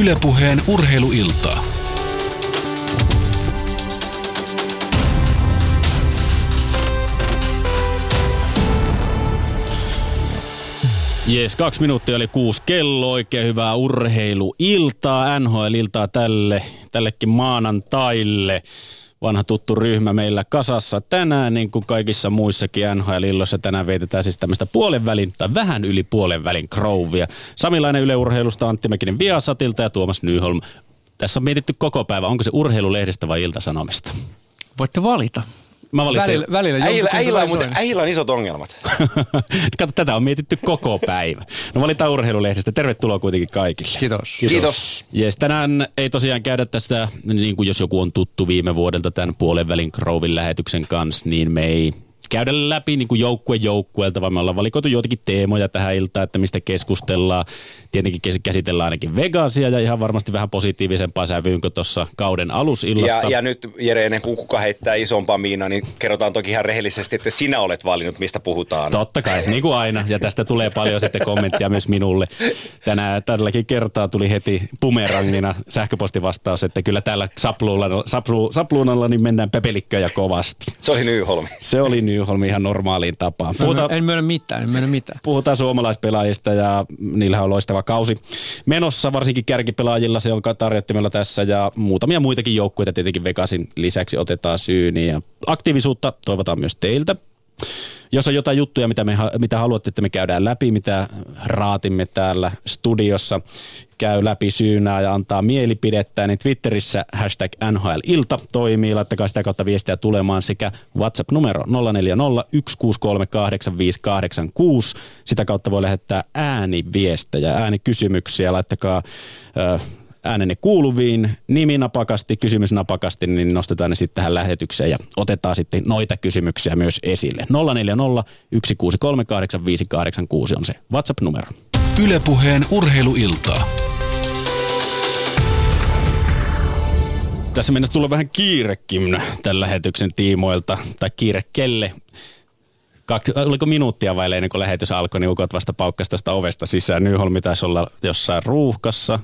Ylepuheen urheiluiltaa. Jees, kaksi minuuttia oli kuusi kello. Oikein hyvää urheiluiltaa, NHL-iltaa tälle, tällekin maanantaille. Vanha tuttu ryhmä meillä kasassa tänään, niin kuin kaikissa muissakin NHL-illoissa. Tänään veitetään siis tämmöistä puolen välin, tai vähän yli puolen välin krouvia. Samilainen yleurheilusta, Antti Mäkinen Viasatilta ja Tuomas Nyholm. Tässä on mietitty koko päivä, onko se urheilulehdestä vai iltasanomista? Voitte valita. Mä valitsen. Välillä, välillä Äijillä, äijillä, on, muuten, äijillä on isot ongelmat. Kato, tätä on mietitty koko päivä. No valitaan urheilulehdestä. Tervetuloa kuitenkin kaikille. Kiitos. Kiitos. Jes, tänään ei tosiaan käydä tästä, niin kuin jos joku on tuttu viime vuodelta tämän puolen välin Groovin lähetyksen kanssa, niin me ei käydä läpi niin kuin joukkue joukkueelta, vaan me ollaan valikoitu joitakin teemoja tähän iltaan, että mistä keskustellaan. Tietenkin käsitellään ainakin Vegasia ja ihan varmasti vähän positiivisempaa sävyyn kuin tuossa kauden alusillassa. Ja, ja nyt Jere, ennen kuin kuka heittää isompaa miinaa, niin kerrotaan toki ihan rehellisesti, että sinä olet valinnut, mistä puhutaan. Totta kai, niin kuin aina. Ja tästä tulee paljon sitten kommenttia myös minulle. Tänään tälläkin kertaa tuli heti pumerangina sähköpostivastaus, että kyllä täällä sapluunalla, saplu, sapluunalla niin mennään pepelikköjä kovasti. Se oli Nyholmi. Se oli Nyholm ihan normaaliin tapaan. Puhutaan, en myönnä mitään, en myönnä mitään. puhutaan suomalaispelaajista ja niillä on loistava kausi menossa, varsinkin kärkipelaajilla se on tarjottimella tässä ja muutamia muitakin joukkueita tietenkin Vegasin lisäksi otetaan syyniin ja aktiivisuutta toivotaan myös teiltä. Jos on jotain juttuja, mitä, me, mitä haluatte, että me käydään läpi, mitä raatimme täällä studiossa, käy läpi syynää ja antaa mielipidettä, niin Twitterissä hashtag NHL-ilta toimii. Laittakaa sitä kautta viestiä tulemaan sekä WhatsApp-numero 040 163 8586. Sitä kautta voi lähettää ääniviestejä, äänikysymyksiä. Laittakaa ö, äänenne kuuluviin, nimi napakasti, kysymys napakasti, niin nostetaan ne sitten tähän lähetykseen ja otetaan sitten noita kysymyksiä myös esille. 040 163 8586 on se WhatsApp-numero. Ylepuheen urheiluiltaa. Tässä mennessä tulla vähän kiirekin tämän lähetyksen tiimoilta, tai kiire kelle. Kaksi, oliko minuuttia vai ennen kuin lähetys alkoi, niin ukot vasta paukkasi tästä ovesta sisään. Nyholmi taisi olla jossain ruuhkassa.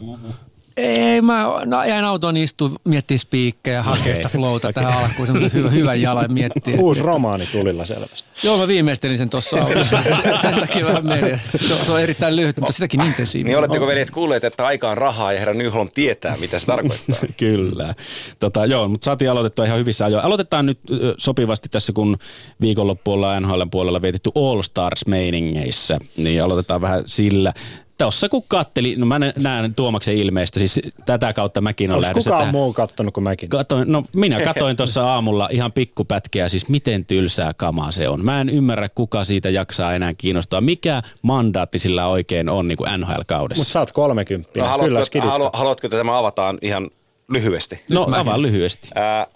Ei, mä no, jäin autoon istua, miettii spiikkejä, hakea sitä flowta tähän alkuun, semmoisen hyvän, hyvän jalan miettiä. Uusi romaani tulilla selvästi. Joo, mä viimeistelin sen tuossa autossa. Sen takia vähän meni. Se, on- se on erittäin lyhyt, mutta sitäkin intensiivistä. Niin oletteko veljet kuulleet, että aika on rahaa ja herra Nyholm tietää, mitä se tarkoittaa? Kyllä. Tota, joo, mutta saatiin aloitettua ihan hyvissä ajoin. Aloitetaan nyt sopivasti tässä, kun viikonloppu ollaan NHL puolella vietetty All Stars-meiningeissä, niin aloitetaan vähän sillä. Tuossa kun katteli, no mä nä- näen Tuomaksen ilmeistä, siis tätä kautta mäkin olen Olisi lähdössä kukaan tähän. muu kattonut kuin mäkin? Katoin, no minä katoin tuossa aamulla ihan pikkupätkiä, siis miten tylsää kamaa se on. Mä en ymmärrä, kuka siitä jaksaa enää kiinnostaa. Mikä mandaatti sillä oikein on niin kuin NHL-kaudessa? Mutta sä oot 30. No, Kyllä haluatko, halu, haluatko, että tämä avataan ihan lyhyesti? no avaa lyhyesti. Ää,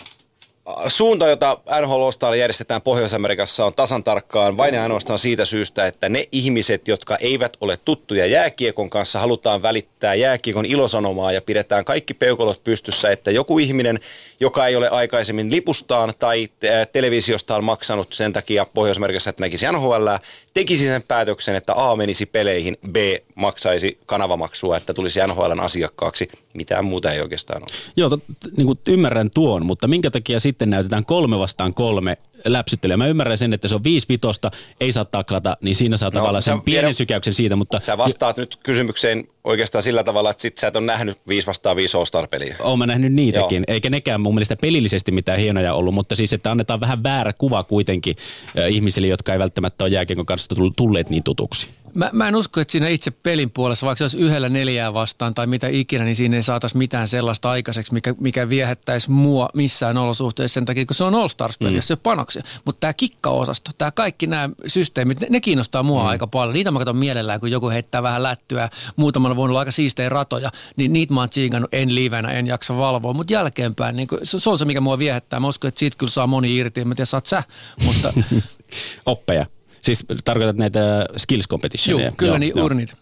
suunta, jota NHL All-Star järjestetään Pohjois-Amerikassa on tasan tarkkaan vain ja ainoastaan siitä syystä, että ne ihmiset, jotka eivät ole tuttuja jääkiekon kanssa, halutaan välittää jääkiekon ilosanomaa ja pidetään kaikki peukalot pystyssä, että joku ihminen, joka ei ole aikaisemmin lipustaan tai televisiostaan maksanut sen takia Pohjois-Amerikassa, että näkisi NHL, tekisi sen päätöksen, että A menisi peleihin, B maksaisi kanavamaksua, että tulisi NHLn asiakkaaksi. Mitään muuta ei oikeastaan ole. Joo, niin kuin ymmärrän tuon, mutta minkä takia sitten näytetään kolme vastaan kolme läpsyttelyä? Mä ymmärrän sen, että se on viisi vitosta, ei saa taklata, niin siinä saa tavallaan sen pienen vielä- sykäyksen siitä, mutta Sä vastaat nyt kysymykseen oikeastaan sillä tavalla, että sit sä et ole nähnyt 5 vastaan 5 All-Star-peliä. Oon mä nähnyt niitäkin, Joo. eikä nekään mun mielestä pelillisesti mitään hienoja ollut, mutta siis, että annetaan vähän väärä kuva kuitenkin äh, ihmisille, jotka ei välttämättä ole jääkiekon kanssa tull- tulleet niin tutuksi. Mä, mä en usko, että siinä itse pelin puolessa, vaikka se olisi yhdellä neljää vastaan tai mitä ikinä, niin siinä ei saataisi mitään sellaista aikaiseksi, mikä, mikä viehättäisi mua missään olosuhteissa sen takia, kun se on All Stars-peli, mm. jos se on panoksia. Mutta tämä kikkaosasto, tämä kaikki nämä systeemit, ne, ne kiinnostaa mua mm. aika paljon. Niitä mä katson mielellään, kun joku heittää vähän lättyä. Muutamalla voinut olla aika siistejä ratoja, niin niitä mä oon tsiikannut, en livenä, en jaksa valvoa. Mutta jälkeenpäin, niin kun, se, se, on se, mikä mua viehättää. Mä uskon, että siitä kyllä saa moni irti. En mä tiedä, saat sä, mutta Oppeja. Siis tarkoitat näitä skills juu, competitioneja? kyllä niin urnit.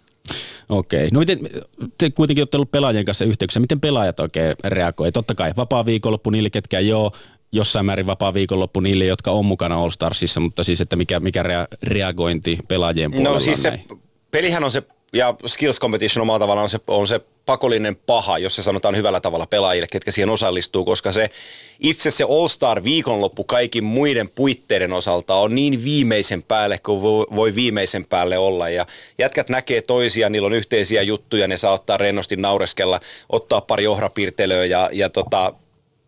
Okei. No miten, te kuitenkin olette ollut pelaajien kanssa yhteyksissä. Miten pelaajat oikein reagoi? Totta kai vapaa viikonloppu niille, ketkä ei ole jossain määrin vapaa viikonloppu niille, jotka on mukana All Starsissa, mutta siis, että mikä, mikä rea- reagointi pelaajien puolella No siis on se näin? pelihän on se ja skills competition omalla tavallaan on se, on se pakollinen paha, jos se sanotaan hyvällä tavalla pelaajille, ketkä siihen osallistuu, koska se itse se All-Star viikonloppu kaikin muiden puitteiden osalta on niin viimeisen päälle kuin voi, viimeisen päälle olla. Ja jätkät näkee toisia, niillä on yhteisiä juttuja, ne saa ottaa rennosti naureskella, ottaa pari ohrapiirtelöä ja, ja tota,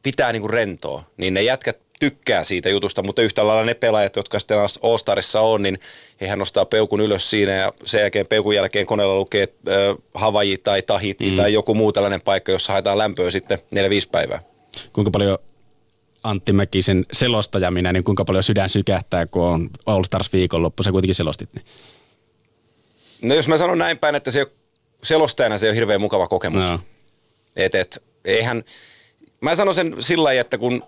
pitää niinku rentoa. Niin ne jätkät tykkää siitä jutusta, mutta yhtä lailla ne pelaajat, jotka sitten All-Starissa on, niin hehän nostaa peukun ylös siinä ja sen jälkeen peukun jälkeen koneella lukee äh, Havaji tai Tahiti mm. tai joku muu tällainen paikka, jossa haetaan lämpöä sitten 4-5 päivää. Kuinka paljon Antti Mäkisen selostaja minä, niin kuinka paljon sydän sykähtää, kun on All Stars viikonloppu, sä kuitenkin selostit. Niin. No jos mä sanon näin päin, että se selostajana se on hirveän mukava kokemus. No. Et, et, eihän, mä sanon sen sillä lailla, että kun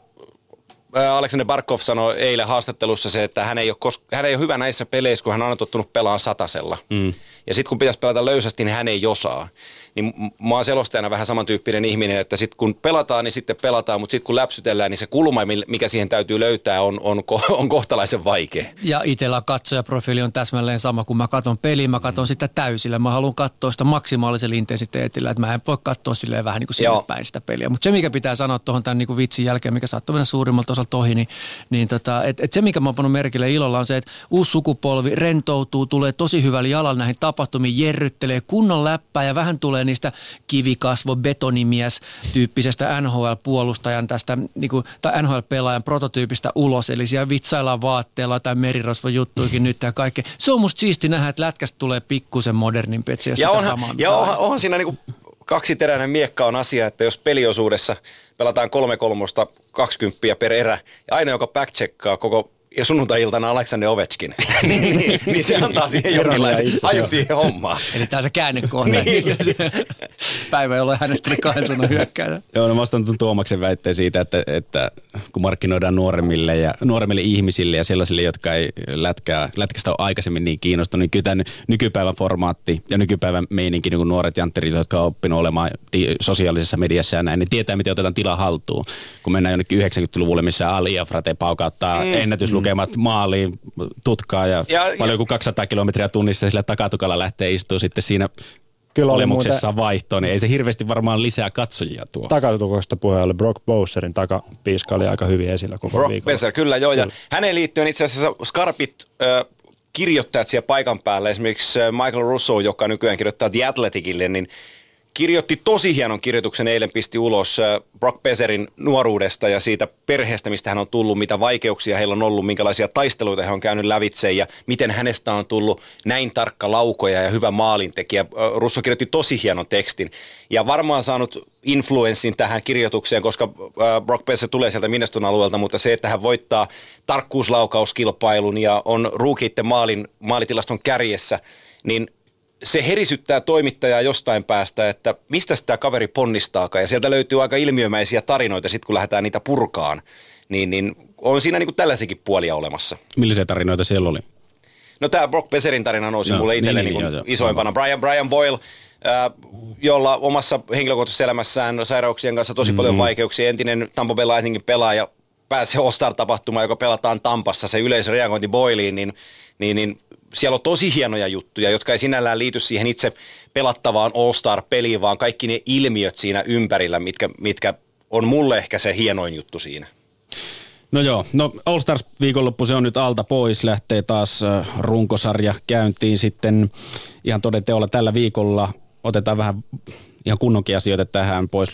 Aleksander Barkov sanoi eilen haastattelussa se, että hän ei, ole kos- hän ei ole hyvä näissä peleissä, kun hän on tottunut pelaamaan satasella. Mm. Ja sitten kun pitäisi pelata löysästi, niin hän ei osaa niin mä oon selostajana vähän samantyyppinen ihminen, että sitten kun pelataan, niin sitten pelataan, mutta sitten kun läpsytellään, niin se kulma, mikä siihen täytyy löytää, on, on, on kohtalaisen vaikea. Ja itsellä katsojaprofiili on täsmälleen sama, kun mä katson peliä, mä katson mm. sitä täysillä. Mä haluan katsoa sitä maksimaalisella intensiteetillä, että mä en voi katsoa silleen vähän niin kuin sinne päin sitä peliä. Mutta se, mikä pitää sanoa tuohon tämän niin kuin vitsin jälkeen, mikä saattoi mennä suurimmalta osalta ohi, niin, niin tota, et, et se, mikä mä oon pannut merkille ilolla on se, että uusi sukupolvi rentoutuu, tulee tosi hyvällä jalalla näihin tapahtumiin, jerryttelee kunnon läppää ja vähän tulee niistä kivikasvo, betonimies tyyppisestä NHL-puolustajan tästä, niin kuin, tai NHL-pelaajan prototyypistä ulos. Eli siellä vitsaillaan vaatteella tai merirosvojuttuikin nyt ja kaikkea. Se on musta siisti nähdä, että lätkästä tulee pikkusen modernimpi, että ja onhan, ja onhan, onhan siinä niin kaksiteräinen miekka on asia, että jos peliosuudessa pelataan kolme kolmosta 20 per erä, ja aina joka back koko ja sunnuntai-iltana Aleksander Ovechkin, niin, niin, niin, se antaa siihen jonkinlaisen aju siihen hommaan. Eli tämä on se käännekohta. niin. Päivä, jolloin hänestä oli kahden suunnan hyökkääjä. Joo, no mä ostan Tuomaksen väitteen siitä, että, että kun markkinoidaan nuoremmille, ja, nuoremmille ihmisille ja sellaisille, jotka ei lätkää, lätkästä ole aikaisemmin niin kiinnostunut, niin kyllä tämä nykypäivän formaatti ja nykypäivän meininki, niin kuin nuoret jantterit, jotka on oppinut olemaan sosiaalisessa mediassa ja näin, niin tietää, miten otetaan tila haltuun. Kun mennään jonnekin 90-luvulle, missä Ali Frate paukauttaa mm. ennätys lukemat maaliin tutkaa ja, ja paljon kuin 200 kilometriä tunnissa sillä takatukalla lähtee istua sitten siinä Kyllä olemuksessa muuten... vaihtoon, niin ei se hirveästi varmaan lisää katsojia tuo. Takatukosta puheelle Brock Bowserin takapiiska oli aika hyvin esillä koko Brock viikolla. Besser, kyllä joo. Ja häneen liittyen itse asiassa Skarpit äh, kirjoittajat siellä paikan päällä, esimerkiksi Michael Russo, joka nykyään kirjoittaa The Athleticille, niin kirjoitti tosi hienon kirjoituksen eilen, pisti ulos äh, Brock Beserin nuoruudesta ja siitä perheestä, mistä hän on tullut, mitä vaikeuksia heillä on ollut, minkälaisia taisteluita hän on käynyt lävitse ja miten hänestä on tullut näin tarkka laukoja ja hyvä maalintekijä. Äh, Russo kirjoitti tosi hienon tekstin ja varmaan saanut influenssin tähän kirjoitukseen, koska äh, Brock Besser tulee sieltä Minneston alueelta, mutta se, että hän voittaa tarkkuuslaukauskilpailun ja on ruukiitten maalin, maalitilaston kärjessä, niin – se herisyttää toimittajaa jostain päästä, että mistä sitä kaveri ponnistaakaan. Ja sieltä löytyy aika ilmiömäisiä tarinoita sitten, kun lähdetään niitä purkaan. Niin, niin on siinä niin kuin tällaisiakin puolia olemassa. Millaisia tarinoita siellä oli? No tämä Brock Besserin tarina nousi no, mulle itselle niin, niin, niin, isoimpana. Brian, Brian Boyle, äh, jolla omassa henkilökohtaisessa elämässään sairauksien kanssa tosi mm-hmm. paljon vaikeuksia. Entinen Tampa Bay Lightningin pelaaja pääsi All-Star-tapahtumaan, joka pelataan Tampassa, se yleisöreagointi Boyliin, niin, niin, niin siellä on tosi hienoja juttuja, jotka ei sinällään liity siihen itse pelattavaan All-Star-peliin, vaan kaikki ne ilmiöt siinä ympärillä, mitkä, mitkä on mulle ehkä se hienoin juttu siinä. No joo, no All Stars viikonloppu se on nyt alta pois, lähtee taas runkosarja käyntiin sitten ihan todenteolla tällä viikolla. Otetaan vähän ihan kunnonkin asioita tähän pois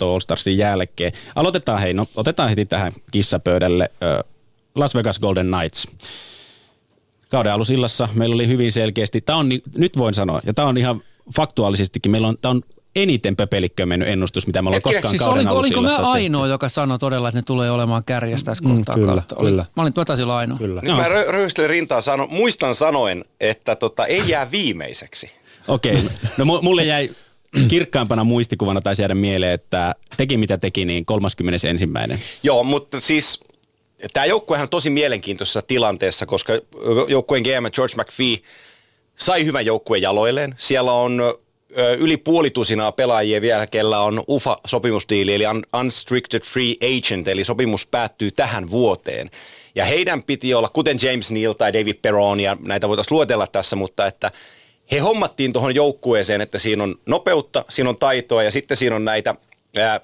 All Starsin jälkeen. Aloitetaan hei, no otetaan heti tähän kissapöydälle Las Vegas Golden Knights kauden alusillassa meillä oli hyvin selkeästi, tämä on, nyt voin sanoa, ja tämä on ihan faktuaalisestikin, meillä on, tämä on eniten pöpelikköön mennyt ennustus, mitä me ollaan Hetki, koskaan siis kauden oliko, oliko mä ainoa, tehty. joka sanoi todella, että ne tulee olemaan kärjessä tässä mm, kohtaa kyllä, kautta? Oli, kyllä. Mä olin, mä taisin olla ainoa. Kyllä. Nyt no. mä röhystelen rintaa, sano, muistan sanoen, että tota, ei jää viimeiseksi. Okei, okay. no mulle jäi kirkkaimpana muistikuvana tai jäädä mieleen, että teki mitä teki, niin 31. Joo, mutta siis Tämä joukkuehan on tosi mielenkiintoisessa tilanteessa, koska joukkueen GM George McPhee sai hyvän joukkueen jaloilleen. Siellä on yli puolitusinaa pelaajia vielä, kellä on UFA-sopimustiili, eli Unrestricted Free Agent, eli sopimus päättyy tähän vuoteen. Ja heidän piti olla, kuten James Neal tai David Perron, ja näitä voitaisiin luetella tässä, mutta että he hommattiin tuohon joukkueeseen, että siinä on nopeutta, siinä on taitoa ja sitten siinä on näitä ää,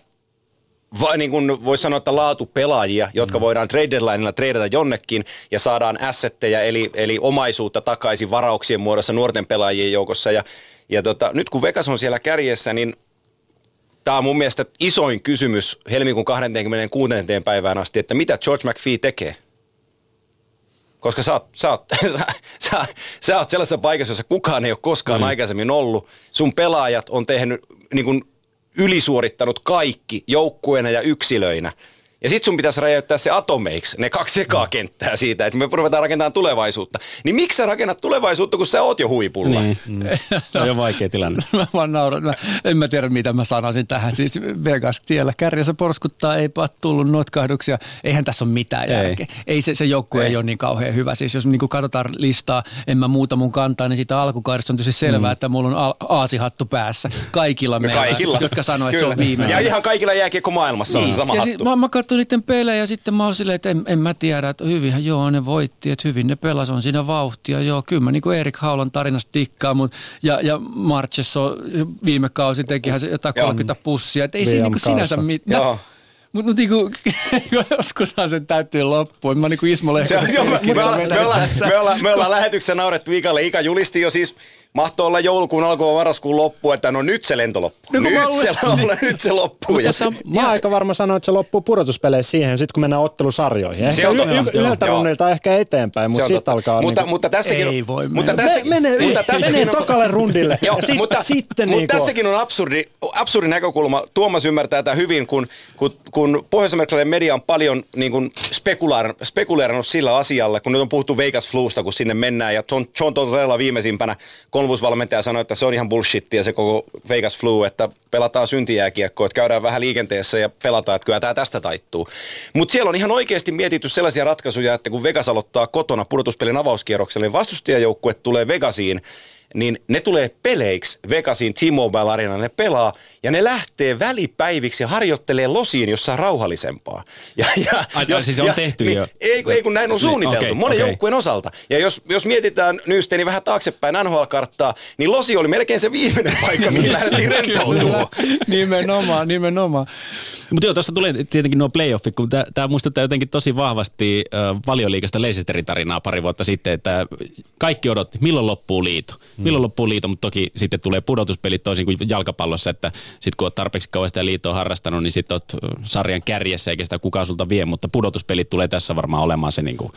va, niin kuin voisi sanoa, että laatupelaajia, jotka mm. voidaan trade deadlinella treidata jonnekin ja saadaan assetteja eli, eli omaisuutta takaisin varauksien muodossa nuorten pelaajien joukossa. Ja, ja tota, nyt kun Vegas on siellä kärjessä, niin tämä on mun mielestä isoin kysymys helmikuun 26. päivään asti, että mitä George McPhee tekee. Koska sä oot, sä, oot, sä, sä, sä oot sellaisessa paikassa, jossa kukaan ei ole koskaan mm. aikaisemmin ollut. Sun pelaajat on tehnyt niin kuin ylisuorittanut kaikki joukkueena ja yksilöinä. Ja sit sun pitäisi räjäyttää se atomeiksi, ne kaksi ekaa kenttää siitä, että me ruvetaan rakentamaan tulevaisuutta. Niin miksi sä rakennat tulevaisuutta, kun sä oot jo huipulla? Niin. Mm. Se on jo vaikea tilanne. mä vaan nauran. Mä, en mä tiedä, mitä mä sanoisin tähän. Siis Vegas siellä kärjessä porskuttaa, ei ole tullut notkahduksia. Eihän tässä ole mitään Ei. järkeä. Ei se, se joukkue ei. ei ole niin kauhean hyvä. Siis jos niin katsotaan listaa, en mä muuta mun kantaa, niin siitä alkukaudesta on tietysti selvää, mm. että mulla on a- aasihattu päässä. Kaikilla meillä, Kaikilla. jotka sanoo, että se on Kyllä. viimeisenä. Ja ihan kaikilla jääkiekko maailmassa on se sama ja hattu. sit, mä, mä katsoin niiden pelejä ja sitten mä olin silleen, että en, en mä tiedä, että hyvinhän joo ne voitti, että hyvin ne pelas, on siinä vauhtia. Joo, kyllä mä niin kuin Erik Haulan tarinasta tikkaan, mutta ja, ja Marchesso viime kausi tekihän se jotain 30 pussia, että ei se VM niin kuin sinänsä mitään. Joo. Mutta mut niinku, joskushan sen täytyy loppua. Mä niinku Ismo Lehkosen me, me, ollaan, me, me ollaan lähetyksessä naurettu Ikalle. Ika julisti jo siis, mahtoi olla joulukuun alkuun ja marraskuun loppu, että no nyt se lento loppuu. No nyt, luulen- se, loppuu, nyt se loppuu. Ja, Tässä on, mä oon aika varma sanoa, että se loppuu pudotuspeleissä siihen, sitten kun mennään ottelusarjoihin. Ehkä on y- yhdeltä runnilta ehkä eteenpäin, se mutta sitten alkaa... mutta, niinku, mutta tässäkin Ei voi mutta mennä. tässä, mene, mutta mene, tässäkin mene on, tokalle rundille. Joo, ja sit, mutta, sitten mutta niinku, tässäkin on absurdi, absurdi näkökulma. Tuomas ymmärtää tätä hyvin, kun, kun, kun pohjois media on paljon niin kuin spekuleer, spekuleerannut sillä asialla, kun nyt on puhuttu Vegas Flusta, kun sinne mennään. Ja John, John Tortorella viimeisimpänä kolmosvalmentaja sanoi, että se on ihan bullshittia se koko Vegas Flu, että pelataan syntijääkiekkoa, että käydään vähän liikenteessä ja pelataan, että kyllä tämä tästä taittuu. Mutta siellä on ihan oikeasti mietitty sellaisia ratkaisuja, että kun Vegas aloittaa kotona pudotuspelin avauskierroksella, niin vastustajajoukkue tulee Vegasiin, niin ne tulee peleiksi Vegasin T-Mobile Arena, ne pelaa ja ne lähtee välipäiviksi ja harjoittelee losiin jossain rauhallisempaa. Ja, ja, Ai, tai siis on tehty niin, jo. Ei, ei kun näin on Niin, suunniteltu, okei, monen okei. joukkueen osalta. Ja jos, jos mietitään Nyysteeni vähän taaksepäin NHL-karttaa, niin losi oli melkein se viimeinen paikka, mihin lähdettiin rentoutumaan. nimenomaan, nimenomaan. Mutta joo, tuossa tulee tietenkin nuo playoffit, kun tämä muistuttaa jotenkin tosi vahvasti äh, valioliikasta Leicesterin tarinaa pari vuotta sitten, että kaikki odotti, milloin loppuu liito. Milloin loppuu liito, mutta toki sitten tulee pudotuspelit toisin kuin jalkapallossa, että sitten kun olet tarpeeksi kauan sitä liitoa harrastanut, niin sitten olet sarjan kärjessä eikä sitä kukaan sulta vie, mutta pudotuspelit tulee tässä varmaan olemaan se niin kuin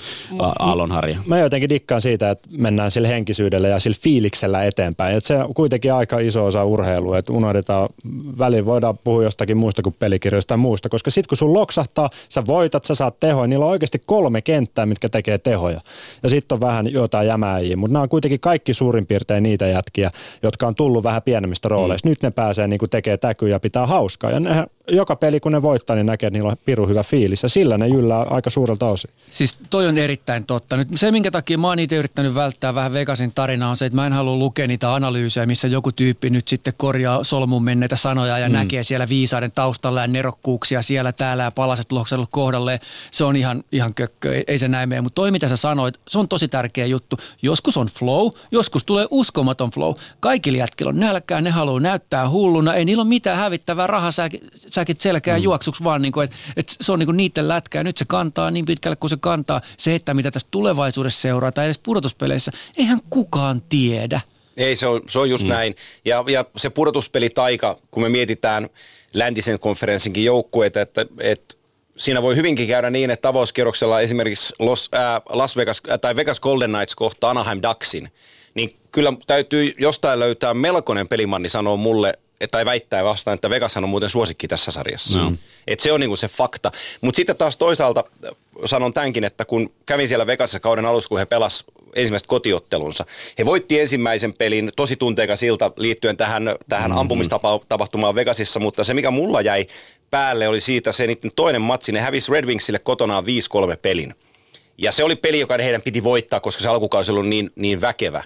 aallonharja. Mä jotenkin dikkaan siitä, että mennään sillä henkisyydellä ja sillä fiiliksellä eteenpäin. Et se on kuitenkin aika iso osa urheilua, että unohdetaan, väliin voidaan puhua jostakin muusta kuin pelikirjoista tai muusta, koska sitten kun sun loksahtaa, sä voitat, sä saat tehoja, niillä on oikeasti kolme kenttää, mitkä tekee tehoja. Ja sitten on vähän jotain jämääjiä, mutta nämä on kuitenkin kaikki suurin piirtein niitä jätkiä, jotka on tullut vähän pienemmistä rooleista. Mm. Nyt ne pääsee niin tekemään täkyä ja pitää hauskaa. Ja nehän, joka peli kun ne voittaa, niin näkee, että niillä on pirun hyvä fiilis ja sillä ne jyllää aika suurelta osin. Siis toi on erittäin totta. Nyt se, minkä takia mä oon itse yrittänyt välttää vähän Vegasin tarinaa, on se, että mä en halua lukea niitä analyysejä, missä joku tyyppi nyt sitten korjaa solmuun menneitä sanoja ja mm. näkee siellä viisaiden taustalla ja nerokkuuksia siellä täällä ja palaset loksellut kohdalle. Se on ihan, ihan kökkö, ei, ei se näin mene. Mutta toi, mitä sä sanoit, se on tosi tärkeä juttu. Joskus on flow, joskus tulee uskomaton flow. Kaikilla jätkillä on nälkää, ne haluaa näyttää hulluna, ei niillä ole mitään hävittävää rahasäkit selkää mm. juoksuksi, vaan niin kuin, että, että se on niin kuin niiden lätkää. Nyt se kantaa niin pitkälle kuin se kantaa. Se, että mitä tässä tulevaisuudessa seuraa tai edes pudotuspeleissä, eihän kukaan tiedä. Ei, se on, se on just mm. näin. Ja, ja se pudotuspelitaika, kun me mietitään läntisen konferenssinkin joukkueita, että, että siinä voi hyvinkin käydä niin, että avauskierroksella esimerkiksi Los, ää, Las Vegas ää, tai Vegas Golden Knights kohtaa Anaheim Ducksin, niin kyllä täytyy jostain löytää melkoinen pelimanni sanoo mulle, tai väittää vastaan, että Vegashan on muuten suosikki tässä sarjassa. No. Et se on niinku se fakta. Mutta sitten taas toisaalta äh, sanon tämänkin, että kun kävin siellä Vegasissa kauden alussa, kun he pelas ensimmäiset kotiottelunsa. He voitti ensimmäisen pelin tosi tunteikas ilta liittyen tähän, tähän mm-hmm. ampumistapahtumaan Vegasissa, mutta se mikä mulla jäi päälle oli siitä se niiden toinen matsi. Ne hävisi Red Wingsille kotonaan 5-3 pelin. Ja se oli peli, joka heidän piti voittaa, koska se alkukausi oli niin, niin väkevä.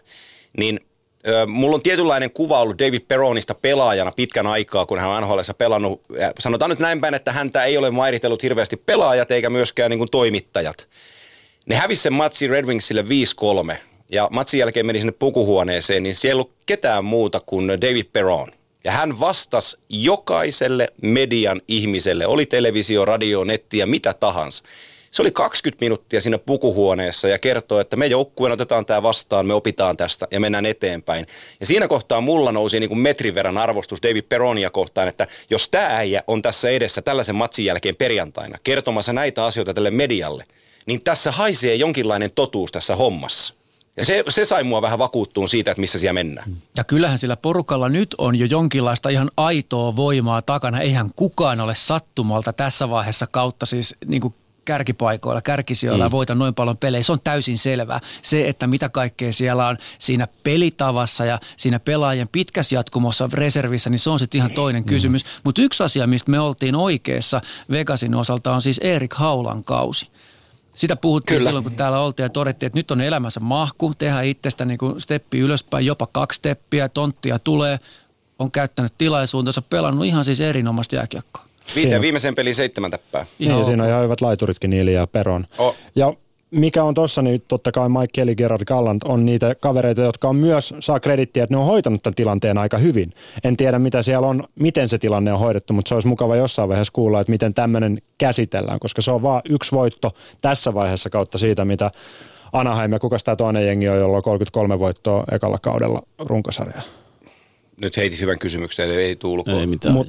Niin ö, mulla on tietynlainen kuva ollut David Peronista pelaajana pitkän aikaa, kun hän on NHL pelannut. Sanotaan nyt näin päin, että häntä ei ole mairitellut hirveästi pelaajat eikä myöskään niin kuin toimittajat. Ne hävisi sen matsin Red Wingsille 5-3. ja matsin jälkeen meni sinne pukuhuoneeseen, niin siellä ei ollut ketään muuta kuin David Perron. Ja hän vastasi jokaiselle median ihmiselle, oli televisio, radio, netti ja mitä tahansa. Se oli 20 minuuttia siinä pukuhuoneessa ja kertoi, että me joukkueen otetaan tämä vastaan, me opitaan tästä ja mennään eteenpäin. Ja siinä kohtaa mulla nousi niin kuin metrin verran arvostus David Peronia kohtaan, että jos tämä äijä on tässä edessä tällaisen matsin jälkeen perjantaina kertomassa näitä asioita tälle medialle, niin tässä haisee jonkinlainen totuus tässä hommassa. Ja se, se sai mua vähän vakuuttuun siitä, että missä siellä mennään. Ja kyllähän sillä porukalla nyt on jo jonkinlaista ihan aitoa voimaa takana. Eihän kukaan ole sattumalta tässä vaiheessa kautta siis niin kuin kärkipaikoilla, kärkisijoilla mm. voita noin paljon pelejä. Se on täysin selvää. Se, että mitä kaikkea siellä on siinä pelitavassa ja siinä pelaajien pitkässä jatkumossa reservissä, niin se on sitten ihan toinen mm. kysymys. Mutta yksi asia, mistä me oltiin oikeassa Vegasin osalta, on siis Erik Haulan kausi. Sitä puhuttiin Kyllä. silloin, kun täällä oltiin ja todettiin, että nyt on elämässä mahku, tehdä itsestä niin kuin steppi ylöspäin, jopa kaksi steppiä, tonttia tulee, on käyttänyt tilaisuutensa, pelannut ihan siis erinomaista jääkiekkoa. Viiteen viimeisen pelin seitsemän täppää. Niin, ja siinä on ihan hyvät laituritkin Niili ja Peron. Oh. Ja mikä on tossa, niin totta kai Mike Kelly, Gerard Gallant on niitä kavereita, jotka on myös, saa kredittiä, että ne on hoitanut tämän tilanteen aika hyvin. En tiedä, mitä siellä on, miten se tilanne on hoidettu, mutta se olisi mukava jossain vaiheessa kuulla, että miten tämmöinen käsitellään, koska se on vain yksi voitto tässä vaiheessa kautta siitä, mitä Anaheim ja kuka tämä toinen jengi on, jolla on 33 voittoa ekalla kaudella runkosarjaa. Nyt heitit hyvän kysymyksen, eli ei tullut. Ei mitään. Mut,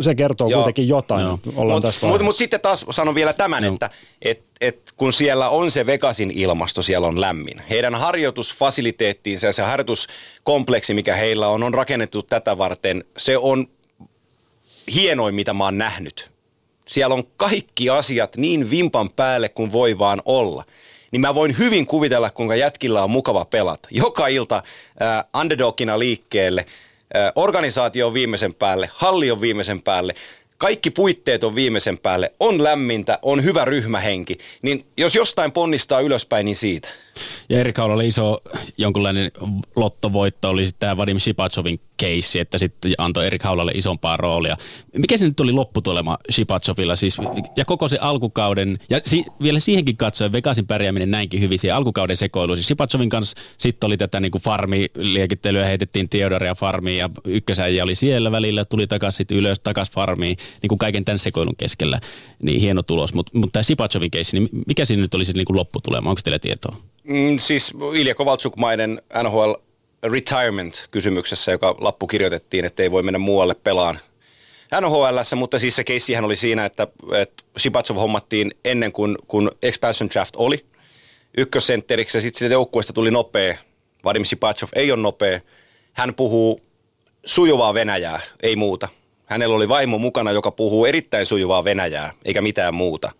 se kertoo Joo. kuitenkin jotain. Mutta mut, mut sitten taas sanon vielä tämän, Joo. että et, et kun siellä on se Vegasin ilmasto, siellä on lämmin. Heidän harjoitusfasiliteettiinsa ja se harjoituskompleksi, mikä heillä on, on rakennettu tätä varten. Se on hienoin, mitä mä oon nähnyt. Siellä on kaikki asiat niin vimpan päälle kuin voi vaan olla niin mä voin hyvin kuvitella, kuinka jätkillä on mukava pelata. Joka ilta äh, underdogina liikkeelle – organisaatio on viimeisen päälle, halli on viimeisen päälle, kaikki puitteet on viimeisen päälle, on lämmintä, on hyvä ryhmähenki, niin jos jostain ponnistaa ylöspäin, niin siitä. Ja Erika oli iso jonkunlainen lottovoitto, oli sitten tämä Vadim Shipatsovin keissi, että sitten antoi Erik Haulalle isompaa roolia. Mikä se nyt oli lopputulema Shipatsovilla siis, ja koko se alkukauden, ja si, vielä siihenkin katsoen Vegasin pärjääminen näinkin hyvin, siihen alkukauden sekoilu. Siis Shipatsovin kanssa sitten oli tätä niin kuin farmi-liekittelyä, heitettiin Theodoria farmiin, ja ykkösäijä oli siellä välillä, tuli takaisin sitten ylös, takaisin farmiin, niin kuin kaiken tämän sekoilun keskellä. Niin hieno tulos, mutta mut tämä Shipatsovin keissi, niin mikä siinä nyt oli sitten niin lopputulema, onko teillä tietoa? Mm, siis Ilja Kovaltsukmainen NHL retirement-kysymyksessä, joka lappu kirjoitettiin, että ei voi mennä muualle pelaan NHL, mutta siis se keissihän oli siinä, että, että Shibatsov hommattiin ennen kuin kun expansion draft oli ykkössentteriksi ja sitten joukkueesta tuli nopea. Vadim Shibatsov ei ole nopea. Hän puhuu sujuvaa Venäjää, ei muuta. Hänellä oli vaimo mukana, joka puhuu erittäin sujuvaa Venäjää, eikä mitään muuta.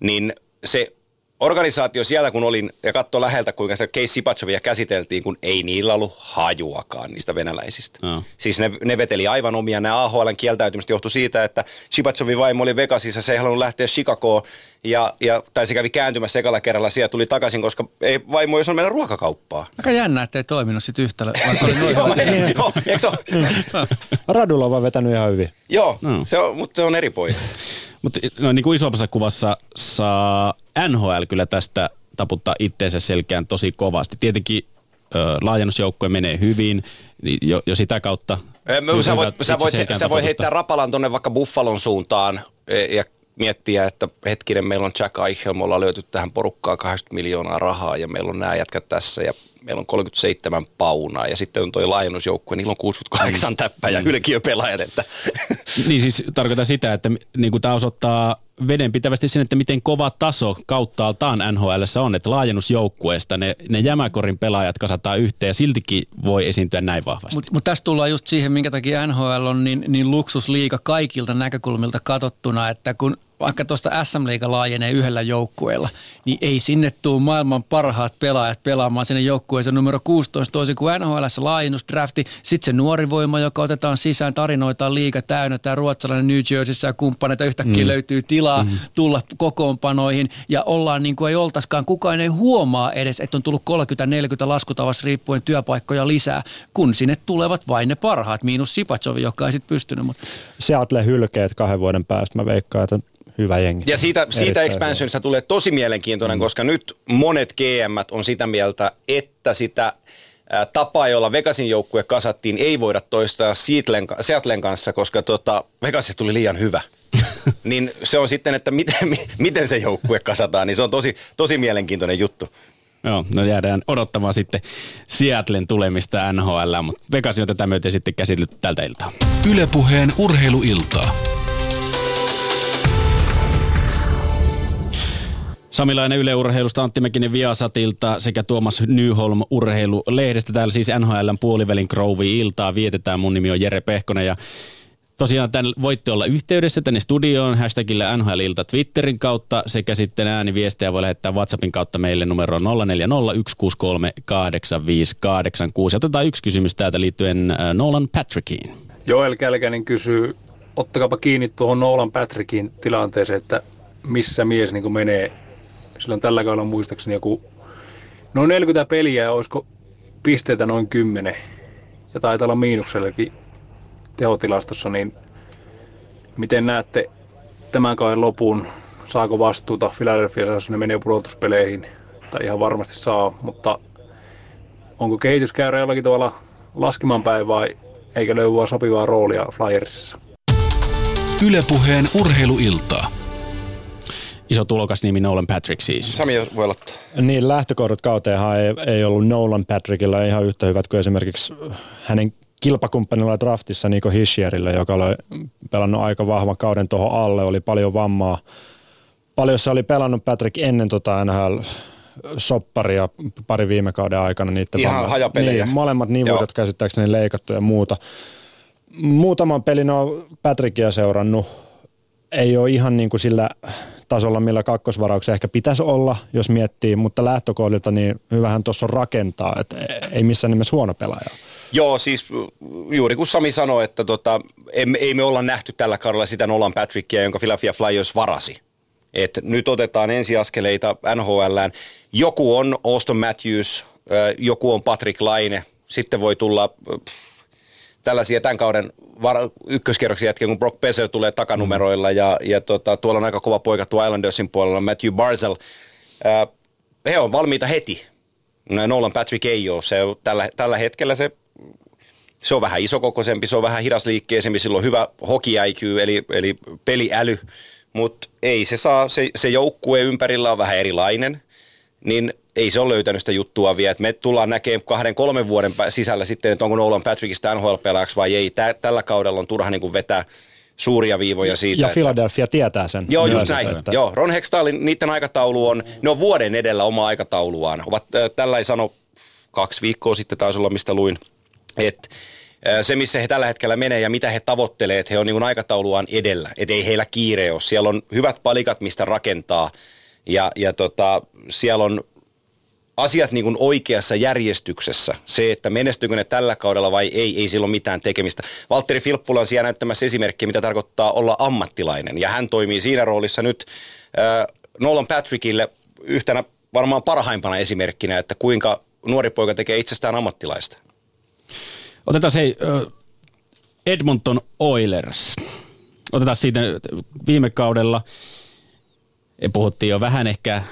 Niin se organisaatio siellä, kun olin ja katsoi läheltä, kuinka se Case Sipachovia käsiteltiin, kun ei niillä ollut hajuakaan niistä venäläisistä. No. Siis ne, ne veteli aivan omia. Nämä AHLn kieltäytymistä johtui siitä, että Sipachovin vaimo oli Vegasissa, se ei halunnut lähteä Chicagoon, ja, ja, tai se kävi kääntymässä ekalla kerralla, sieltä tuli takaisin, koska ei vaimo jos on mennä ruokakauppaan. Aika jännä, että ei toiminut sitten yhtälö. joo, joo, eikö se Radulla on vaan vetänyt ihan hyvin. Joo, no. se on, mutta se on eri pointti. Mutta no, niin kuin isommassa kuvassa saa NHL kyllä tästä taputtaa itteensä selkeän tosi kovasti. Tietenkin ö, laajennusjoukkue menee hyvin, niin jo, jo sitä kautta... Mä, sä voit, sä voit, sä voit heittää Rapalan tuonne vaikka Buffalon suuntaan e, ja miettiä, että hetkinen, meillä on Jack Eichel, me ollaan löyty tähän porukkaa 80 miljoonaa rahaa ja meillä on nämä jätkät tässä ja meillä on 37 paunaa ja sitten on tuo laajennusjoukkue, niillä on 68 mm. täppää ja mm. ylkiöpelaajat. Että. Niin siis tarkoitan sitä, että niin kuin tämä osoittaa vedenpitävästi sen, että miten kova taso kauttaaltaan NHL on, että laajennusjoukkueesta ne, ne jämäkorin pelaajat kasataan yhteen ja siltikin voi esiintyä näin vahvasti. Mutta mut tästä tullaan just siihen, minkä takia NHL on niin, niin luksusliika kaikilta näkökulmilta katsottuna, että kun vaikka tuosta SM-liiga laajenee yhdellä joukkueella, niin ei sinne tule maailman parhaat pelaajat pelaamaan sinne joukkueeseen numero 16, toisin kuin NHL laajennusdrafti. Sitten se nuori voima, joka otetaan sisään, tarinoita on liiga täynnä, tämä ruotsalainen New Jerseyssä ja kumppaneita yhtäkkiä mm. löytyy tilaa mm. tulla kokoonpanoihin ja ollaan niin kuin ei oltaskaan, kukaan ei huomaa edes, että on tullut 30-40 laskutavassa riippuen työpaikkoja lisää, kun sinne tulevat vain ne parhaat, miinus Sipatsovi, joka ei sitten pystynyt. Mutta... Seattle hylkeet kahden vuoden päästä, mä veikkaan, että hyvä jengi. Ja siitä, siitä expansionista tulee tosi mielenkiintoinen, mm. koska nyt monet GM on sitä mieltä, että sitä tapaa, jolla Vegasin joukkue kasattiin, ei voida toistaa Seattlen, Seattlen kanssa, koska tota, Vegasista tuli liian hyvä. niin se on sitten, että miten, miten se joukkue kasataan, niin se on tosi, tosi mielenkiintoinen juttu. Joo, no jäädään odottamaan sitten Seattlen tulemista NHL, mutta Vegas on tätä myöten sitten käsitelty tältä iltaa. Ylepuheen urheiluiltaa. Samilainen yleurheilusta, Antti Mäkinen Viasatilta sekä Tuomas Nyholm urheilulehdestä. Täällä siis NHLn puolivälin Grovi iltaa vietetään. Mun nimi on Jere Pehkonen ja Tosiaan tämän voitte olla yhteydessä tänne studioon hashtagillä NHL-ilta Twitterin kautta sekä sitten ääniviestejä voi lähettää WhatsAppin kautta meille numero 0401638586. Otetaan yksi kysymys täältä liittyen äh, Nolan Patrickiin. Joel Kälkänen kysyy, ottakaapa kiinni tuohon Nolan Patrickin tilanteeseen, että missä mies niin menee. Silloin tällä kaudella muistaakseni joku noin 40 peliä ja olisiko pisteitä noin 10. Ja taitaa olla miinuksellekin tehotilastossa, niin miten näette tämän kauden lopun? Saako vastuuta Philadelphia, jos ne menee pudotuspeleihin? Tai ihan varmasti saa, mutta onko kehityskäyrä jollakin tavalla laskemaan päin vai eikä löydy sopivaa roolia Flyersissa? Ylepuheen urheiluiltaa. Iso tulokas nimi Nolan Patrick siis. Sami voi aloittaa. Niin, lähtökohdat kauteenhan ei, ei ollut Nolan Patrickilla ihan yhtä hyvät kuin esimerkiksi hänen kilpakumppanilla draftissa Niko Hishierille, joka oli pelannut aika vahvan kauden tuohon alle, oli paljon vammaa. Paljon se oli pelannut Patrick ennen tota NHL sopparia pari viime kauden aikana. Niiden Ihan vamma- hajapelejä. Niin, molemmat nivusat Joo. käsittääkseni leikattu ja muuta. Muutaman pelin on Patrickia seurannut. Ei ole ihan niin kuin sillä tasolla, millä kakkosvarauksia ehkä pitäisi olla, jos miettii, mutta lähtökohdilta niin hyvähän tuossa on rakentaa, että ei missään nimessä huono pelaaja. Joo, siis juuri kun Sami sanoi, että tota, ei, ei me olla nähty tällä kaudella sitä Nolan Patrickia, jonka Philadelphia Flyers varasi. Et nyt otetaan ensiaskeleita NHLään. Joku on Auston Matthews, joku on Patrick Laine. Sitten voi tulla tällaisia tämän kauden var- ykköskierroksen jätkiä, kun Brock Besser tulee takanumeroilla ja, ja tota, tuolla on aika kova poika tuo Islandersin puolella, Matthew Barzell. He on valmiita heti. Nolan Patrick ei ole. Se tällä, tällä hetkellä se se on vähän isokokoisempi, se on vähän hidasliikkeisempi, sillä on hyvä hockey IQ, eli, eli peliäly, mutta ei se saa, se, se joukkue ympärillä on vähän erilainen, niin ei se ole löytänyt sitä juttua vielä. Et me tullaan näkemään kahden, kolmen vuoden sisällä sitten, että onko Nolan Patrickista NHL-pelaajaksi vai ei. Tä, tällä kaudella on turha niin kuin vetää suuria viivoja siitä. Ja että- Philadelphia tietää sen. Joo, just näin. että- Joo, Ron Hextallin, niiden aikataulu on, ne on vuoden edellä oma aikatauluaan. Ovat äh, tällä ei sano kaksi viikkoa sitten taisi olla, mistä luin, että se, missä he tällä hetkellä menee ja mitä he tavoittelee, että he on niin aikatauluaan edellä, että ei heillä kiire ole. Siellä on hyvät palikat, mistä rakentaa ja, ja tota, siellä on asiat niin kuin oikeassa järjestyksessä. Se, että menestyykö ne tällä kaudella vai ei, ei sillä ole mitään tekemistä. Valtteri Filppula on siellä näyttämässä esimerkkiä, mitä tarkoittaa olla ammattilainen. Ja hän toimii siinä roolissa nyt äh, Nolan Patrickille yhtenä varmaan parhaimpana esimerkkinä, että kuinka nuori poika tekee itsestään ammattilaista. Otetaan se Edmonton Oilers. Otetaan siitä viime kaudella. Puhuttiin jo vähän ehkä,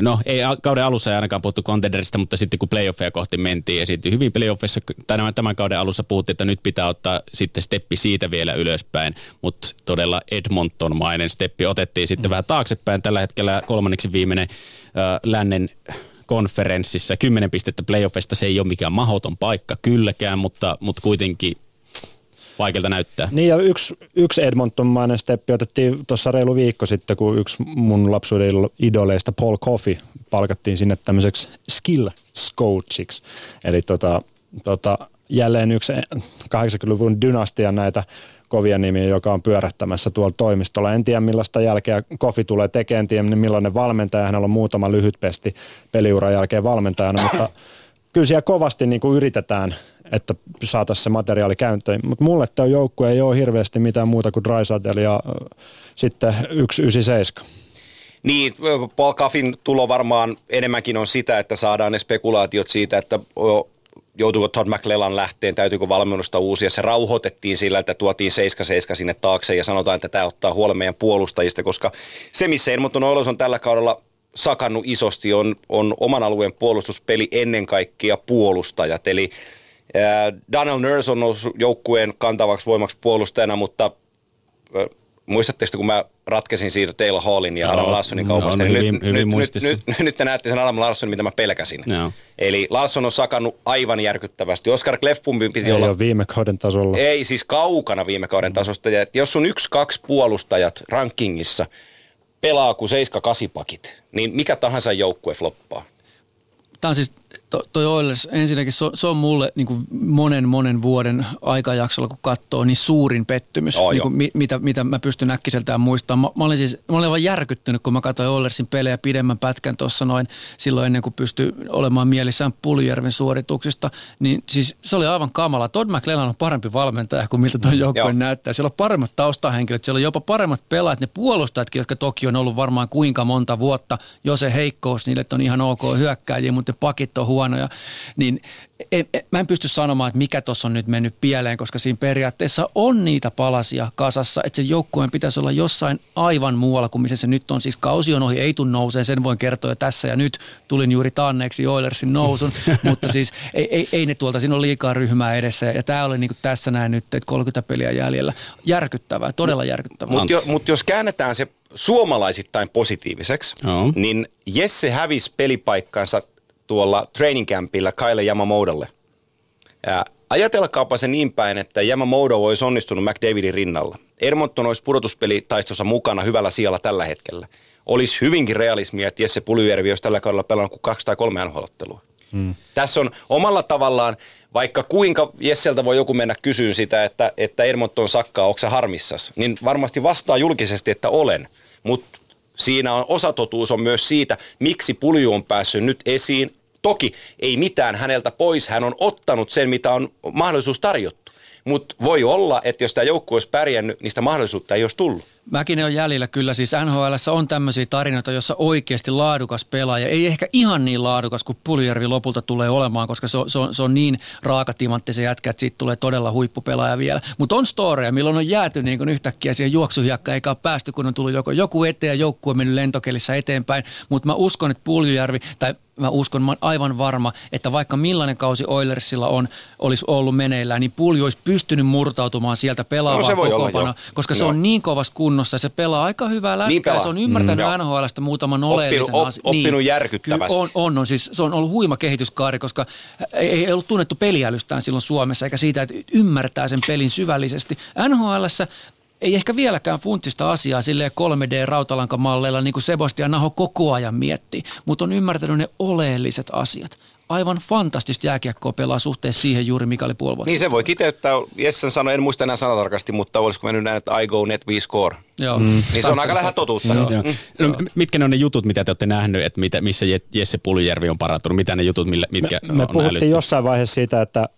no ei kauden alussa ei ainakaan puhuttu contenderista, mutta sitten kun playoffeja kohti mentiin, esiintyi hyvin playoffissa, tämän, tämän kauden alussa puhuttiin, että nyt pitää ottaa sitten steppi siitä vielä ylöspäin, mutta todella Edmonton-mainen steppi otettiin sitten mm. vähän taaksepäin. Tällä hetkellä kolmanneksi viimeinen äh, lännen konferenssissa. 10 pistettä playoffista, se ei ole mikään mahdoton paikka kylläkään, mutta, mutta kuitenkin vaikealta näyttää. Niin ja yksi, yksi Edmonton-mainen steppi otettiin tuossa reilu viikko sitten, kun yksi mun lapsuuden idoleista, Paul Coffey, palkattiin sinne tämmöiseksi skill coachiksi. Eli tota, tota, jälleen yksi 80-luvun dynastia näitä kovia nimiä, joka on pyörähtämässä tuolla toimistolla. En tiedä millaista jälkeä Kofi tulee tekemään, en tiedä millainen valmentaja, hänellä on muutama lyhyt pesti peliuran jälkeen valmentajana, mutta kyllä siellä kovasti niin kuin yritetään, että saataisiin se materiaali käyntiin. Mutta mulle tämä joukkue ei ole hirveästi mitään muuta kuin Draisaitl ja ö, sitten 197. Niin, Paul Kaffin tulo varmaan enemmänkin on sitä, että saadaan ne spekulaatiot siitä, että o, joutuiko Todd McLellan lähteen, täytyykö valmennusta uusia. Se rauhoitettiin sillä, että tuotiin 7-7 sinne taakse ja sanotaan, että tämä ottaa huolen meidän puolustajista, koska se, missä Edmonton Oilers on tällä kaudella sakannut isosti, on, on oman alueen puolustuspeli ennen kaikkea puolustajat. Eli ää, Daniel Nurse on noussut joukkueen kantavaksi voimaksi puolustajana, mutta ää, muistatteko, kun mä ratkesin siitä Taylor Hallin ja Adam Larssonin no, kaupasta, on niin hyvin- nyt, hyvin nyt, nyt, nyt, nyt te näette sen Adam Larssonin, mitä mä pelkäsin. Joo. Eli Larsson on sakannut aivan järkyttävästi. Oskar Klefbumin piti Ei olla ole viime kauden tasolla. ei siis kaukana viime kauden tasosta. Ja jos sun yksi, kaksi puolustajat rankingissa pelaa kuin 7-8 pakit, niin mikä tahansa joukkue floppaa. Tämä on siis, to, toi Oilers, ensinnäkin se on, se on mulle niin kuin monen monen vuoden aikajaksolla, kun katsoo, niin suurin pettymys, Joo, niin kuin, mi, mitä, mitä mä pystyn äkkiseltään muistamaan. Mä, mä, olin siis, mä olin aivan järkyttynyt, kun mä katsoin Oilersin pelejä pidemmän pätkän tuossa noin silloin ennen kuin pystyi olemaan mielissään Puljärven suorituksista. Niin siis se oli aivan kamala. Todd McLellan on parempi valmentaja kuin miltä tuo joukkue Joo. näyttää. Siellä on paremmat taustahenkilöt, siellä on jopa paremmat pelaajat, ne puolustajatkin, jotka toki on ollut varmaan kuinka monta vuotta, jo se heikkous niille, on ihan ok hyökkääjiä, mutta ne pakit on huonoja, niin en, en, mä en pysty sanomaan, että mikä tuossa on nyt mennyt pieleen, koska siinä periaatteessa on niitä palasia kasassa, että se joukkueen pitäisi olla jossain aivan muualla kuin missä se nyt on. Siis kausi on ohi, ei tule nouseen, sen voin kertoa jo tässä ja nyt. Tulin juuri taanneeksi Oilersin nousun, mutta siis ei, ei, ei ne tuolta, siinä on liikaa ryhmää edessä ja tämä oli niin kuin tässä näin nyt, että 30 peliä jäljellä. Järkyttävää, todella järkyttävää. Mutta jo, mut jos käännetään se suomalaisittain positiiviseksi, Joo. niin Jesse hävisi pelipaikkansa tuolla training campilla Kyle Yamamoudalle. Ja ajatelkaapa se niin päin, että Yamamoto olisi onnistunut McDavidin rinnalla. Edmonton olisi pudotuspelitaistossa mukana hyvällä sijalla tällä hetkellä. Olisi hyvinkin realismia, että Jesse Pulyjärvi olisi tällä kaudella pelannut kuin kaksi tai kolme NHL-ottelua. Hmm. Tässä on omalla tavallaan, vaikka kuinka Jesseltä voi joku mennä kysyyn sitä, että, että Edmonton sakkaa, onko harmissas, niin varmasti vastaa julkisesti, että olen. Mutta siinä on osatotuus on myös siitä, miksi Pulju on päässyt nyt esiin. Toki ei mitään häneltä pois, hän on ottanut sen, mitä on mahdollisuus tarjottu. Mutta voi olla, että jos tämä joukkue olisi pärjännyt, sitä mahdollisuutta ei olisi tullut. Mäkinen on jäljellä kyllä, siis NHL on tämmöisiä tarinoita, jossa oikeasti laadukas pelaaja, ei ehkä ihan niin laadukas kuin Puljärvi lopulta tulee olemaan, koska se on, se on, se on niin raaka timantti se jätkä, että siitä tulee todella huippupelaaja vielä. Mutta on storeja, milloin on jääty niin kuin yhtäkkiä siihen juoksuhiakkaan, eikä ole päästy, kun on tullut joko joku eteen ja joukkue on mennyt lentokelissä eteenpäin. Mutta mä uskon, että Puljärvi, tai mä uskon, mä oon aivan varma, että vaikka millainen kausi Oilersilla on, olisi ollut meneillään, niin Pulju olisi pystynyt murtautumaan sieltä No pelaavaan se kokoonpanoon, joo. koska se Joo. on niin kovassa kunnossa ja se pelaa aika hyvää lätkää. Niin pelaa. se on ymmärtänyt Mm. NHLstä muutaman oleellisen op- asian. oppinut järkyttävästi. Kyllä on, on, on, siis se on ollut huima kehityskaari, koska ei, ei ollut tunnettu peliälystään silloin Suomessa, eikä siitä, että ymmärtää sen pelin syvällisesti. NHLssä ei ehkä vieläkään funtsista asiaa silleen 3D-rautalankamalleilla, niin kuin Sebastian Naho koko ajan miettii, mutta on ymmärtänyt ne oleelliset asiat. Aivan fantastista jääkiekkoa pelaa suhteessa siihen juuri, mikä oli puoli vuotta Niin se voi kiteyttää, Jessen sanoi, en muista enää sanatarkasti, mutta olisiko mennyt näin, että I go net we score. Joo. Niin se on aika lähellä totuutta. Joo. Mm. No, mitkä ne on ne jutut, mitä te olette nähnyt, että mitä, missä Je- Jesse Puljärvi on parantunut? Mitä ne jutut, millä, mitkä Me on puhuttiin älytty? jossain vaiheessa siitä, että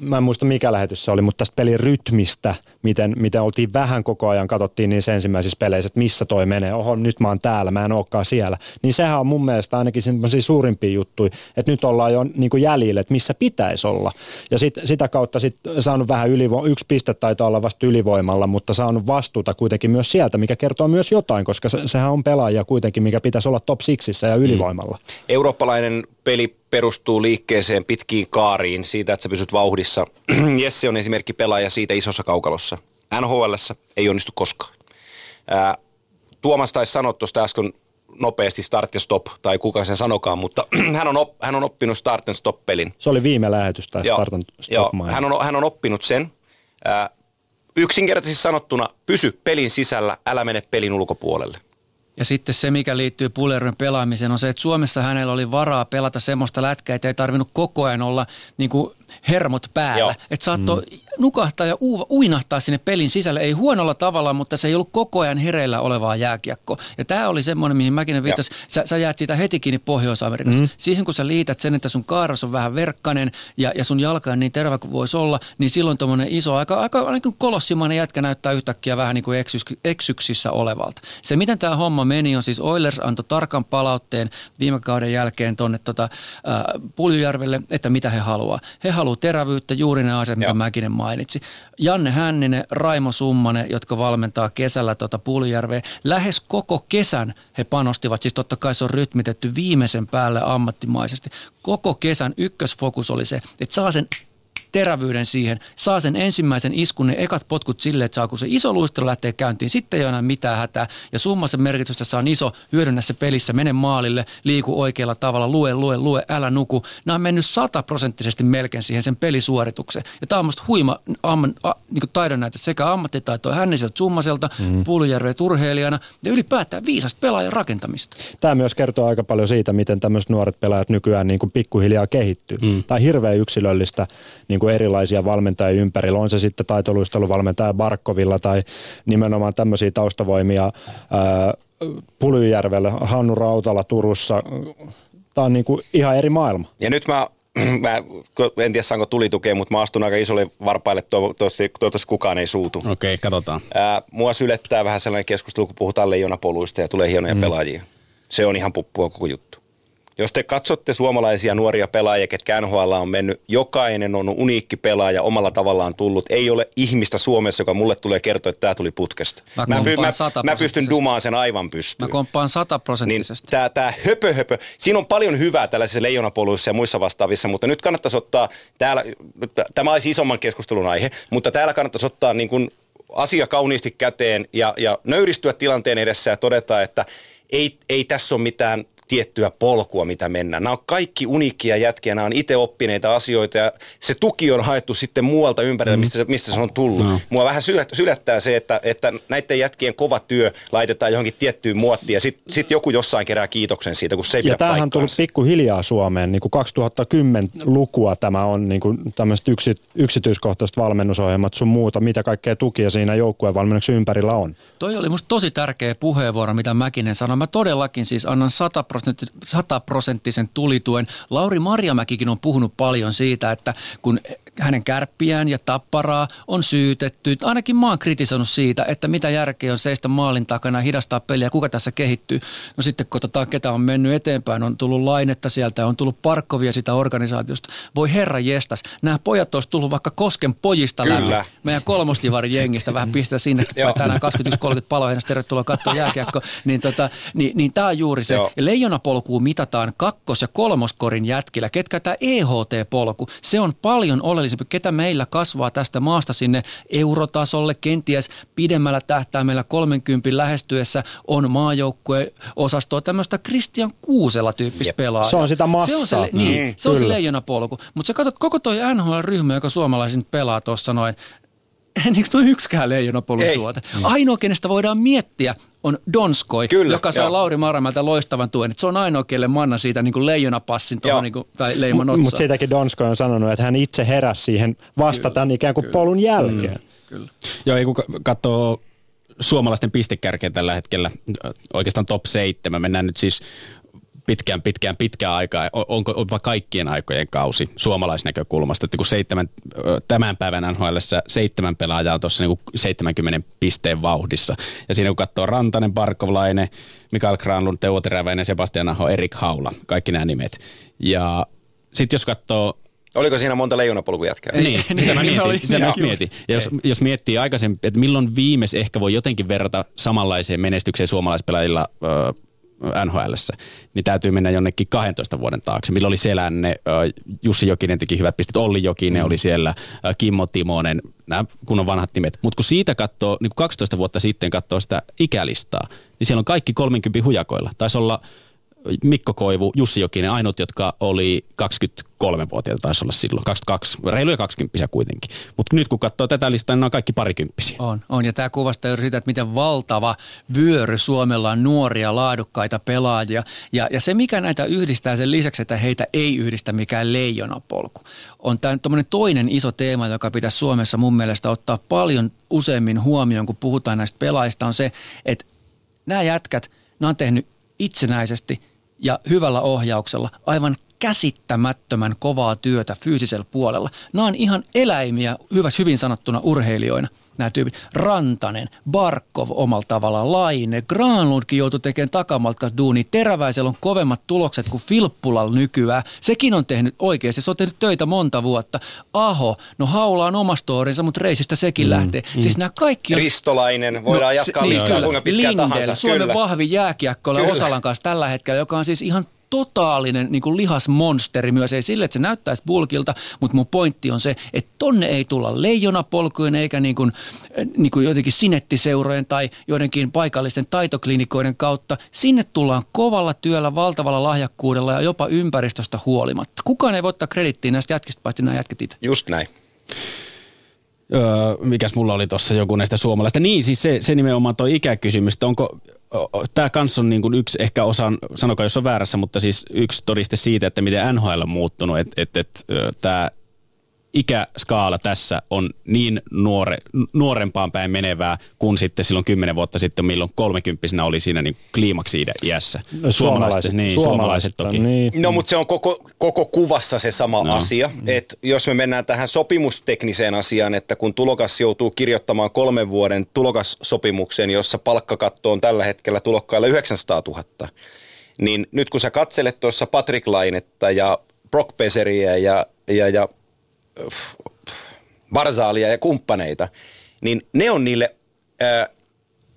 mä en muista mikä lähetys se oli, mutta tästä pelin rytmistä, miten, miten oltiin vähän koko ajan, katsottiin niissä ensimmäisissä peleissä, että missä toi menee, oho nyt mä oon täällä, mä en olekaan siellä. Niin sehän on mun mielestä ainakin semmoisia suurimpia juttuja, että nyt ollaan jo niin kuin jäljillä, että missä pitäisi olla. Ja sit, sitä kautta sit saanut vähän ylivo- yksi piste taitaa olla vasta ylivoimalla, mutta saanut vastuuta kuitenkin myös sieltä, mikä kertoo myös jotain, koska se, sehän on pelaaja kuitenkin, mikä pitäisi olla top sixissä ja ylivoimalla. Eurooppalainen peli perustuu liikkeeseen pitkiin kaariin siitä, että sä pysyt vauhdissa. Jesse on esimerkki pelaaja siitä isossa kaukalossa. nhl ei onnistu koskaan. Ää, Tuomas taisi sanoa tuosta äsken nopeasti start ja stop, tai kuka sen sanokaan, mutta hän on, op, hän on oppinut start and stop pelin. Se oli viime lähetys Joo, start and joo, stop main. hän, on, hän on oppinut sen. Ää, yksinkertaisesti sanottuna, pysy pelin sisällä, älä mene pelin ulkopuolelle. Ja sitten se, mikä liittyy Pulerven pelaamiseen, on se, että Suomessa hänellä oli varaa pelata semmoista lätkää, että ei tarvinnut koko ajan olla niin kuin hermot päällä. Joo. Että saattoi nukahtaa ja uuva, uinahtaa sinne pelin sisälle. Ei huonolla tavalla, mutta se ei ollut koko ajan hereillä olevaa jääkiekko. Ja tämä oli semmoinen, mihin mäkin viittasin. Sä, sä jäät siitä heti kiinni Pohjois-Amerikassa. Mm. Siihen kun sä liität sen, että sun kaaras on vähän verkkanen ja, ja sun jalka on niin terve kuin voisi olla, niin silloin tuommoinen iso, aika, aika, aika kolossimainen jätkä näyttää yhtäkkiä vähän niin kuin eksys, eksyksissä olevalta. Se, miten tämä homma meni, on siis Oilers antoi tarkan palautteen viime kauden jälkeen tuonne tota, äh, Puljujärvelle, että mitä he haluaa. He haluaa terävyyttä, juuri ne asiat, mitä Mäkinen mainitsi. Janne Hänninen, Raimo Summanen, jotka valmentaa kesällä tota Puljujärveä. Lähes koko kesän he panostivat, siis totta kai se on rytmitetty viimeisen päälle ammattimaisesti. Koko kesän ykkösfokus oli se, että saa sen terävyyden siihen, saa sen ensimmäisen iskun, ne ekat potkut sille, että saa kun se iso luistelu lähtee käyntiin, sitten ei ole enää mitään hätää. Ja summasen merkitystä saa iso, hyödynnä se pelissä, mene maalille, liiku oikealla tavalla, lue, lue, lue, älä nuku. Nämä on mennyt sataprosenttisesti melkein siihen sen pelisuoritukseen. Ja tämä on musta huima amman, a, niin taidon näytä sekä ammattitaitoa Hänniseltä, Summaselta, mm. Puulujärveä turheilijana ja ylipäätään viisasta pelaajan rakentamista. Tämä myös kertoo aika paljon siitä, miten tämmöiset nuoret pelaajat nykyään niin kuin pikkuhiljaa kehittyy. Mm. Tai hirveän yksilöllistä niin kuin erilaisia valmentajia ympärillä. On se sitten taitoluisteluvalmentaja Barkovilla tai nimenomaan tämmöisiä taustavoimia ää, Pulyjärvellä, Hannu Rautala Turussa. Tämä on niin kuin ihan eri maailma. Ja nyt mä mä en tiedä saanko tulitukea, mutta mä astun aika isolle varpaille, toivottavasti, toivottavasti kukaan ei suutu. Okei, okay, katsotaan. Ää, mua sylettää vähän sellainen keskustelu, kun puhutaan leijonapoluista ja tulee hienoja mm. pelaajia. Se on ihan puppua koko juttu. Jos te katsotte suomalaisia nuoria pelaajia, ketkä NHL on mennyt, jokainen on uniikki pelaaja, omalla tavallaan tullut. Ei ole ihmistä Suomessa, joka mulle tulee kertoa, että tämä tuli putkesta. Mä, mä, py, mä, mä pystyn dumaan sen aivan pystyyn. Mä komppaan sataprosenttisesti. Niin tämä, tämä höpö, höpö. Siinä on paljon hyvää tällaisissa leijonapoluissa ja muissa vastaavissa, mutta nyt kannattaisi ottaa, täällä, tämä olisi isomman keskustelun aihe, mutta täällä kannattaisi ottaa niin kuin asia kauniisti käteen ja, ja nöyristyä tilanteen edessä ja todeta, että ei, ei tässä ole mitään tiettyä polkua, mitä mennään. Nämä on kaikki uniikkia jätkiä, nämä on itse oppineita asioita ja se tuki on haettu sitten muualta ympärillä, mm. mistä, mistä se on tullut. No. Mua vähän sylättää se, että, että näiden jätkien kova työ laitetaan johonkin tiettyyn muottiin ja sitten sit joku jossain kerää kiitoksen siitä, kun se ei Ja tämähän on tullut pikkuhiljaa Suomeen, niin kuin 2010-lukua tämä on niin kuin tämmöiset yksi, yksityiskohtaiset valmennusohjelmat sun muuta, mitä kaikkea tukia siinä joukkueen valmennuksen ympärillä on. Toi oli musta tosi tärkeä puheenvuoro, mitä Mäkinen sanoi. Mä todellakin siis annan 100 sataprosenttisen tulituen. Lauri Marjamäkikin on puhunut paljon siitä, että kun hänen kärppiään ja tapparaa on syytetty. Ainakin mä oon kritisoinut siitä, että mitä järkeä on seistä maalin takana hidastaa peliä, kuka tässä kehittyy. No sitten kun tota, ketä on mennyt eteenpäin, on tullut lainetta sieltä, on tullut parkkovia sitä organisaatiosta. Voi herra jestas, nämä pojat olisi tullut vaikka Kosken pojista Kyllä. läpi. Meidän kolmostivarin jengistä vähän pistää sinne, tänään 21.30 palohennasta, tervetuloa katsoa jääkiekko. Niin, tota, niin, niin tämä on juuri se. Joo. Leijonapolkuun mitataan kakkos- ja kolmoskorin jätkillä. Ketkä tämä EHT-polku, se on paljon oleellisempi oleellisempi, ketä meillä kasvaa tästä maasta sinne eurotasolle, kenties pidemmällä tähtäimellä 30 lähestyessä on maajoukkueosastoa, tämmöistä Christian Kuusela tyyppistä pelaajaa. Se on sitä massaa. Se on se, niin, mm, se, on se leijonapolku. Mutta sä katsot koko toi NHL-ryhmä, joka suomalaisin pelaa tuossa noin, eikö tuo yksikään leijonapolun tuote? Ainoa, kenestä voidaan miettiä, on Donskoi, Kyllä, joka saa Lauri Maramäeltä loistavan tuen. se on ainoa, kelle manna siitä niin kuin leijonapassin tuohon niin kuin, tai leiman Mutta mut siitäkin Donskoi on sanonut, että hän itse heräsi siihen vasta tämän ikään kuin kyllä. polun jälkeen. Mm, kyllä. Joo, ei kun katsoo suomalaisten pistekärkeä tällä hetkellä, oikeastaan top 7. Mennään nyt siis pitkään, pitkään, pitkään aikaa, onko jopa kaikkien aikojen kausi suomalaisnäkökulmasta, että kun seitsemän, tämän päivän NHL seitsemän pelaajaa on tuossa niin 70 pisteen vauhdissa. Ja siinä kun katsoo Rantanen, Barkovlainen, Mikael Granlund, Teuvo Teräväinen, Sebastian Aho, Erik Haula, kaikki nämä nimet. Ja sitten jos katsoo Oliko siinä monta leijonapolkujätkää? Niin, sitä mä mietin. Sitä myös mietin. Ja jos, jos miettii aikaisemmin, että milloin viimeis ehkä voi jotenkin verrata samanlaiseen menestykseen suomalaispelaajilla nhl niin täytyy mennä jonnekin 12 vuoden taakse. Milloin oli Selänne, Jussi Jokinen teki hyvät pistet, Olli Jokinen mm. oli siellä, Kimmo Timonen, nämä kun on vanhat nimet. Mutta kun siitä katsoo, niin kun 12 vuotta sitten katsoo sitä ikälistaa, niin siellä on kaikki 30 hujakoilla. Taisi olla Mikko Koivu, Jussi Jokinen, ainut, jotka oli 23-vuotiaita taisi olla silloin, 22, reiluja 20 kuitenkin. Mutta nyt kun katsoo tätä listaa, niin ne on kaikki parikymppisiä. On, on. Ja tämä kuvastaa juuri sitä, että miten valtava vyöry Suomella on nuoria, laadukkaita pelaajia. Ja, ja se, mikä näitä yhdistää sen lisäksi, että heitä ei yhdistä mikään leijonapolku, on tämä toinen iso teema, joka pitäisi Suomessa mun mielestä ottaa paljon useammin huomioon, kun puhutaan näistä pelaajista, on se, että nämä jätkät, nämä on tehnyt itsenäisesti ja hyvällä ohjauksella aivan käsittämättömän kovaa työtä fyysisellä puolella. Nämä on ihan eläimiä, hyvin sanottuna urheilijoina – nämä tyypit. Rantanen, Barkov omalla tavallaan, Laine, Granlundkin joutui tekemään takamalta duuni. Teräväisellä on kovemmat tulokset kuin Filppulalla nykyään. Sekin on tehnyt oikeasti, se on tehnyt töitä monta vuotta. Aho, no Haula on oma storinsa, mutta reisistä sekin mm, lähtee. Mm. Siis nämä kaikki on... Ristolainen, voidaan no, jatkaa se, niin, listaa kuinka pitkään Lindel, tahansa. Suomen kyllä. vahvi jääkiekkoilla Osalan kanssa tällä hetkellä, joka on siis ihan totaalinen niin kuin lihasmonsteri myös. Ei sille, että se näyttäisi bulkilta, mutta mun pointti on se, että tonne ei tulla leijonapolkujen eikä niin kuin, niin kuin jotenkin sinettiseurojen tai joidenkin paikallisten taitoklinikoiden kautta. Sinne tullaan kovalla työllä, valtavalla lahjakkuudella ja jopa ympäristöstä huolimatta. Kukaan ei voi ottaa kredittiin näistä jätkistä, paitsi nämä jätkät itse. Just näin. Öö, mikäs mulla oli tuossa joku näistä suomalaista. Niin, siis se, se nimenomaan tuo ikäkysymys, että onko, tämä kanssa on niin kuin yksi ehkä osan, sanokaa jos on väärässä, mutta siis yksi todiste siitä, että miten NHL on muuttunut, että et, et, tämä ikäskaala tässä on niin nuore, nuorempaan päin menevää kuin sitten silloin kymmenen vuotta sitten, milloin kolmekymppisenä oli siinä niin kliimaksi iässä. No, suomalaiset, niin, suomalaiset, suomalaiset toki. Niin. No mutta se on koko, koko kuvassa se sama no. asia, että jos me mennään tähän sopimustekniseen asiaan, että kun tulokas joutuu kirjoittamaan kolmen vuoden tulokassopimukseen, jossa palkkakatto on tällä hetkellä tulokkaille 900 000, niin nyt kun sä katselet tuossa Patrick Lainetta ja Brock Peseriä ja, ja, ja Barzaalia ja kumppaneita, niin ne on niille ää,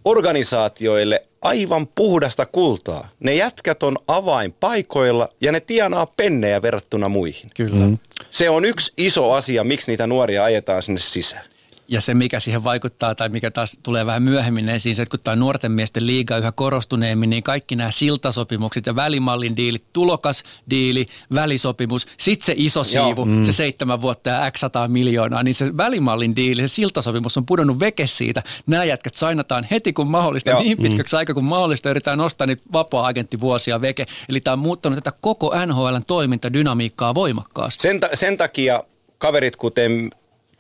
organisaatioille aivan puhdasta kultaa. Ne jätkät on avainpaikoilla ja ne tienaa pennejä verrattuna muihin. Kyllä. Mm. Se on yksi iso asia, miksi niitä nuoria ajetaan sinne sisään. Ja se, mikä siihen vaikuttaa tai mikä taas tulee vähän myöhemmin esiin, se, että kun tämä nuorten miesten liiga yhä korostuneemmin, niin kaikki nämä siltasopimukset ja välimallin diilit, tulokasdiili, välisopimus, sitten se iso siivu, mm. se seitsemän vuotta ja x 100 miljoonaa, niin se välimallin diili, se siltasopimus on pudonnut veke siitä. Nämä jätkät sainataan heti kun mahdollista, Joo. niin pitkäksi mm. aika kuin mahdollista, yritetään nostaa niitä vapaa-agenttivuosia veke. Eli tämä on muuttanut tätä koko NHLn toimintadynamiikkaa voimakkaasti. Sen, ta- sen takia kaverit kuten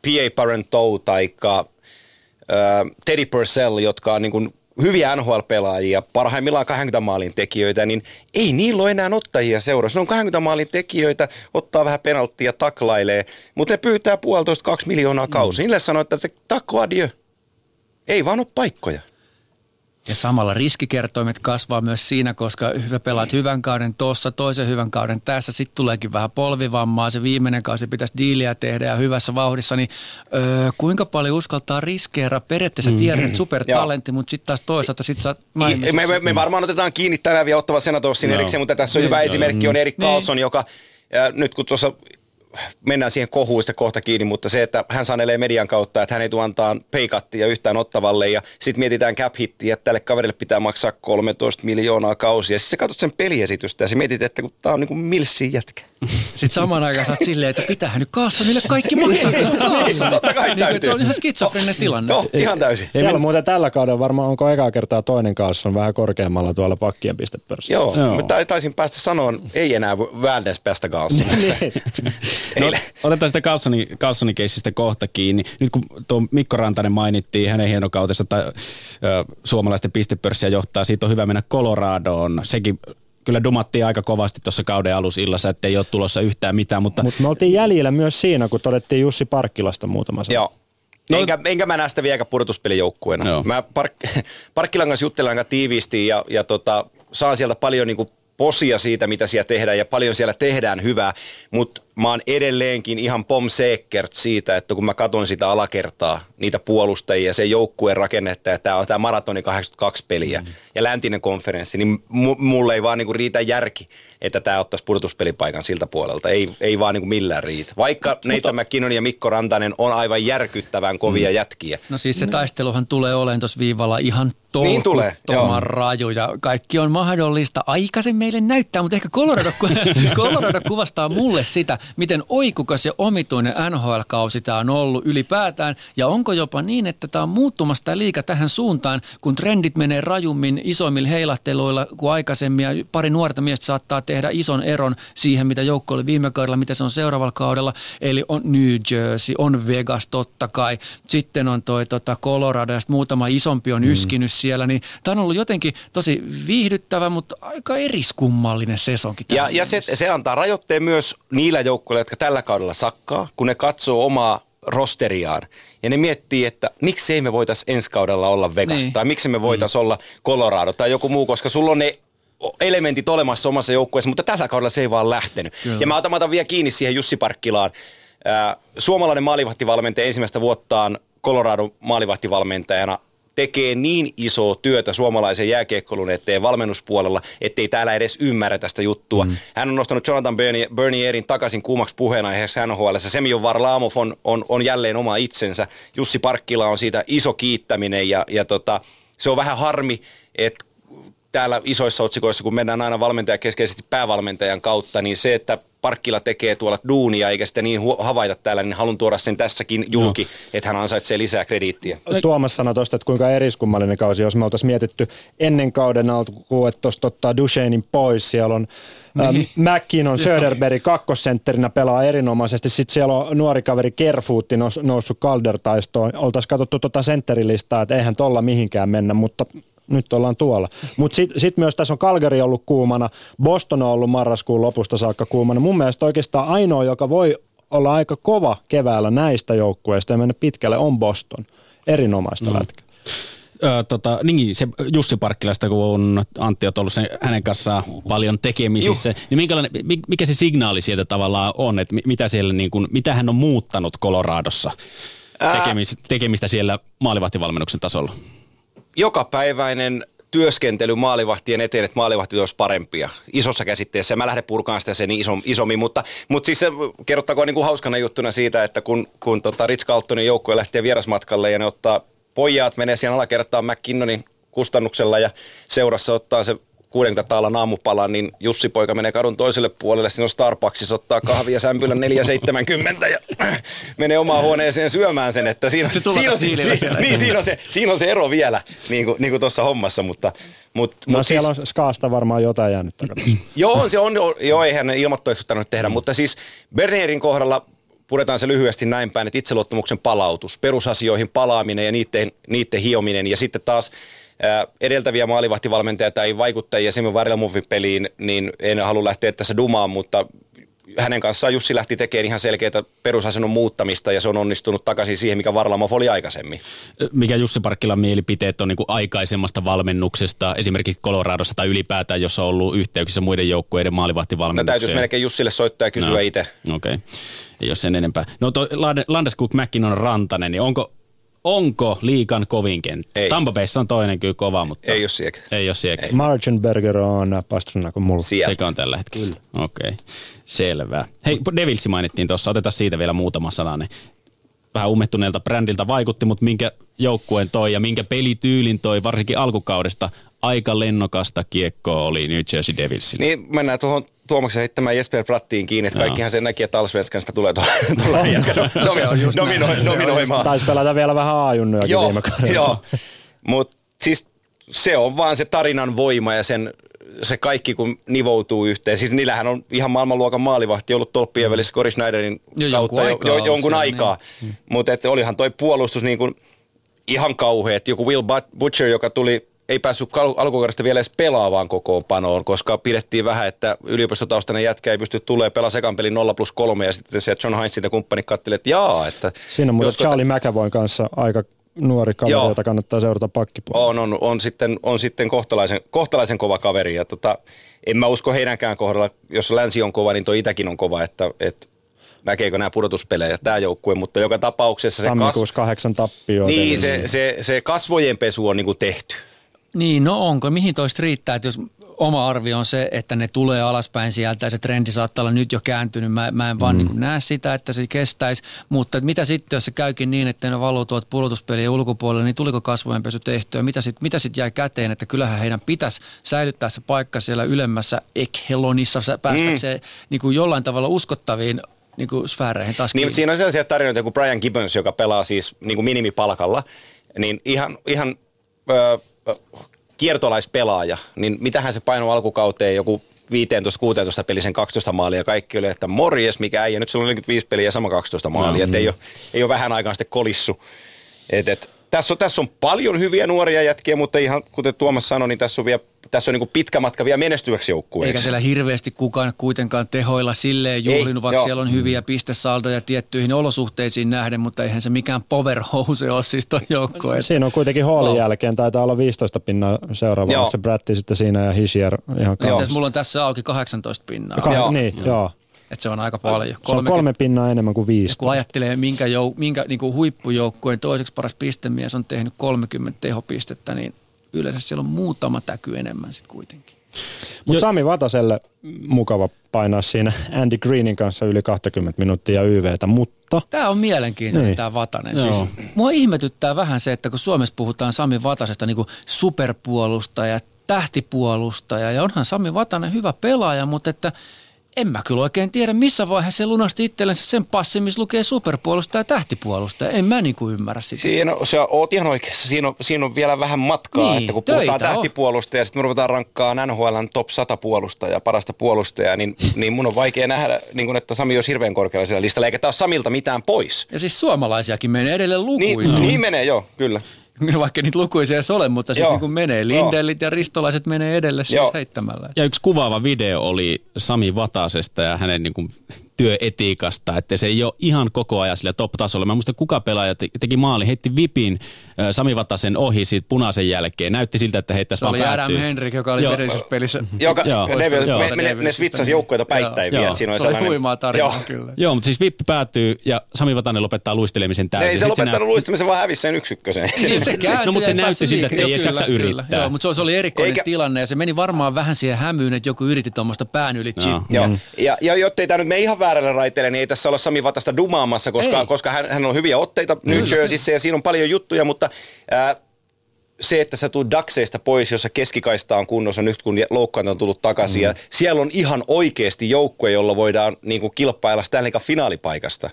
P.A. Parenteau tai äh, Teddy Purcell, jotka on niin kuin hyviä NHL-pelaajia, parhaimmillaan 20 maalin tekijöitä, niin ei niillä ole enää ottajia seurassa. Ne on 20 maalin tekijöitä, ottaa vähän penalttia, taklailee, mutta ne pyytää puolitoista kaksi miljoonaa kausi. Mm. Niille sanoo, että takko adieu. Ei vaan ole paikkoja. Ja samalla riskikertoimet kasvaa myös siinä, koska hyvä pelaat hyvän kauden tuossa, toisen hyvän kauden tässä. Sitten tuleekin vähän polvivammaa, se viimeinen kausi pitäisi diiliä tehdä ja hyvässä vauhdissa. Niin öö, kuinka paljon uskaltaa riskeerä? Periaatteessa mm. tiedät, että supertalentti, mutta sitten taas toisaalta sit sä me, me, me, varmaan otetaan kiinni tänään vielä ottava senatorsin no. erikseen, mutta tässä on niin. hyvä esimerkki, on Erik Karlsson, niin. joka ja nyt kun tuossa mennään siihen kohuista kohta kiinni, mutta se, että hän sanelee median kautta, että hän ei tule antaa peikattia yhtään ottavalle ja sitten mietitään cap hittiä, että tälle kaverille pitää maksaa 13 miljoonaa kausia. Sitten sä katsot sen peliesitystä ja sä mietit, että kun tää on niinku milsi jätkä. Sitten samaan aikaan sä oot silleen, että pitää nyt niille kaikki maksaa, on Totta kai niin, Se on ihan skitsofrinen tilanne. Joo, ihan täysin. Ei, Siellä muuten tällä kaudella varmaan onko ekaa kertaa toinen on vähän korkeammalla tuolla pakkien pistepörssissä. Joo, Joo. taisin päästä sanoa, ei enää väännäs päästä Carlson no, otetaan sitä Carlsonin, Carlsonin keissistä kohta kiinni. Nyt kun tuo Mikko Rantanen mainittiin hänen hienokautessa tai ö, suomalaisten pistepörssiä johtaa, siitä on hyvä mennä Coloradoon. Sekin kyllä dumattiin aika kovasti tuossa kauden alusillassa, että ei ole tulossa yhtään mitään. Mutta Mut me oltiin jäljellä myös siinä, kun todettiin Jussi Parkkilasta muutama sana. Joo. No, enkä, enkä mä näe sitä vieläkään pudotuspelijoukkueena. No. Mä park, Parkkilan kanssa juttelen aika tiiviisti ja, ja tota, saan sieltä paljon niin posia siitä, mitä siellä tehdään ja paljon siellä tehdään hyvää, mutta mä oon edelleenkin ihan pomseekkert siitä, että kun mä katson sitä alakertaa, niitä puolustajia, se joukkueen rakennetta ja tämä on tämä maratoni 82 peliä mm. ja läntinen konferenssi, niin mulle ei vaan niinku riitä järki, että tämä ottaisi pudotuspelipaikan siltä puolelta. Ei, ei vaan niinku millään riitä. Vaikka Neita McKinnon ja Mikko Rantanen on aivan järkyttävän kovia mm. jätkiä. No siis se taisteluhan tulee olemaan tuossa viivalla ihan niin tulee, raju ja kaikki on mahdollista. Aikaisin meille näyttää, mutta ehkä Colorado, Colorado kuvastaa mulle sitä, miten oikukas ja omituinen NHL-kausi tämä on ollut ylipäätään. Ja onko jopa niin, että tämä on muuttumassa tämä liika tähän suuntaan, kun trendit menee rajummin isoimmilla heilahteluilla kuin aikaisemmin. Ja pari nuorta miestä saattaa tehdä ison eron siihen, mitä joukko oli viime kaudella, mitä se on seuraavalla kaudella. Eli on New Jersey, on Vegas totta kai. Sitten on toi tota Colorado ja muutama isompi on mm. yskinyt siellä. Niin tämä on ollut jotenkin tosi viihdyttävä, mutta aika eriskummallinen sesonkin. Ja, ja se, se antaa rajoitteen myös niillä joukkoilla, jotka tällä kaudella sakkaa, kun ne katsoo omaa rosteriaan. Ja ne miettii, että miksi ei me voitaisiin ensi kaudella olla Vegas, niin. tai miksi me voitaisiin mm. olla Colorado tai joku muu, koska sulla on ne elementit olemassa omassa joukkueessa, mutta tällä kaudella se ei vaan lähtenyt. Kyllä. Ja mä otan, mä otan vielä kiinni siihen Jussi Parkkilaan. Äh, suomalainen maalivahtivalmentaja ensimmäistä vuottaan Colorado maalivahtivalmentajana tekee niin isoa työtä suomalaisen jääkiekkoilun eteen valmennuspuolella, ettei täällä edes ymmärrä tästä juttua. Mm. Hän on nostanut Jonathan Bernier'in takaisin kuumaksi puheenaiheeksi NHL. Semjo Varlamov on, on, on, jälleen oma itsensä. Jussi Parkkila on siitä iso kiittäminen ja, ja tota, se on vähän harmi, että täällä isoissa otsikoissa, kun mennään aina valmentaja keskeisesti päävalmentajan kautta, niin se, että Parkkila tekee tuolla duunia eikä sitä niin havaita täällä, niin haluan tuoda sen tässäkin julki, no. että hän ansaitsee lisää krediittiä. Tuomas sanoi tuosta, että kuinka eriskummallinen kausi, jos me oltaisiin mietitty ennen kauden alkuun, että tuosta ottaa Dushenin pois, siellä on niin. McKinnon Söderberg kakkosentterinä pelaa erinomaisesti. Sitten siellä on nuori kaveri Kerfuutti nous, noussut Calder-taistoon. Oltaisiin katsottu tuota sentterilistaa, että eihän tuolla mihinkään mennä, mutta nyt ollaan tuolla. Mutta sitten sit myös tässä on Calgary ollut kuumana, Boston on ollut marraskuun lopusta saakka kuumana. Mun mielestä oikeastaan ainoa, joka voi olla aika kova keväällä näistä joukkueista ja mennä pitkälle, on Boston. Erinomaista mm. lätkää. Öö, tota, niin, se Jussi Parkkilasta, kun on Antti on ollut sen, hänen kanssaan paljon tekemisissä, Juh. niin minkälainen, mikä se signaali sieltä tavallaan on, että mitä, siellä, niin kuin, mitä hän on muuttanut Koloraadossa tekemistä, tekemistä siellä maalivahtivalmennuksen tasolla? Jokapäiväinen työskentely maalivahtien eteen, että maalivahtit olisi parempia isossa käsitteessä. Mä lähden purkaan sitä sen isom, isommin, mutta, mutta siis se kerrottakoon niin kuin hauskana juttuna siitä, että kun, kun tota Rich Carltonin joukkue lähtee vierasmatkalle ja ne ottaa pojat, menee siihen alakertaan McKinnonin kustannuksella ja seurassa ottaa se 60 taalan aamupala, niin Jussi poika menee kadun toiselle puolelle, siinä on Starbucksissa, ottaa kahvia sämpylän 470 ja menee omaan huoneeseen syömään sen, että siinä, se siinä, on, si, niin, siinä, on se, siinä on se ero vielä, niin kuin, niin kuin tuossa hommassa, mutta... Mut, no mut siellä siis, on Skaasta varmaan jotain jäänyt Joo, se on, joo, eihän ne ilmoittoiksuttanut tehdä, mm. mutta siis Bernierin kohdalla puretaan se lyhyesti näin päin, että itseluottamuksen palautus, perusasioihin palaaminen ja niiden, niiden hiominen ja sitten taas edeltäviä maalivahtivalmentajia tai vaikuttajia Simo Varjelmovin peliin, niin en halua lähteä tässä dumaan, mutta hänen kanssaan Jussi lähti tekemään ihan selkeää perusasennon muuttamista ja se on onnistunut takaisin siihen, mikä Varlamov oli aikaisemmin. Mikä Jussi Parkkilan mielipiteet on niin kuin aikaisemmasta valmennuksesta, esimerkiksi Coloradossa tai ylipäätään, jossa on ollut yhteyksissä muiden joukkueiden maalivahtivalmennukseen? No täytyisi melkein Jussille soittaa ja kysyä no, itse. Okei, okay. ei ole sen enempää. No toi Landeskuk McKinnon Rantanen, niin onko Onko liikan kovin kenttä? Ei. Tampa Bayssa on toinen kyllä kova, mutta... Ei ole siekä. Ei ole siekä. Margenberger on pastrana kuin mulla. Sieltä. Sekä on tällä hetkellä. Okei, okay. selvä. Hei, Devilsi mainittiin tuossa, otetaan siitä vielä muutama sana. Vähän ummettuneelta brändiltä vaikutti, mutta minkä joukkueen toi ja minkä pelityylin toi varsinkin alkukaudesta aika lennokasta kiekkoa oli New Jersey Devilsille. Niin, mennään tuohon Tuomaksen heittämään Jesper Brattiin kiinni, että kaikkihan sen näki, että Allsvenskansta tulee tuolla dominoimaan. Taisi pelata vielä vähän aajunnujakin viime kaudella. Joo, mutta siis se on vaan se tarinan voima ja sen se kaikki kun nivoutuu yhteen. Siis niillähän on ihan maailmanluokan maalivahti ollut tolppien mm. välissä Cory Schneiderin jo, kautta jonkun jo, jo, jonkun aikaa. Niin. Mutta olihan toi puolustus niin kuin ihan kauhea. Joku Will Butcher, joka tuli ei päässyt alkukaudesta vielä edes pelaavaan kokoonpanoon, koska pidettiin vähän, että yliopistotaustainen jätkä ei pysty tulemaan pelaa sekan pelin 0 plus 3 ja sitten se John Heinz ja kumppanit katteli, että jaa. Että Siinä on muuten Charlie tota... McAvoyn kanssa aika nuori kaveri, Joo. jota kannattaa seurata pakkipuolella. On, on, on, sitten, on sitten kohtalaisen, kohtalaisen kova kaveri ja tota, en mä usko heidänkään kohdalla, jos länsi on kova, niin tuo itäkin on kova, että, että näkeekö nämä pudotuspelejä tämä joukkue, mutta joka tapauksessa se, kas, tappioa. niin, se, se, se kasvojen pesu on niinku tehty. Niin, no onko? Mihin toista riittää, että jos oma arvio on se, että ne tulee alaspäin sieltä ja se trendi saattaa olla nyt jo kääntynyt. Mä, mä en vaan mm. niin näe sitä, että se kestäisi. Mutta että mitä sitten, jos se käykin niin, että ne valuu tuolta pudotuspelien ulkopuolelle, niin tuliko kasvojenpesu tehtyä? Mitä sitten mitä sit jäi käteen, että kyllähän heidän pitäisi säilyttää se paikka siellä ylemmässä ekhelonissa päästäkseen mm. niin kuin jollain tavalla uskottaviin niin kuin sfääreihin taas Niin, siinä on sellaisia tarinoita kuin Brian Gibbons, joka pelaa siis niin kuin minimipalkalla, niin ihan, ihan ö, ö, kiertolaispelaaja, niin mitähän se painoi alkukauteen joku 15-16 pelisen 12 maalia ja kaikki oli, että morjes, mikä äijä, nyt sulla on 45 peliä ja sama 12 maalia, että ei ole, ei ole vähän aikaan sitten kolissu. Et, et, tässä, on, tässä on paljon hyviä nuoria jätkiä, mutta ihan kuten Tuomas sanoi, niin tässä on, vielä, tässä on niin kuin pitkä matka vielä menestyväksi joukkueeksi. Eikä siellä hirveästi kukaan kuitenkaan tehoilla silleen juhlinut, vaikka joo. siellä on hyviä pistesaldoja tiettyihin olosuhteisiin nähden, mutta eihän se mikään powerhouse ole siis toi joukkue. Siinä on kuitenkin Hallin Wow. jälkeen, taitaa olla 15 pinnaa seuraava, Joo. se Bratti sitten siinä ja Hischier ihan Itse asiassa mulla on tässä auki 18 pinnaa, Ka- Joo. Niin, joo. että se on aika paljon. Se on kolme pinnaa enemmän kuin Ja kun 15. ajattelee, minkä, jou, minkä niin kuin huippujoukkueen toiseksi paras pistemies on tehnyt 30 tehopistettä, niin yleensä siellä on muutama täky enemmän sitten kuitenkin. Mutta Sami Vataselle mukava painaa siinä Andy Greenin kanssa yli 20 minuuttia YVtä, mutta Tämä on mielenkiintoinen Niin. tämä Vatanen. Joo. Siis, mua ihmetyttää vähän se, että kun Suomessa puhutaan Sami Vatasesta niin kuin superpuolustaja, tähtipuolustaja ja onhan Sami Vatanen hyvä pelaaja, mutta että en mä kyllä oikein tiedä, missä vaiheessa se lunasti itsellensä sen passin, missä lukee superpuolustaja ja tähtipuolustaja. En mä niin kuin ymmärrä sitä. Siinä on, se oot ihan oikeassa. Siinä on, siinä on vielä vähän matkaa, Niin, että kun puhutaan on. tähtipuolusta ja sitten me ruvetaan rankkaa NHLn top 100 puolustajaa, parasta puolustajaa, niin, niin mun on vaikea nähdä, niin kun, että Sami olisi hirveän korkealla siellä listalla, eikä taas Samilta mitään pois. Ja siis suomalaisiakin menee edelleen Niin, lukuisiin. niin menee, joo, kyllä. Vaikka niitä lukuisia edes ole, mutta siis Joo. niin kuin menee. Lindellit ja ristolaiset menee edelle siis Joo. heittämällä. Ja yksi kuvaava video oli Sami Vatasesta ja hänen niin kuin, työetiikasta, että se ei ole ihan koko ajan sillä top-tasolla. Mä en muista kuka pelaaja te- teki maali, heitti vipin Sami Vatasen ohi siitä punaisen jälkeen. Näytti siltä, että heittäisi Se vaan oli Adam. Henrik, joka oli edellisessä pelissä. Joka, Joo. ne, ne, Joo. ne, ne, ne switchasi joukkueita päittäin Joo. vielä. Siinä Se oli sellainen- huimaa tarinaa Joo. kyllä. Joo, mutta siis vippi päätyy ja Sami Vatanen lopettaa luistelemisen täysin. ei se lopettanut nä- luistamisen, vaan hävisi sen yksi ykkösen. Siis se kääntyi No, mutta se näytti siltä, että ei jaksa yrittää. Joo, mutta se oli, se erikoinen tilanne ja se meni varmaan vähän siihen hämyyn, että joku yritti tuommoista pään yli. Ja, ja jottei tämä nyt mene ihan väärälle raiteelle, niin ei tässä olla Sami Vatasta dumaamassa, koska, Ei. koska hän, hän on hyviä otteita New Jerseyssä ja siinä on paljon juttuja, mutta ää, se, että sä tulet Daxeista pois, jossa keskikaista on kunnossa nyt, kun loukkaanto on tullut takaisin, mm. ja siellä on ihan oikeasti joukkue, jolla voidaan niin kuin kilpailla Stanley finaalipaikasta.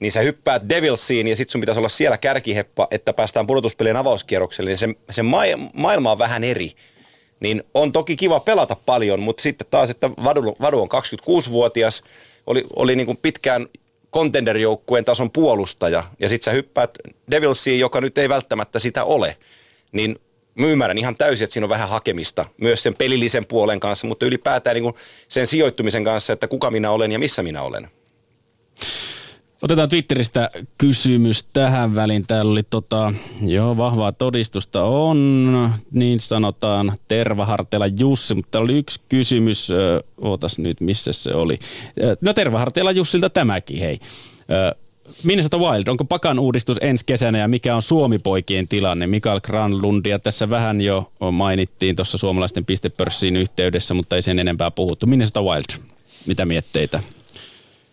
Niin sä hyppäät Devilsiin ja sit sun pitäisi olla siellä kärkiheppa, että päästään pudotuspelien avauskierrokselle, niin se, se ma- maailma on vähän eri niin on toki kiva pelata paljon, mutta sitten taas, että Vadu, Vadu on 26-vuotias, oli, oli niin kuin pitkään contender-joukkueen tason puolustaja, ja sitten sä hyppäät Devilsiin, joka nyt ei välttämättä sitä ole, niin mä ymmärrän ihan täysin, että siinä on vähän hakemista myös sen pelillisen puolen kanssa, mutta ylipäätään niin sen sijoittumisen kanssa, että kuka minä olen ja missä minä olen. Otetaan Twitteristä kysymys tähän väliin. Täällä oli tota, joo, vahvaa todistusta on, niin sanotaan Tervahartela Jussi, mutta täällä oli yksi kysymys, ootas nyt, missä se oli. No Tervahartela Jussilta tämäkin, hei. Minnesota Wild, onko Pakan uudistus ensi kesänä ja mikä on Suomi-poikien tilanne? Mikael Granlundia tässä vähän jo mainittiin tuossa suomalaisten pistepörssiin yhteydessä, mutta ei sen enempää puhuttu. Minnesota Wild, mitä mietteitä?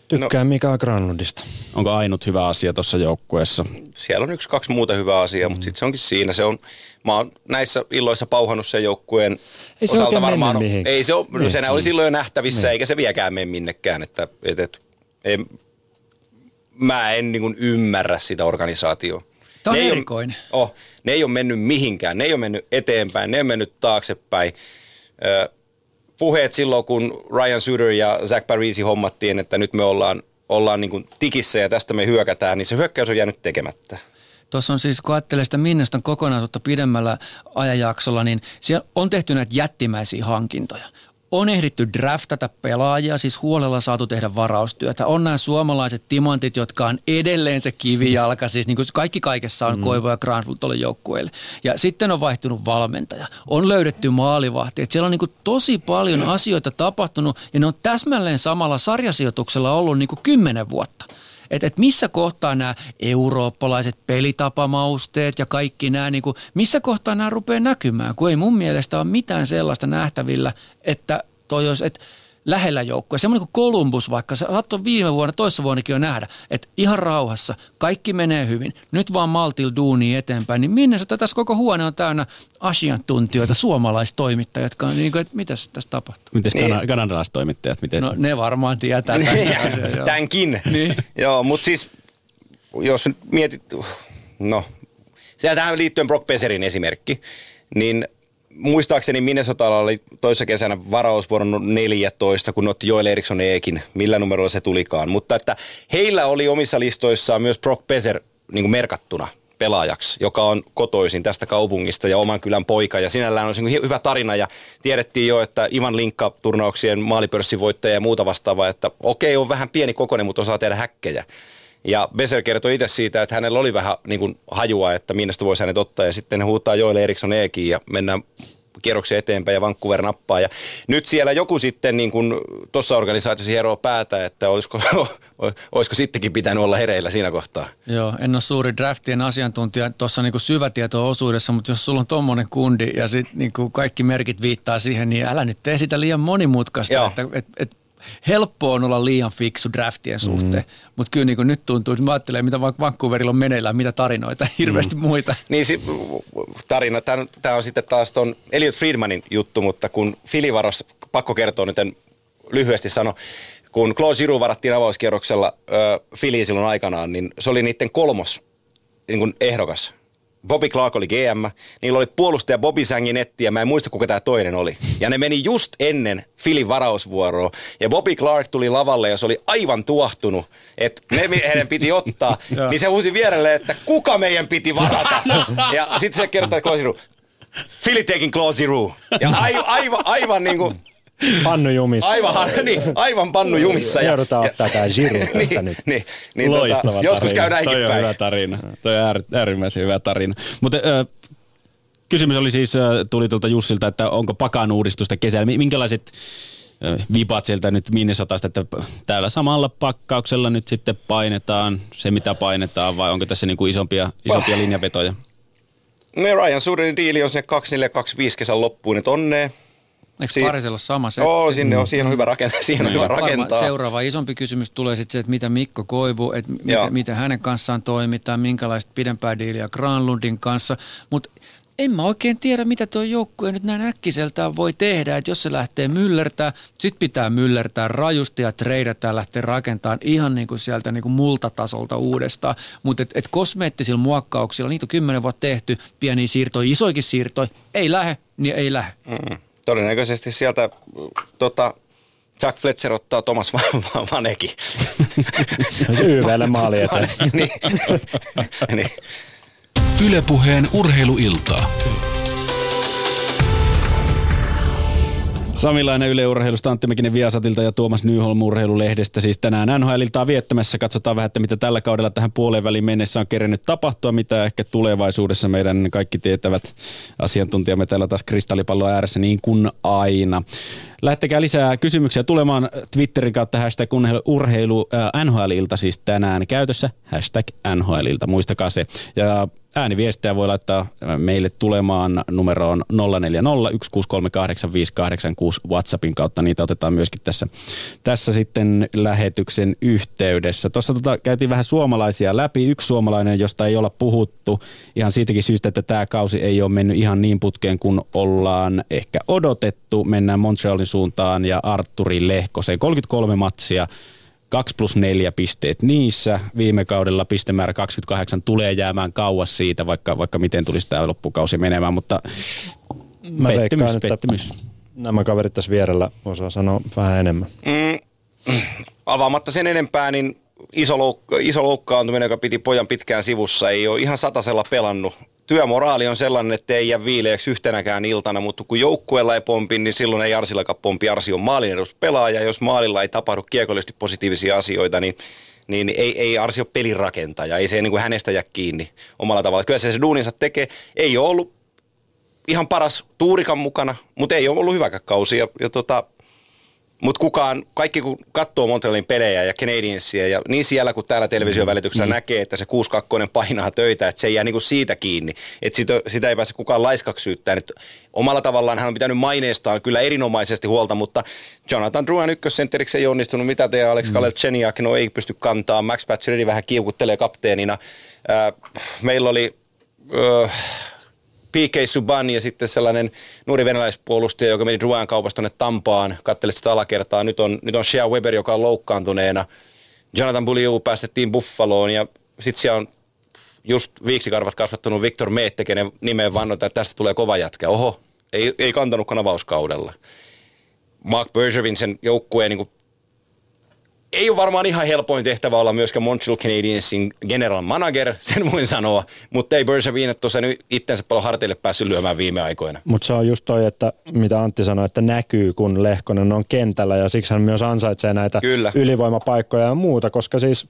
Tykkään Mika Granlundista. Onko ainut hyvä asia tuossa joukkueessa? siellä on yksi, kaksi muuta hyvää asiaa, mutta sitten se onkin siinä. Se on, mä oon näissä illoissa pauhannut sen joukkueen Ei se osalta varmaan. mihinkään. Ei se ole, no Niin. sehän oli silloin jo nähtävissä, eikä se vieläkään mene minnekään. Että, et, et, ei, mä en niin ymmärrä sitä organisaatiota. Tämä on Ne ei ole- erikoinen. Oh, ne ei ole mennyt mihinkään, ne ei ole mennyt eteenpäin, ne ei ole mennyt taaksepäin. Ö, puheet silloin, kun Ryan Suter ja Zach Parisi hommattiin, että nyt me ollaan, ollaan niin kuin tikissä ja tästä me hyökätään, niin se hyökkäys on jäänyt tekemättä. Tuossa on siis, kun ajattelee sitä Minnestan kokonaisuutta pidemmällä ajanjaksolla, niin siellä on tehty näitä jättimäisiä hankintoja. On ehditty draftata pelaajia, siis huolella saatu tehdä varaustyötä. On nämä suomalaiset timantit, jotka on edelleen se kivijalka, siis niin kuin kaikki kaikessa on mm. Koivo ja Granlund tuolle joukkueelle. Ja sitten on vaihtunut valmentaja, on löydetty maalivahti. Et siellä on niin kuin tosi paljon asioita tapahtunut ja ne on täsmälleen samalla sarjasijoituksella ollut niin kuin kymmenen vuotta. Että et missä kohtaa nämä eurooppalaiset pelitapamausteet ja kaikki nämä, niin kuin, missä kohtaa nämä rupeaa näkymään, kun ei mun mielestä ole mitään sellaista nähtävillä, että toi olisi, että lähellä joukkoja. Semmoinen kuin Columbus vaikka, sä saattoi viime vuonna, toissa vuonnakin jo nähdä, että ihan rauhassa, kaikki menee hyvin. Nyt vaan maltil duuni eteenpäin, niin minne se tässä koko huone on täynnä asiantuntijoita, suomalaistoimittajat, jotka on niin kuin, että mitä tässä tapahtuu. Miten Niin. kana- kanadalaistoimittajat? Miten? No ne varmaan tietää. tämän asian, joo. Tämänkin. Niin. Joo, mutta siis jos nyt mietit, no, sehän tähän liittyen Brock Peserin esimerkki, niin muistaakseni Minnesotalla oli toissa kesänä varausvuoron 14, kun otti Joel Eriksson Eekin, millä numerolla se tulikaan. Mutta että heillä oli omissa listoissaan myös Brock Peser niin kuin merkattuna pelaajaksi, joka on kotoisin tästä kaupungista ja oman kylän poika. Ja sinällään on hy- hyvä tarina ja tiedettiin jo, että Ivan Linkka-turnauksien maalipörssin voittaja ja muuta vastaavaa, että okei on vähän pieni kokoinen, mutta osaa tehdä häkkejä. Ja Besser kertoi itse siitä, että hänellä oli vähän niin kuin hajua, että minnestä voisi hänet ottaa. Ja sitten ne huutaa Joel Eriksson Eekiin ja mennään kierroksia eteenpäin ja Vancouver nappaa. Ja nyt siellä joku sitten niin kuin tuossa organisaatiossa hieroo päätä, että olisiko, olisiko sittenkin pitänyt olla hereillä siinä kohtaa. Joo, en ole suuri draftien asiantuntija tuossa niinku syvätietoisuudessa, mutta jos sulla on tommonen kundi ja sit niinku kaikki merkit viittaa siihen, niin älä nyt tee sitä liian monimutkaista, Joo. että et, et, helppo on olla liian fiksu draftien suhteen, mm. mutta kyllä niinku nyt tuntuu, että mä ajattelen, mitä Vancouverilla on meneillään, mitä tarinoita, hirveästi mm. muita. Niin si- tarina, tämä on sitten taas ton Elliot Friedmanin juttu, mutta kun Fili varas, pakko kertoa nyt en lyhyesti sano, kun Claude Giroux varattiin avauskierroksella ö, Filiin silloin aikanaan, niin se oli niiden kolmos niin kuin ehdokas. Bobby Clark oli GM, niillä oli puolustaja Bobby Sanginetti ja mä en muista kuka tämä toinen oli. Ja ne meni just ennen Filin varausvuoroa ja Bobby Clark tuli lavalle ja se oli aivan tuahtunut, että ne heidän piti ottaa. niin se huusi vierelle, että kuka meidän piti varata. ja sitten se kertoi, että Philly taking Claude Giroux. Ja aivan, aivan, aivan niin kuin, Pannu jumissa. aivan, niin, aivan pannu jumissa. Ja, Joudutaan ja- ottaa tää Giroux tästä niin, nyt. Niin, niin Loistava tota, joskus tarina. käy näinkin Toi on päin. hyvä tarina. Toi on äär, äärimmäisen hyvä tarina. Mutta äh, kysymys oli siis, äh, tuli tuolta Jussilta, että onko pakan uudistusta kesällä. Mi- Minkälaiset äh, vipat sieltä nyt Minnesotasta, että täällä samalla pakkauksella nyt sitten painetaan se, mitä painetaan, vai onko tässä niinku isompia, isompia linjavetoja? No Ryan Sudenin diili on sinne 2425 kesän loppuun, että onnea. Eikö Si- Parisella sama se? Joo, sinne on, siihen on hyvä rakentaa. Siihen on hyvä Varmaan rakentaa. Seuraava isompi kysymys tulee sitten se, että mitä Mikko Koivu, että miten, miten hänen kanssaan toimitaan, minkälaista pidempää diiliä Granlundin kanssa. Mutta en mä oikein tiedä, mitä tuo joukkue nyt näin äkkiseltään voi tehdä. Että jos se lähtee myllertää, sit pitää myllertää rajusti ja treidata ja lähteä rakentamaan ihan niin kuin sieltä niin kuin multatasolta uudestaan. Mutta et, et kosmeettisilla muokkauksilla, niitä on kymmenen vuotta tehty, pieniä siirtoja, isoikin siirtoja, ei lähe, niin ei lähe. Mm. Todennäköisesti sieltä tota, Jack Fletcher ottaa Thomas Van- Van- Vanekin. YVlle maali eteen. niin. niin. Ylepuheen urheiluiltaa. Samilainen Yle Urheilusta, Antti Mäkinen Viasatilta ja Tuomas Nyholm Urheilulehdestä. Siis tänään NHLiltaa viettämässä. Katsotaan vähän, että mitä tällä kaudella tähän puoleen väliin mennessä on kerennyt tapahtua, mitä ehkä tulevaisuudessa meidän kaikki tietävät asiantuntijamme täällä taas kristallipallon ääressä niin kuin aina. Lähettäkää lisää kysymyksiä tulemaan Twitterin kautta hashtag urheilu äh, NHL-ilta siis tänään käytössä. Hashtag NHL-ilta, muistakaa se. Ja ääniviestejä voi laittaa meille tulemaan numeroon 0401638586 WhatsAppin kautta. Niitä otetaan myöskin tässä, tässä sitten lähetyksen yhteydessä. Tuossa tota, käytiin vähän suomalaisia läpi. Yksi suomalainen, josta ei olla puhuttu ihan siitäkin syystä, että tämä kausi ei ole mennyt ihan niin putkeen kuin ollaan ehkä odotettu. Mennään Montrealin suuntaan ja Arturi Lehkoseen. 33 matsia. 2 plus 4 pisteet niissä. Viime kaudella pistemäärä 28 tulee jäämään kauas siitä, vaikka, vaikka miten tulisi tämä loppukausi menemään, mutta Mä veikkaan, pettymys, että pettymys. nämä kaverit tässä vierellä osaa sanoa vähän enemmän. Mm, avaamatta sen enempää, niin iso, louk- iso loukkaantuminen, joka piti pojan pitkään sivussa, ei ole ihan satasella pelannut työmoraali on sellainen, että ei jää viileäksi yhtenäkään iltana, mutta kun joukkueella ei pompi, niin silloin ei Arsillakaan pompi. Arsi on maalin eduspelaaja. Jos maalilla ei tapahdu kiekollisesti positiivisia asioita, niin niin ei, ei Arsi ole pelirakentaja, ei se niin kuin hänestä jää kiinni omalla tavalla. Kyllä se se duuninsa tekee. Ei ole ollut ihan paras tuurikan mukana, mutta ei ole ollut hyväkään kausi. Ja, ja tota, mutta kukaan, kaikki kun katsoo Montrealin pelejä ja Canadiensia ja niin siellä kuin täällä televisiovälityksellä mm. näkee, että se 6-2 painaa töitä, että se ei jää niinku siitä kiinni. Että sitä, sitä ei pääse kukaan laiskaksi syyttämään. Et omalla tavallaan hän on pitänyt maineestaan kyllä erinomaisesti huolta, mutta Jonathan Druan ykkössentteriksi ei onnistunut. Mitä te Alex mm. Kalelcheniak, no ei pysty kantaa. Max Pacioretty vähän kiukuttelee kapteenina. Äh, meillä oli... Äh, PK Subban ja sitten sellainen nuori venäläispuolustaja, joka meni Ruan kaupasta tuonne Tampaan, katteli sitä alakertaa. Nyt on, nyt on Shea Weber, joka on loukkaantuneena. Jonathan Bulliu päästettiin Buffaloon ja sitten siellä on just viiksikarvat kasvattanut Victor Meette, kenen nimeen vannota, että tästä tulee kova jätkä. Oho, ei, ei kantanutkaan avauskaudella. Mark Bergevin sen joukkueen niin ei ole varmaan ihan helpoin tehtävä olla myöskään Montreal Canadiensin general manager, sen voin sanoa, mutta ei Bergevin nyt itsensä paljon harteille päässyt lyömään viime aikoina. Mutta se on just toi, että mitä Antti sanoi, että näkyy kun Lehkonen on kentällä ja siksi hän myös ansaitsee näitä Kyllä. ylivoimapaikkoja ja muuta, koska siis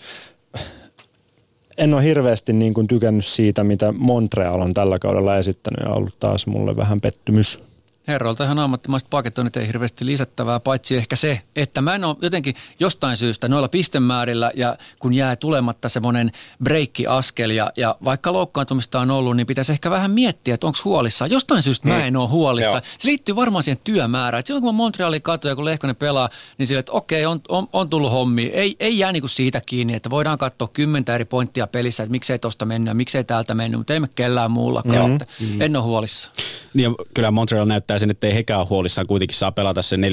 en ole hirveästi niin kuin tykännyt siitä, mitä Montreal on tällä kaudella esittänyt ja ollut taas mulle vähän pettymys herroilta ihan ammattimaiset paketoinnit ei hirveästi lisättävää, paitsi ehkä se, että mä en ole jotenkin jostain syystä noilla pistemäärillä ja kun jää tulematta semmoinen breikki-askel ja, ja vaikka loukkaantumista on ollut, niin pitäisi ehkä vähän miettiä, että onko huolissa. Jostain syystä mä hmm. en ole huolissa. Joo. Se liittyy varmaan siihen työmäärään. Et silloin kun mä Montrealin katoin ja kun Lehkonen pelaa, niin sille, että okei, on, on, on tullut hommi. Ei, ei jää niinku siitä kiinni, että voidaan katsoa kymmentä eri pointtia pelissä, että miksei tosta mennyt ja miksei täältä mennyt, mutta ei me kellään muullakaan. Mm-hmm. Mm-hmm. En ole huolissa. Niin kyllä Montreal näyttää sen, että ei hekään huolissaan. Kuitenkin saa pelata sen 14-15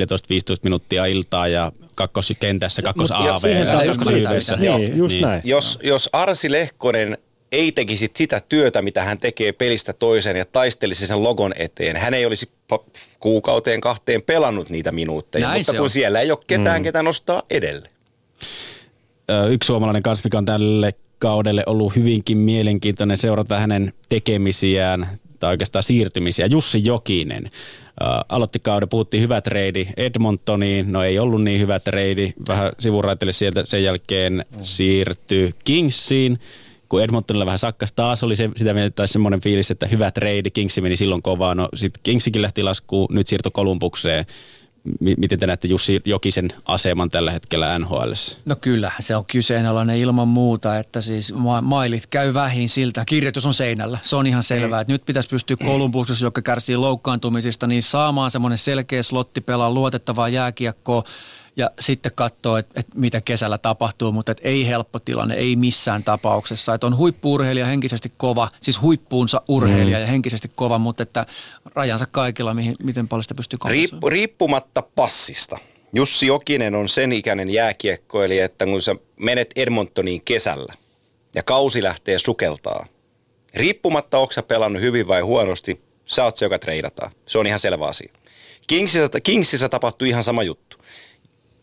minuuttia iltaa ja kakkoskentässä, kakkos AV. Niin, just niin. näin. Jos, jos Arsi Lehkonen ei tekisi sitä työtä, mitä hän tekee pelistä toiseen ja taistelisi sen logon eteen. Hän ei olisi kuukauteen kahteen pelannut niitä minuutteja, Näin mutta kun on. siellä ei ole ketään, mm. ketä nostaa edelle. Yksi suomalainen kanssa, mikä on tälle kaudelle ollut hyvinkin mielenkiintoinen seurata hänen tekemisiään tai oikeastaan siirtymisiä. Jussi Jokinen aloitti kauden, puhuttiin hyvä treidi Edmontoniin, no ei ollut niin hyvä treidi, vähän sivuraitelle sieltä, sen jälkeen siirtyi Kingsiin, kun Edmontonilla vähän sakkas taas oli se, sitä mieltä tai semmoinen fiilis, että hyvä trade, Kingsi meni silloin kovaa, no sitten Kingsikin lähti laskuun, nyt siirtyi Kolumbukseen, miten te näette Jussi Jokisen aseman tällä hetkellä NHL? No kyllä, se on kyseenalainen ilman muuta, että siis ma- mailit käy vähin siltä. Kirjoitus on seinällä, se on ihan selvää. Mm. Että nyt pitäisi pystyä Kolumbuksessa, joka kärsii loukkaantumisista, niin saamaan semmoinen selkeä slotti pelaa luotettavaa jääkiekkoa ja sitten katsoo, että, että mitä kesällä tapahtuu, mutta että ei helppo tilanne, ei missään tapauksessa. Että on huippuurheilija henkisesti kova, siis huippuunsa urheilija mm. ja henkisesti kova, mutta että rajansa kaikilla, mihin, miten paljon sitä pystyy Riippu, Riippumatta passista. Jussi Jokinen on sen ikäinen eli että kun sä menet Edmontoniin kesällä ja kausi lähtee sukeltaa, riippumatta onko sä pelannut hyvin vai huonosti, sä oot se, joka treidataan. Se on ihan selvä asia. Kingsissä, Kingsissä tapahtui ihan sama juttu.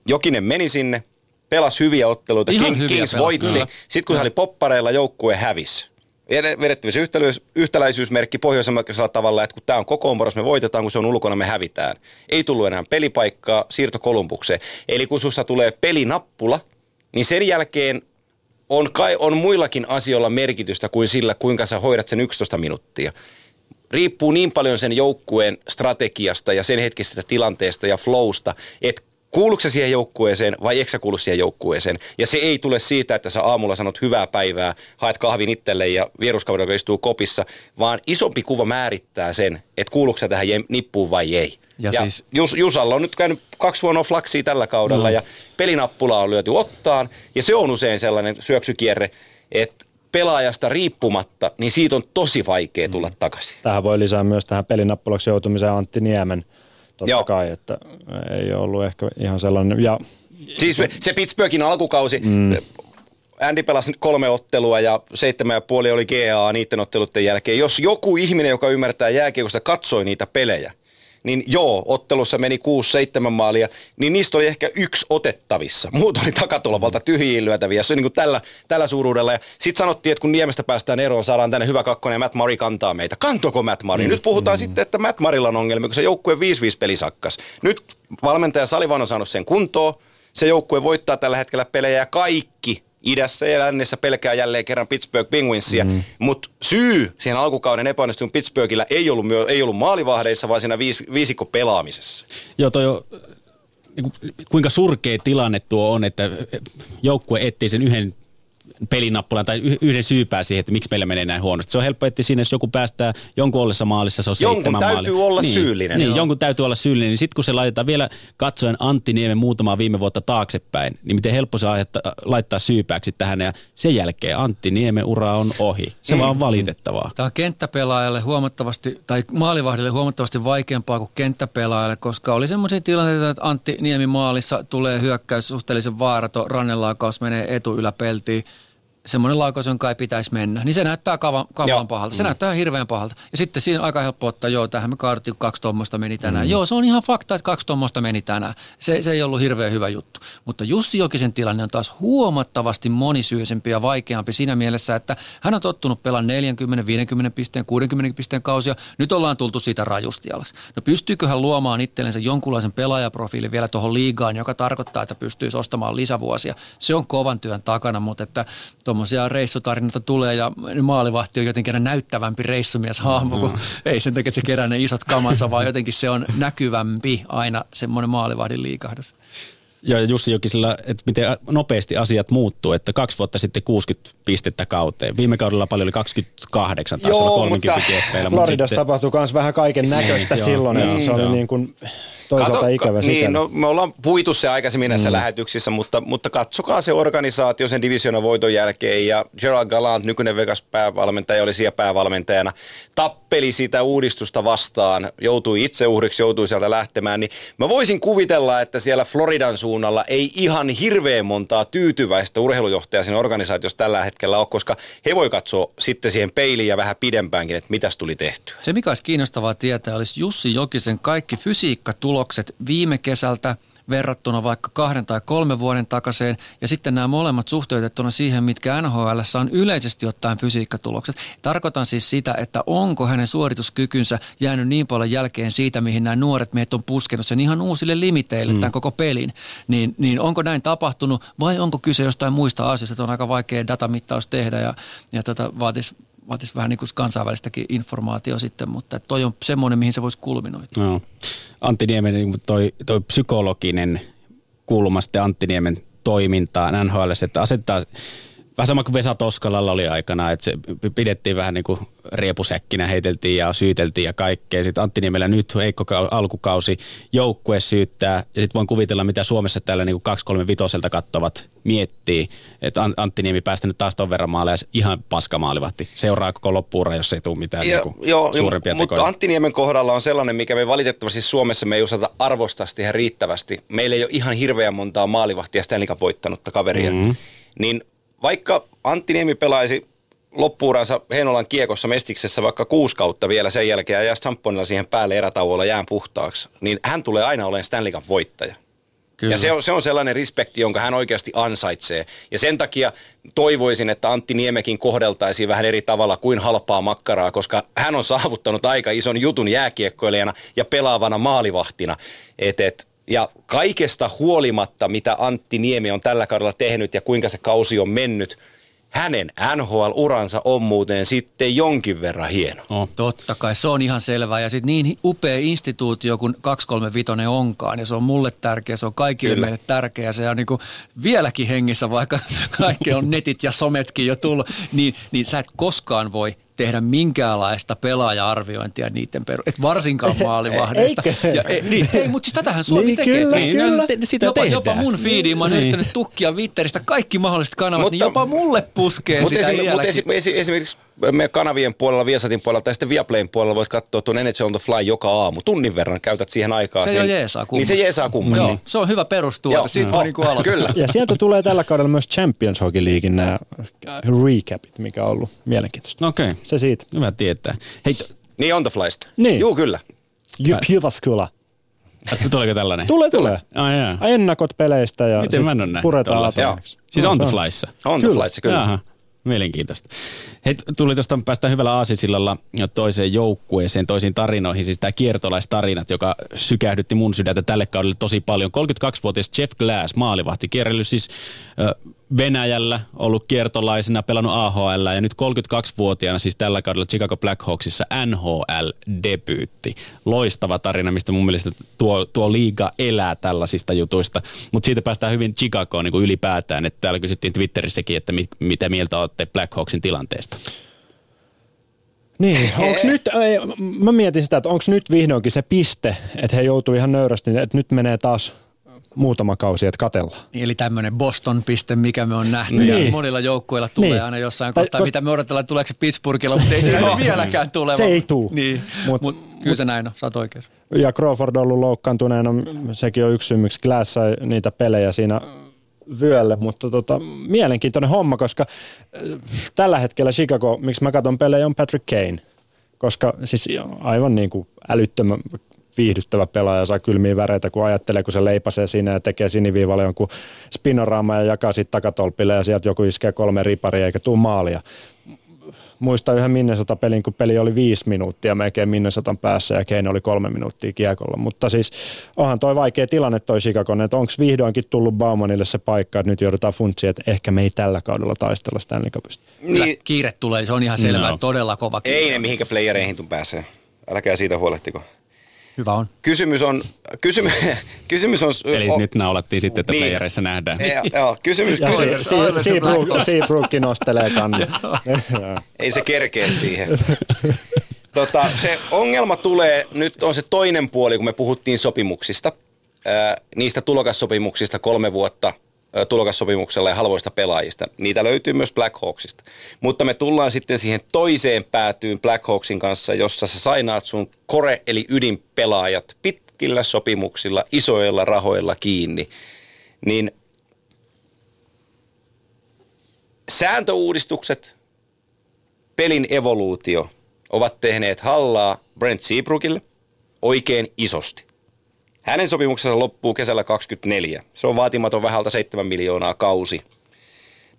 Jokinen meni sinne, pelasi hyviä otteluita, Ihan King, hyviä Kings pelas, voitti. Sitten kun hän oli poppareilla, joukkue hävisi. Vedettiin se yhtäläisyysmerkki pohjoisemmalla tavalla, että kun tämä on kokoonpanos, me voitetaan, kun se on ulkona, me hävitään. Ei tullut enää pelipaikkaa, siirto Kolumbukseen. Eli kun sussa tulee pelinappula, niin sen jälkeen on, kai, on muillakin asioilla merkitystä kuin sillä, kuinka sä hoidat sen 11 minuuttia. Riippuu niin paljon sen joukkueen strategiasta ja sen hetkisestä tilanteesta ja flowsta, että kuuluuko siihen joukkueeseen vai eikö sä kuulu siihen joukkueeseen. Ja se ei tule siitä, että sä aamulla sanot hyvää päivää, haet kahvin itselle ja vieruskaveri, joka istuu kopissa, vaan isompi kuva määrittää sen, että kuuluuko sä tähän nippuun vai ei. Ja, ja siis... Jus, Jusalla on nyt käynyt kaksi huonoa flaksia tällä kaudella mm. ja pelinappula on lyöty ottaan. Ja se on usein sellainen syöksykierre, että pelaajasta riippumatta, niin siitä on tosi vaikea tulla mm. takaisin. Tähän voi lisää myös tähän pelinappulaksi joutumiseen Antti Niemen – totta Joo. kai, että ei ollut ehkä ihan sellainen. Ja, siis se Pittsburghin alkukausi, mm. Andy pelasi kolme ottelua ja seitsemän ja puoli oli GA niiden otteluiden jälkeen. Jos joku ihminen, joka ymmärtää jääkiekosta, katsoi niitä pelejä, niin joo, ottelussa meni 6-7 maalia, niin niistä oli ehkä yksi otettavissa. Muut oli takatolvalta tyhjiin lyötäviä. Se on niin kuin tällä, tällä suuruudella. Ja sitten sanottiin, että kun Niemestä päästään eroon, saadaan tänne hyvä kakkonen ja Matt Murray kantaa meitä. Kantoko Matt Murray? Mm. Nyt puhutaan mm. sitten, että Matt Murraylla on ongelmia, kun se joukkue 5-5 pelisakkas. Nyt valmentaja Salivan on saanut sen kuntoon. Se joukkue voittaa tällä hetkellä pelejä ja kaikki idässä ja lännessä pelkää jälleen kerran Pittsburgh Penguinsia, mm. mutta syy siihen alkukauden epäonnistunut Pittsburghillä ei ollut, myö, ei ollut maalivahdeissa, vaan siinä viis, viisikko pelaamisessa. Joo, toi on, niin kuinka surkea tilanne tuo on, että joukkue etsii sen yhden pelinappulan tai yhden syypää siihen, että miksi meillä menee näin huonosti. Se on helppo etsiä sinne, jos joku päästää jonkun ollessa maalissa, se on jonkun täytyy maali. olla niin, syyllinen. Niin, jonkun täytyy olla syyllinen. Niin sitten kun se laitetaan vielä katsoen Antti Niemen muutamaa viime vuotta taaksepäin, niin miten helppo se aiheuttaa, laittaa syypääksi tähän. Ja sen jälkeen Antti Niemen ura on ohi. Se mm. vaan on valitettavaa. Tämä on kenttäpelaajalle huomattavasti, tai maalivahdille huomattavasti vaikeampaa kuin kenttäpelaajalle, koska oli semmoisia tilanteita, että Antti Niemi maalissa tulee hyökkäys suhteellisen vaarato, rannelaukaus menee etuyläpeltiin semmoinen laukaus, jonka ei pitäisi mennä, niin se näyttää kavan, kavan pahalta. Se mm. näyttää hirveän pahalta. Ja sitten siinä on aika helppo ottaa, joo, tähän me kaartiin, kun kaksi tuommoista meni tänään. Mm. Joo, se on ihan fakta, että kaksi tuommoista meni tänään. Se, se ei ollut hirveän hyvä juttu. Mutta Jussi Jokisen tilanne on taas huomattavasti monisyisempi ja vaikeampi siinä mielessä, että hän on tottunut pelaamaan 40, 50 pisteen, 60 pisteen kausia. Nyt ollaan tultu siitä rajusti alas. No pystyykö hän luomaan itsellensä jonkunlaisen pelaajaprofiilin vielä tuohon liigaan, joka tarkoittaa, että pystyisi ostamaan lisävuosia. Se on kovan työn takana, mutta että tuommoisia reissutarinoita tulee ja maalivahti on jotenkin näyttävämpi reissumies hahmo, kun mm. ei sen takia, että se kerää ne isot kamansa, vaan jotenkin se on näkyvämpi aina semmoinen maalivahdin liikahdus. Ja Jussi Jokisella, että miten nopeasti asiat muuttuu, että kaksi vuotta sitten 60 pistettä kauteen. Viime kaudella paljon oli 28, taisi Joo, olla 30 kieppeillä. Floridassa sitten... tapahtui myös vähän kaiken näköistä niin, silloin, joo, että se oli niin kuin toisaalta Kato, ikävä niin, no, me ollaan puitu se aikaisemmin näissä mm. lähetyksissä, mutta, mutta katsokaa se organisaatio sen divisioonan voiton jälkeen ja Gerald Gallant, nykyinen Vegas päävalmentaja, oli siellä päävalmentajana, tappeli sitä uudistusta vastaan, joutui itse uhriksi, joutui sieltä lähtemään, niin mä voisin kuvitella, että siellä Floridan suunnalla ei ihan hirveän montaa tyytyväistä urheilujohtajaa siinä organisaatiossa tällä hetkellä ole, koska he voi katsoa sitten siihen peiliin ja vähän pidempäänkin, että mitäs tuli tehtyä. Se mikä olisi kiinnostavaa tietää olisi Jussi Jokisen kaikki fysiikkatulokset tulokset viime kesältä verrattuna vaikka kahden tai kolmen vuoden takaisin ja sitten nämä molemmat suhteutettuna siihen, mitkä NHL on yleisesti ottaen fysiikkatulokset. Tarkoitan siis sitä, että onko hänen suorituskykynsä jäänyt niin paljon jälkeen siitä, mihin nämä nuoret meitä on puskenut sen ihan uusille limiteille mm. tämän koko pelin. Niin, niin onko näin tapahtunut vai onko kyse jostain muista asioista? Että on aika vaikea datamittaus tehdä ja, ja tota, vaatisi vaatisi vähän niin kuin kansainvälistäkin informaatio sitten, mutta toi on semmoinen, mihin se voisi kulminoida. No. Antti Niemen niin toi, toi psykologinen kulma sitten Antti Niemen toimintaan NHL, että asettaa Vähän sama kuin Vesa Toskalalla oli aikana, että se pidettiin vähän niin kuin riepusäkkinä, heiteltiin ja syyteltiin ja kaikkea. Sitten Antti Niemelä nyt heikko alkukausi, joukkue syyttää ja sitten voin kuvitella, mitä Suomessa tällä niin 235 kattovat miettii, että Antti Niemi päästänyt taas ton verran maaleja ihan paskamaalivahti. Seuraa koko loppuura, jos ei tule mitään ja, niin kuin joo, suurempia Mutta tekoja. Antti Niemen kohdalla on sellainen, mikä me valitettavasti Suomessa me ei osata arvostaa ihan riittävästi. Meillä ei ole ihan hirveän montaa maalivahtia Stanley voittanutta kaveria. Mm-hmm. Niin vaikka Antti Niemi pelaisi loppuuransa Heinolan kiekossa Mestiksessä vaikka kuusi kautta vielä sen jälkeen ja jää Stamponilla siihen päälle erätauolla jään puhtaaksi, niin hän tulee aina olemaan Stanley Cup voittaja. Kyllä. Ja se on, se on sellainen respekti, jonka hän oikeasti ansaitsee. Ja sen takia toivoisin, että Antti Niemekin kohdeltaisiin vähän eri tavalla kuin halpaa makkaraa, koska hän on saavuttanut aika ison jutun jääkiekkoilijana ja pelaavana maalivahtina. Et, et, ja kaikesta huolimatta, mitä Antti Niemi on tällä kaudella tehnyt ja kuinka se kausi on mennyt, hänen NHL-uransa on muuten sitten jonkin verran hieno. Oh. Totta kai, se on ihan selvää. Ja sitten niin upea instituutio kuin 235 onkaan, ja se on mulle tärkeä, se on kaikille Kyllä. meille tärkeä. Se on niin vieläkin hengissä, vaikka kaikki on netit ja sometkin jo tullut, niin, niin sä et koskaan voi tehdä minkäänlaista pelaaja-arviointia niiden peru, et varsinkaan maalivahdesta. ja, ei, niin, ei, mutta siis tätähän Suomi niin, tekee. Kyllä, niin, kyllä. Te, sitä jopa, jopa mun feediin mä oon niin. yrittänyt tukkia Twitteristä kaikki mahdolliset kanavat, niin mutta, niin jopa mulle puskee mutta sitä esim, mutta esim, esim, esimerkiksi meidän kanavien puolella, Viasatin puolella tai sitten Viaplayn puolella voisi katsoa tuon NHL on the Fly joka aamu. Tunnin verran käytät siihen aikaa. Se jo jeesaa kummasti. Niin se jeesaa kummasti. Joo, se on hyvä perustuote. Siitä voi niinku aloittaa. Kyllä. Ja sieltä tulee tällä kaudella myös Champions Hockey Leaguein nämä recapit, mikä on ollut mielenkiintoista. Okei. Okay. Se siitä. Hyvä tietää. Hei, niin on the flysta. Niin. Juu, kyllä. Jyväskylä. Tuleeko tällainen? Tulee, tulee. Ai jaa. Ennakot peleistä ja Miten mä en puretaan. Siis No, on se the flyssa. On the flights, kyllä. Jaha. Mielenkiintoista. Hei, tuli tuosta, päästään hyvällä aasisillalla toiseen joukkueeseen, toisiin tarinoihin. Siis tämä kiertolaistarinat, joka sykähdytti mun sydäntä tälle kaudelle tosi paljon. 32-vuotias Jeff Glass, maalivahti, kierrellyt siis Venäjällä, ollut kiertolaisena, pelannut AHL ja nyt 32-vuotiaana siis tällä kaudella Chicago Blackhawksissa NHL-debyytti. Loistava tarina, mistä mun mielestä tuo, tuo liiga elää tällaisista jutuista. Mutta siitä päästään hyvin Chicagoon niin ylipäätään. Että täällä kysyttiin Twitterissäkin, että mit, mitä mieltä olette Blackhawksin tilanteesta. Niin, onks nyt, ei, mä mietin sitä, että onko nyt vihdoinkin se piste, että he joutuu ihan nöyrästi, että nyt menee taas muutama kausi, että katellaan. Niin, Eli tämmöinen Boston-piste, mikä me on nähty. Niin. Ja monilla joukkueilla tulee Niin. aina jossain Tai kohtaa, kos- mitä me odotellaan, että tuleeko se Pittsburghilla, mutta ei se Joo. vieläkään tule. Se ei tuu. Niin, Mut- mutta mut, kyllä se näin on, sä oot oikeassa. Ja Crawford on ollut loukkaantuneena, sekin on yksi syy, miksi Glass sai niitä pelejä siinä vyölle, mutta tota, mielenkiintoinen homma, koska äh, tällä hetkellä Chicago, miksi mä katson pelejä, on Patrick Kane, koska siis aivan niin kuin älyttömän viihdyttävä pelaaja, saa kylmiä väreitä, kun ajattelee, kun se leipasee siinä ja tekee siniviivalle jonkun spinoraama ja jakaa siitä takatolpille ja sieltä joku iskee kolme riparia eikä tuu maalia muistan yhden Minnesota-pelin, kun peli oli viisi minuuttia melkein Minnesotan päässä ja Kane oli kolme minuuttia kiekolla. Mutta siis onhan toi vaikea tilanne toi Chicago, että onko vihdoinkin tullut Baumanille se paikka, että nyt joudutaan funtsiin, että ehkä me ei tällä kaudella taistella Stanley Cupista. Niin, kiire tulee, se on ihan selvää, No. todella kova kiire. ei ne mihinkä playereihin tuu pääsee. Älkää siitä huolehtiko. Hyvä on. Kysymys on, kysymys, kysymys on... Eli o, nyt naulattiin sitten, että Niin. playereissa nähdään. Joo, joo, kysymys, Ja kysymys. se, se, Seabrook, Seabrook nostelee kannan. Ei se kerkeä siihen. tota, se ongelma tulee, nyt on se toinen puoli, kun me puhuttiin sopimuksista. Ää, niistä tulokassopimuksista kolme vuotta tulokassopimuksella ja halvoista pelaajista. Niitä löytyy myös Blackhawksista. Mutta me tullaan sitten siihen toiseen päätyyn Blackhawksin kanssa, jossa sä sainaat sun kore eli ydinpelaajat pitkillä sopimuksilla, isoilla rahoilla kiinni. Niin sääntöuudistukset, pelin evoluutio ovat tehneet hallaa Brent Seabrookille oikein isosti. Hänen sopimuksensa loppuu kesällä 24. Se on vaatimaton vähältä 7 miljoonaa kausi.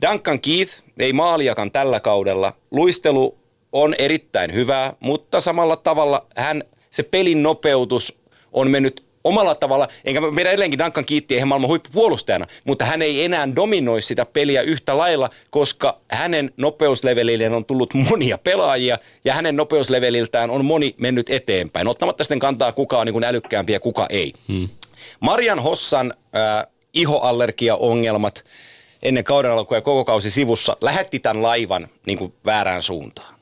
Duncan Keith ei maaliakaan tällä kaudella. Luistelu on erittäin hyvää, mutta samalla tavalla hän, se pelin nopeutus on mennyt omalla tavalla, enkä mä pidä edelleenkin Duncan Keithia ihan maailman huippupuolustajana, mutta hän ei enää dominoi sitä peliä yhtä lailla, koska hänen nopeuslevelilleen on tullut monia pelaajia ja hänen nopeusleveliltään on moni mennyt eteenpäin, ottamatta sitten kantaa kuka on niin kuin älykkäämpi ja kuka ei. Hmm. Marian Hossan äh, ihoallergiaongelmat ennen kauden alkua ja koko kausi sivussa lähetti tämän laivan niin kuin väärään suuntaan.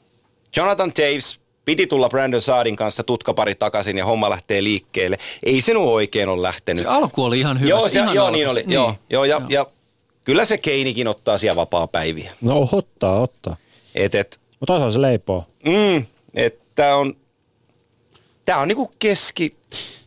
Jonathan Taves piti tulla Brandon Saadin kanssa tutkapari takaisin ja homma lähtee liikkeelle. Ei se oikein ole lähtenyt. Se alku oli ihan hyvä. joo, se ihan joo alku. niin oli. Niin. Joo, joo, ja, ja kyllä se Keinikin ottaa siellä vapaa-päiviä. No ottaa, ottaa. Et, et, Mutta osaa se leipoo. mm, et tää on, tää on niinku keski,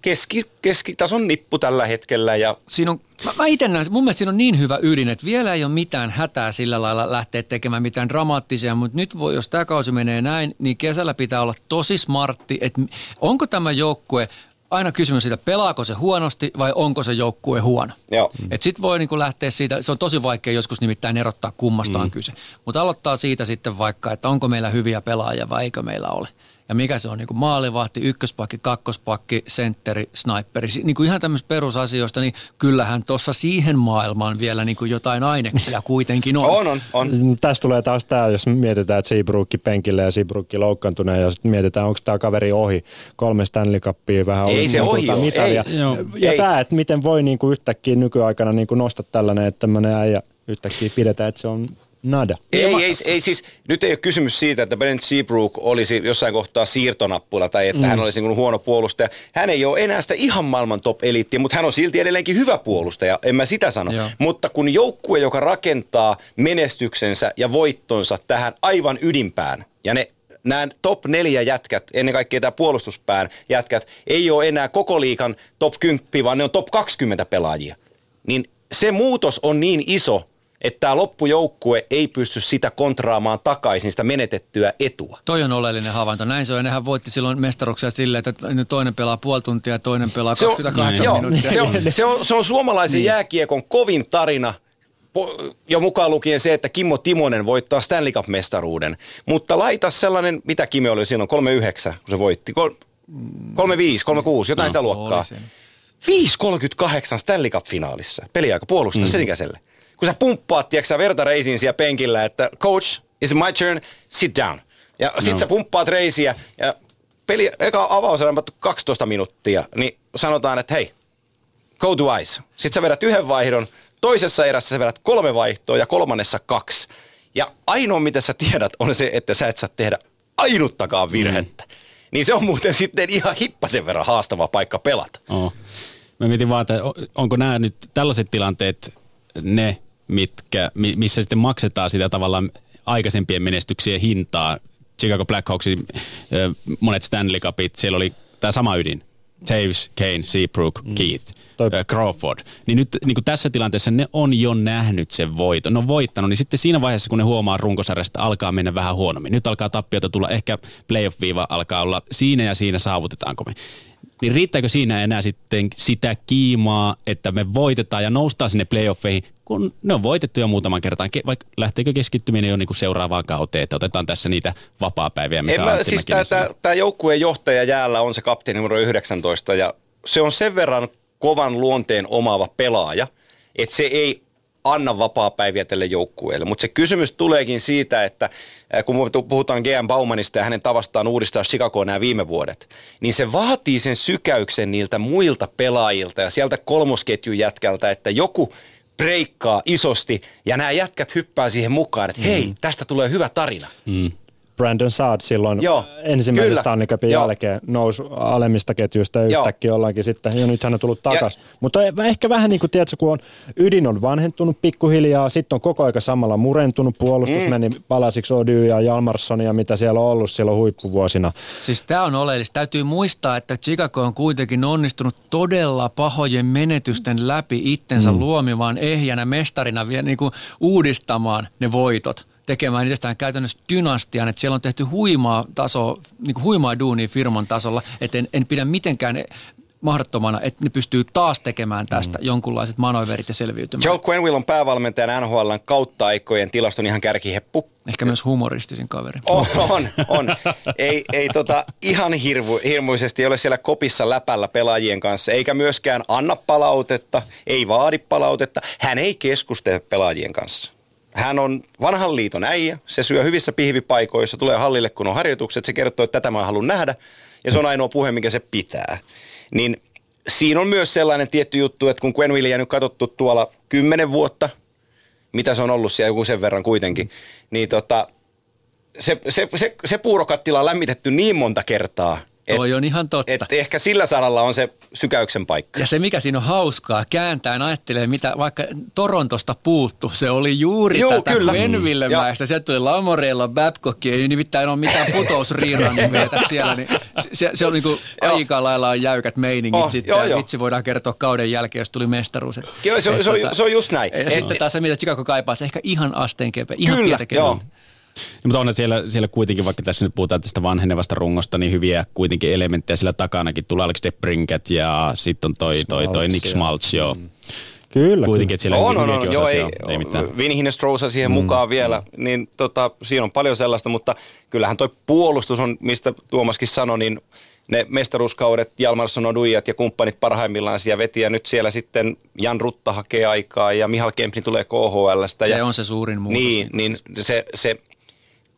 keski, keskitason nippu tällä hetkellä ja siinä on, mä, mä itse näen, mun mielestä siinä on niin hyvä ydin, että vielä ei ole mitään hätää sillä lailla lähteä tekemään mitään dramaattisia, mutta nyt voi, jos tämä kausi menee näin, niin kesällä pitää olla tosi smartti, että onko tämä joukkue, aina kysymys siitä, pelaako se huonosti vai onko se joukkue huono. Joo. Et sit voi niinku lähteä siitä, se on tosi vaikea joskus nimittäin erottaa kummasta on kyse. Mutta aloittaa siitä sitten vaikka, että onko meillä hyviä pelaajia vai eikö meillä ole. Ja mikä se on, niin kuin maalivahti, ykköspakki, kakkospakki, sentteri, sniperi. Niin kuin ihan tämmöistä perusasioista, niin kyllähän tuossa siihen maailmaan vielä niin kuin jotain aineksia kuitenkin on. on, on, on. Tässä tulee taas tämä, jos mietitään, että Seabrookki penkille ja Seabrookki loukkaantuneen ja sitten mietitään, onko tämä kaveri ohi. Kolme Stanley Cupia, vähän Ei se ohi ole, mitalia. ei. Joo. Ja Ei. tämä, että miten voi niinku yhtäkkiä nykyaikana niinku nostaa tällainen, että tämmöinen äijä yhtäkkiä pidetään, että se on nada. Ei, ei, ei, siis, nyt ei ole kysymys siitä, että Brent Seabrook olisi jossain kohtaa siirtonappula tai että mm. hän olisi niin huono puolustaja. Hän ei ole enää sitä ihan maailman top-eliittiä, mutta hän on silti edelleenkin hyvä puolustaja, en mä sitä sano. Joo. Mutta kun joukkue, joka rakentaa menestyksensä ja voittonsa tähän aivan ydinpään, ja ne nämä top neljä jätkät, ennen kaikkea tämä puolustuspään jätkät, ei ole enää koko liikan top 10, vaan ne on top 20 pelaajia. Niin se muutos on niin iso, että tämä loppujoukkue ei pysty sitä kontraamaan takaisin, sitä menetettyä etua. Toi on oleellinen havainto. Näin se on. Nehän voitti silloin mestaruksia silleen, että toinen pelaa puoli tuntia ja toinen pelaa Se on, 28 joo, minuuttia. se, on, se, on, se on suomalaisen niin. jääkiekon kovin tarina, jo mukaan lukien se, että Kimmo Timonen voittaa Stanley Cup-mestaruuden. Mutta laita sellainen, mitä Kimi oli silloin, 3-9, kun se voitti, Kol- 3-5, 3-6, jotain no, sitä luokkaa. oli siinä. 5.38 Stanley Cup-finaalissa, peliaika puolustaa mm. sen ikäiselle. Kun sä pumppaat, tiedätkö sä verta reisiin siellä penkillä, että coach, is my turn, sit down. Ja sit No. sä pumppaat reisiä ja peli, eka avaus on ampattu 12 minuuttia, niin sanotaan, että hei, go to ice. Sitten sä vedät yhden vaihdon, toisessa erässä sä vedät kolme vaihtoa ja kolmannessa kaksi. Ja ainoa mitä sä tiedät on se, että sä et saa tehdä ainuttakaan virhettä. Mm. Niin se on muuten sitten ihan hippasen verran haastava paikka pelata. Oh. Mä mietin vaan, että onko nämä nyt tällaiset tilanteet ne, mitkä, mi- missä sitten maksetaan sitä tavallaan aikaisempien menestyksien hintaa. Chicago Blackhawksin monet Stanley Cupit, siellä oli tämä sama ydin. Taves, Kane, Seabrook, mm. Keith, Toi- ö, Crawford. Niin nyt niin kuin tässä tilanteessa ne on jo nähnyt sen voiton, ne on voittanut, niin sitten siinä vaiheessa, kun ne huomaa runkosarjasta, alkaa mennä vähän huonommin. Nyt alkaa tappiota tulla, ehkä playoff-viiva alkaa olla siinä ja siinä saavutetaanko me. Niin riittääkö siinä enää sitten sitä kiimaa, että me voitetaan ja noustaan sinne playoffeihin, kun ne on voitettu jo muutaman kertaan, Ke- vaikka lähteekö keskittyminen jo niinku seuraavaan kauteen, että otetaan tässä niitä vapaa-päiviä, mitä En mä, siis tämä joukkueen johtaja jäällä on se kapteeni numero 19 ja se on sen verran kovan luonteen omaava pelaaja, että se ei anna vapaa-päiviä tälle joukkueelle. Mutta se kysymys tuleekin siitä, että äh, kun puhutaan GM Baumanista ja hänen tavastaan uudistaa Chicagoa nämä viime vuodet, niin se vaatii sen sykäyksen niiltä muilta pelaajilta ja sieltä kolmosketjun jätkältä, että joku breikkaa isosti ja nämä jätkät hyppää siihen mukaan, että hei, tästä tulee hyvä tarina. Mm. Brandon Saad silloin Joo, ensimmäisen kyllä. Stanley Cupin Joo. jälkeen nousi alemmista ketjuista ja Joo. yhtäkkiä ollaankin sitten, ja nyt hän on tullut takaisin. Mutta ehkä vähän niin kuin, tiedätkö, kun on, ydin on vanhentunut pikkuhiljaa, sitten on koko aika samalla murentunut, puolustus mm. meni palasiksi Ody ja Jalmarsson ja mitä siellä on ollut silloin huippuvuosina. Siis tämä on oleellista. Täytyy muistaa, että Chicago on kuitenkin onnistunut todella pahojen menetysten läpi itsensä mm. luomimaan ehjänä mestarina vielä niin kuin uudistamaan ne voitot tekemään itsestään käytännössä dynastian, että siellä on tehty huimaa taso, niin kuin huimaa duunia firman tasolla, että en, en pidä mitenkään mahdottomana, että ne pystyy taas tekemään tästä mm. jonkunlaiset manoiverit ja selviytymään. Joel Quenville on päävalmentajan NHLn kautta aikojen tilaston ihan kärkiheppu. Ehkä myös humoristisin kaveri. On, on, on. Ei, ei tota, ihan hirvu, hirmuisesti ole siellä kopissa läpällä pelaajien kanssa, eikä myöskään anna palautetta, ei vaadi palautetta. Hän ei keskustele pelaajien kanssa. Hän on vanhan liiton äijä, se syö hyvissä pihvipaikoissa, tulee hallille kun on harjoitukset, se kertoo, että tätä mä haluan nähdä, ja se on ainoa puhe, mikä se pitää. Niin siinä on myös sellainen tietty juttu, että kun Quenvillea nyt katsottu tuolla kymmenen vuotta, mitä se on ollut siellä joku sen verran kuitenkin, niin tota, se, se, se, se puurokattila on lämmitetty niin monta kertaa, että Toi on ihan totta. et ehkä sillä saralla on se sykäyksen paikka. Ja se, mikä siinä on hauskaa, kääntäen ajattelee, mitä vaikka Torontosta puuttu, se oli juuri Joo, tätä kyllä. Quenvillemäistä. Sieltä tuli Lamorella, Babcock, ei nimittäin ole mitään putousriiranimeitä siellä, niin se, se on niin kuin Joo. aika lailla jäykät meiningit Oh, sitten. joo, joo. vitsi voidaan kertoa kauden jälkeen, jos tuli mestaruus. Et, Joo, se on- et se on- tota- se on just näin. Ja Et- sitten taas se, mitä Chicago kaipaa, se ehkä ihan asteen keveä, ihan Kyllä, joo. No, mutta onhan siellä, siellä kuitenkin, vaikka tässä nyt puhutaan tästä vanhenevasta rungosta, niin hyviä kuitenkin elementtejä sillä takanakin. Tulee Alex DeBrinket ja sitten on toi, toi, toi Nick Schmaltz, Smaltz, joo. Kyllä, Kuitenkin, että siellä on, on, on, on, joo, ei, ei mitään. Vinny Hinnestrousa siihen mm. mukaan vielä, niin tota, siinä on paljon sellaista, mutta kyllähän toi puolustus on, mistä Tuomaskin sanoi, niin ne mestaruuskaudet, Jalmarsson, Odujat ja kumppanit parhaimmillaan siellä veti ja nyt siellä sitten Jan Rutta hakee aikaa ja Mihal Kempni tulee KHLstä. Se ja, on se suurin muutos. Niin, niin se, se,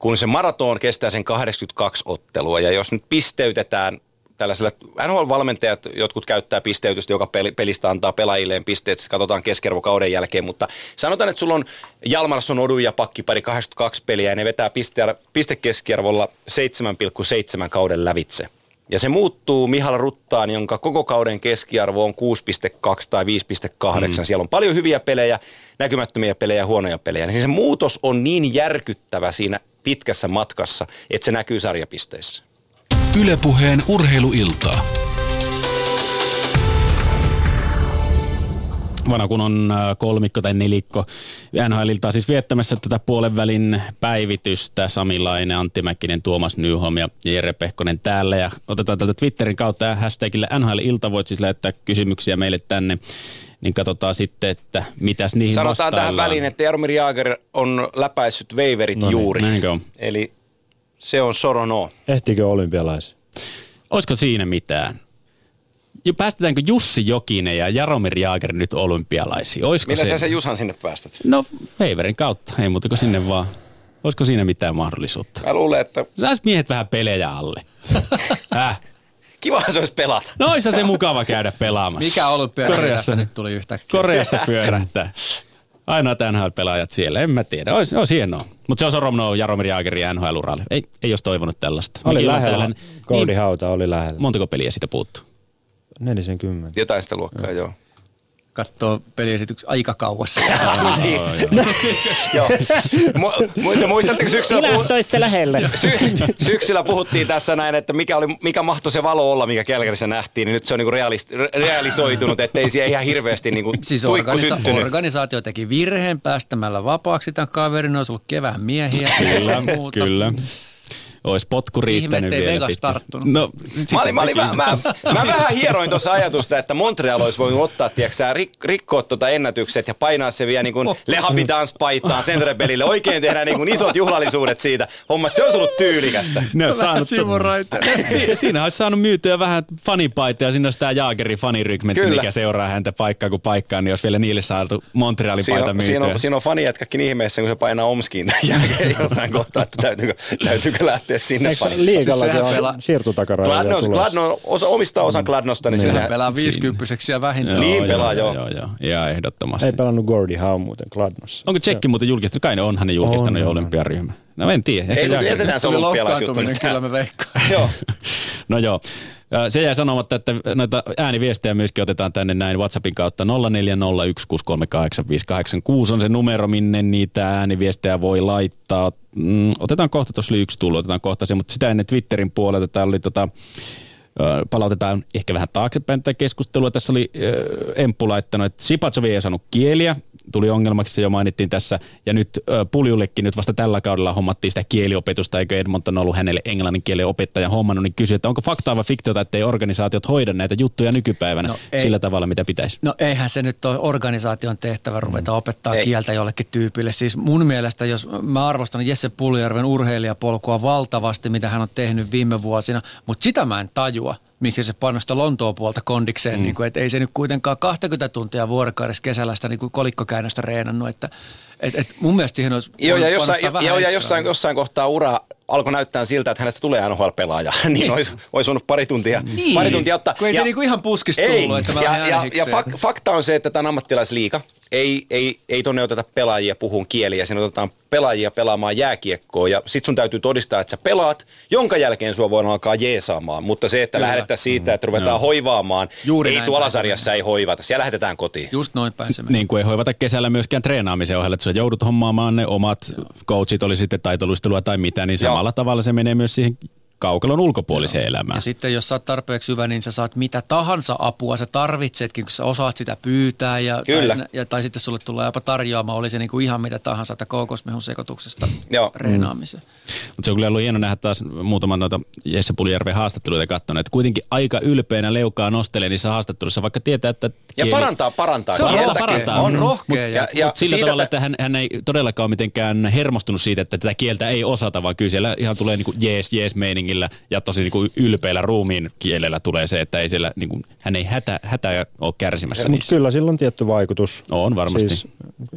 kun se maraton kestää sen 82 ottelua ja jos nyt pisteytetään tällaisella, NHL-valmentajat, jotkut käyttää pisteytystä, joka peli- pelistä antaa pelaajilleen pisteet, se katsotaan keskiarvokauden jälkeen, mutta sanotaan, että sulla on Jalmarsson, Odu ja pakkipari 82 peliä ja ne vetää piste, pistekeskiarvolla 7,7 kauden lävitse. Ja se muuttuu Mihal Ruttaan, jonka koko kauden keskiarvo on 6,2 tai 5,8. Mm. Siellä on paljon hyviä pelejä, näkymättömiä pelejä ja huonoja pelejä. Niin se muutos on niin järkyttävä siinä pitkässä matkassa, että se näkyy sarjapisteissä. Ylepuheen urheiluiltaa. vanha kun on äh, kolmikko tai nelikko. NHLilta siis viettämässä tätä puolen välin päivitystä. Sami Laine, Antti Mäkinen, Tuomas Nyholm ja Jere Pehkonen täällä. Ja otetaan tältä Twitterin kautta ja hashtagille NHL-ilta. Voit siis lähettää kysymyksiä meille tänne. Niin katsotaan sitten, että mitäs niihin Sanotaan tähän vastaillaan. väliin, että Jaromir Jaager on läpäissyt veiverit No niin, juuri. näinkö on? Eli se on Sorono. Ehtikö olympialaisia? Olisiko siinä mitään? Jo, päästetäänkö Jussi Jokinen ja Jaromir Jaager nyt olympialaisiin? Olisiko Millä se? sä sen Jusan sinne päästät? No, Veiverin kautta. Ei muuta kuin sinne vaan. Olisiko siinä mitään mahdollisuutta? Mä luulen, että Sais miehet vähän pelejä alle. Äh. Kivahan se olisi pelata. No olisi se mukava käydä pelaamassa. Mikä Koreassa, tästä nyt tuli yhtäkkiä? Koreassa pyörähtää. Aina NHL-pelaajat siellä, en mä tiedä. Olisi, olisi hienoa. Mutta se on Soromno Jaromir Jaageri NHL-uralle. Ei, ei olisi toivonut tällaista. Oli ollaan lähellä. täällä- Cody niin, Hauta oli lähellä. montako peliä siitä puuttuu? 40. Jotain sitä luokkaa, joo. Katsoo peliesityksen aika kauas. joo. Mu- mu- muistatteko syksyllä, se lähelle. sy- syksyllä puhuttiin tässä näin, että mikä, oli, mikä mahtoi se valo olla, mikä Kelkärissä nähtiin, niin nyt se on niinku realist- re- realisoitunut, ettei siellä ihan hirveästi niinku Siis tuikku organisa- syttynyt. organisaatio teki virheen päästämällä vapaaksi tämän kaverin, olisi ollut kevään miehiä. Kyllä, muuta. kyllä. Olisi potku riittänyt Ihme, vielä. Vegas pitkä. tarttunut. No, Mä, olin, mä, olin, mä, mä, mä vähän hieroin tuossa ajatusta, että Montreal olisi voinut ottaa, tiedätkö, rik, rikkoa tuota ennätykset ja painaa se vielä niin kuin Lehabidans paitaan Centre-pelille. Oikein tehdä niin kuin isot juhlallisuudet siitä. Homma, se olisi ollut tyylikästä. Ne on saanut, si- siinä olisi saanut myytyä vähän fanipaita ja siinä olisi tämä Jaagerin fanirykmentti, Kyllä. mikä seuraa häntä paikkaa kuin paikkaan, niin jos vielä niille saatu Montrealin paita myytyä. siinä, on, siinä on fanijätkäkin ihmeessä, kun se painaa Omskiin tämän jälkeen jossain kohtaa, että täytyykö, täytyykö lähteä sinne Eikö painaa. liigallakin Sehän on pelaa- siirtotakarajoja Gladnos, tulossa? Gladno osa, omistaa osan Gladnosta, niin Sehän sinne pelaa 50 ja vähintään. Niin pelaa, joo. joo, joo. Ihan ehdottomasti. Ei pelannut Gordy Howe muuten Gladnossa. Onko Tsekki muuten julkistanut? Kai ne onhan ne julkistanut On, jo on. olympiaryhmä. No en tiedä. Ehkä Ei, Jaager- jätetään se olympialaisjuttu. kyllä me veikkaan. Joo. No joo. Se jäi sanomatta, että noita ääniviestejä myöskin otetaan tänne näin WhatsAppin kautta 0401638586 on se numero, minne niitä ääniviestejä voi laittaa. Mm, otetaan kohta, tuossa oli yksi tullut, otetaan kohta se, mutta sitä ennen Twitterin puolelta täällä oli tota, palautetaan ehkä vähän taaksepäin tätä keskustelua. Tässä oli ö, Emppu laittanut, että Sipatsovi ei saanut kieliä, tuli ongelmaksi, se jo mainittiin tässä. Ja nyt ö, Puljullekin nyt vasta tällä kaudella hommattiin sitä kieliopetusta, eikö Edmonton ollut hänelle englannin kielen opettajan hommannut, niin kysyi, että onko faktaa vai fiktiota, että ei organisaatiot hoida näitä juttuja nykypäivänä No, ei. sillä tavalla, mitä pitäisi. No eihän se nyt ole organisaation tehtävä ruveta opettaa Ei. kieltä jollekin tyypille. Siis mun mielestä, jos mä arvostan Jesse Puljärven urheilijapolkua valtavasti, mitä hän on tehnyt viime vuosina, mutta sitä mä en tajua, miksi se panostaa Lontoon puolta kondikseen, mm. niin kuin, että ei se nyt kuitenkaan 20 tuntia vuorokaudessa kesällä sitä niin kuin kolikkokäännöstä reenannut, että et, et mun mielestä siihen olisi Joo, ja jossain, panostaa vähän joo, ja jossain, jossain kohtaa ura alkoi näyttää siltä, että hänestä tulee NHL-pelaaja, niin olisi, olisi voinut pari tuntia, Niin. pari tuntia ottaa. Kun ei se niinku ihan puskista tullut, että mä ja, ja, ja fak, fakta on se, että tämä on ammattilaisliiga. Ei, ei, ei tonne oteta pelaajia puhun kieliä, siinä otetaan pelaajia pelaamaan jääkiekkoa ja sit sun täytyy todistaa, että sä pelaat, jonka jälkeen sua voidaan alkaa jeesaamaan. Mutta se, että Kyllä. lähdetään siitä, että ruvetaan hoivaamaan, Juuri ei tuolla sarjassa ei hoivata, siellä lähetetään kotiin. Just noin päin se menee. Niin kuin ei hoivata kesällä myöskään treenaamisen ohella, että sä joudut hommaamaan ne omat coachit, oli sitten taitoluistelua tai mitä, niin Joo. samalla tavalla se menee myös siihen kaukalon ulkopuoliseen elämään. Ja sitten jos sä oot tarpeeksi hyvä, niin sä saat mitä tahansa apua sä tarvitsetkin, kun sä osaat sitä pyytää. Ja, Kyllä. Tai, ja, tai sitten sulle tulee jopa tarjoamaan, oli se niin kuin ihan mitä tahansa, että kookosmehun sekoituksesta Joo. reenaamiseen. Mutta se on kyllä ollut hieno nähdä taas muutaman noita Jesse Puljärven haastatteluita katsonut, että kuitenkin aika ylpeänä leukaa nostelee niissä haastatteluissa, vaikka tietää, että Ja parantaa, parantaa. Se on rohkea, parantaa. on Mm. rohkea. Ja- Ja, ja- Mut sillä tavalla, että- että hän, hän ei todellakaan ole mitenkään hermostunut siitä, että tätä kieltä ei osata, vaan kyllä siellä ihan tulee niin kuin jees, jees meiningillä ja tosi niin kuin ylpeällä ruumiin kielellä tulee se, että ei siellä, niin kuin, hän ei hätä, hätä ole kärsimässä Mutta kyllä sillä on tietty vaikutus. On varmasti. Siis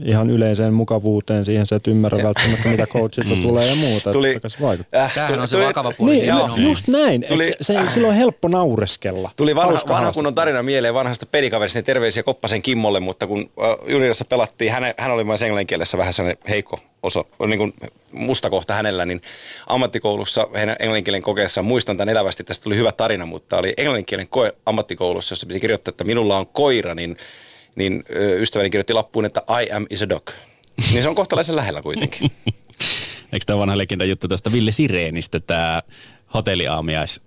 ihan yleiseen mukavuuteen siihen, se et ymmärrä välttämättä, mitä coachilta tulee ja muuta. Tuli- se vaikuttaa. Äh, Tämähän tuli- on se tuli- vakava puoli. Niin, nimenomaan. no, just näin. Tuli- Tuli, se, silloin on helppo naureskella. Tuli vanha, vanha kunnon tarina mieleen vanhasta pelikaverista, niin terveisiä Koppasen Kimmolle, mutta kun äh, juniorissa pelattiin, hän, hän oli myös englannin kielessä vähän sellainen heikko osa, niin kuin musta kohta hänellä, niin ammattikoulussa heidän englanninkielen kokeessaan, muistan tämän elävästi, tästä tuli hyvä tarina, mutta oli englanninkielen koe ammattikoulussa, jossa piti kirjoittaa, että minulla on koira, niin, niin ystäväni kirjoitti lappuun, että I am is a dog. Niin se on kohtalaisen lähellä kuitenkin. Eikö tämä vanha legenda juttu tuosta Ville Sireenistä, tämä hotelliaamiais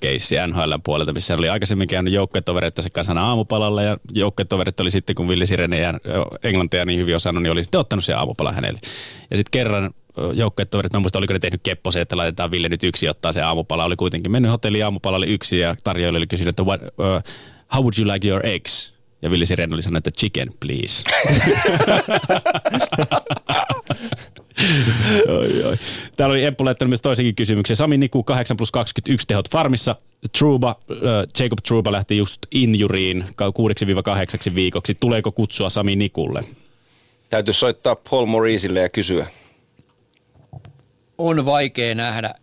keissi NHL puolelta, missä oli aikaisemmin käynyt joukkuetovereittensa kanssa aina aamupalalla ja joukkuetoverit oli sitten, kun Villi Sirene ja englantia niin hyvin osannut, niin oli sitten ottanut se aamupala hänelle. Ja sitten kerran joukkuetoverit, mä muistan, oliko ne tehnyt kepposen, että laitetaan Ville nyt yksi ottaa se aamupala. Oli kuitenkin mennyt hotelliin aamupalalle yksi ja tarjoilija oli kysynyt, että what, uh, how would you like your eggs? Ja Villi Siren oli sanonut, että chicken, please. oi, oi. Täällä oli Emppu laittanut myös toisenkin kysymyksen. Sami Niku 8 plus 21 tehot farmissa. Truba, äh, Jacob Truba lähti just injuriin 6-8 viikoksi. Tuleeko kutsua Sami Nikulle? Täytyy soittaa Paul Mauriceille ja kysyä. On vaikea nähdä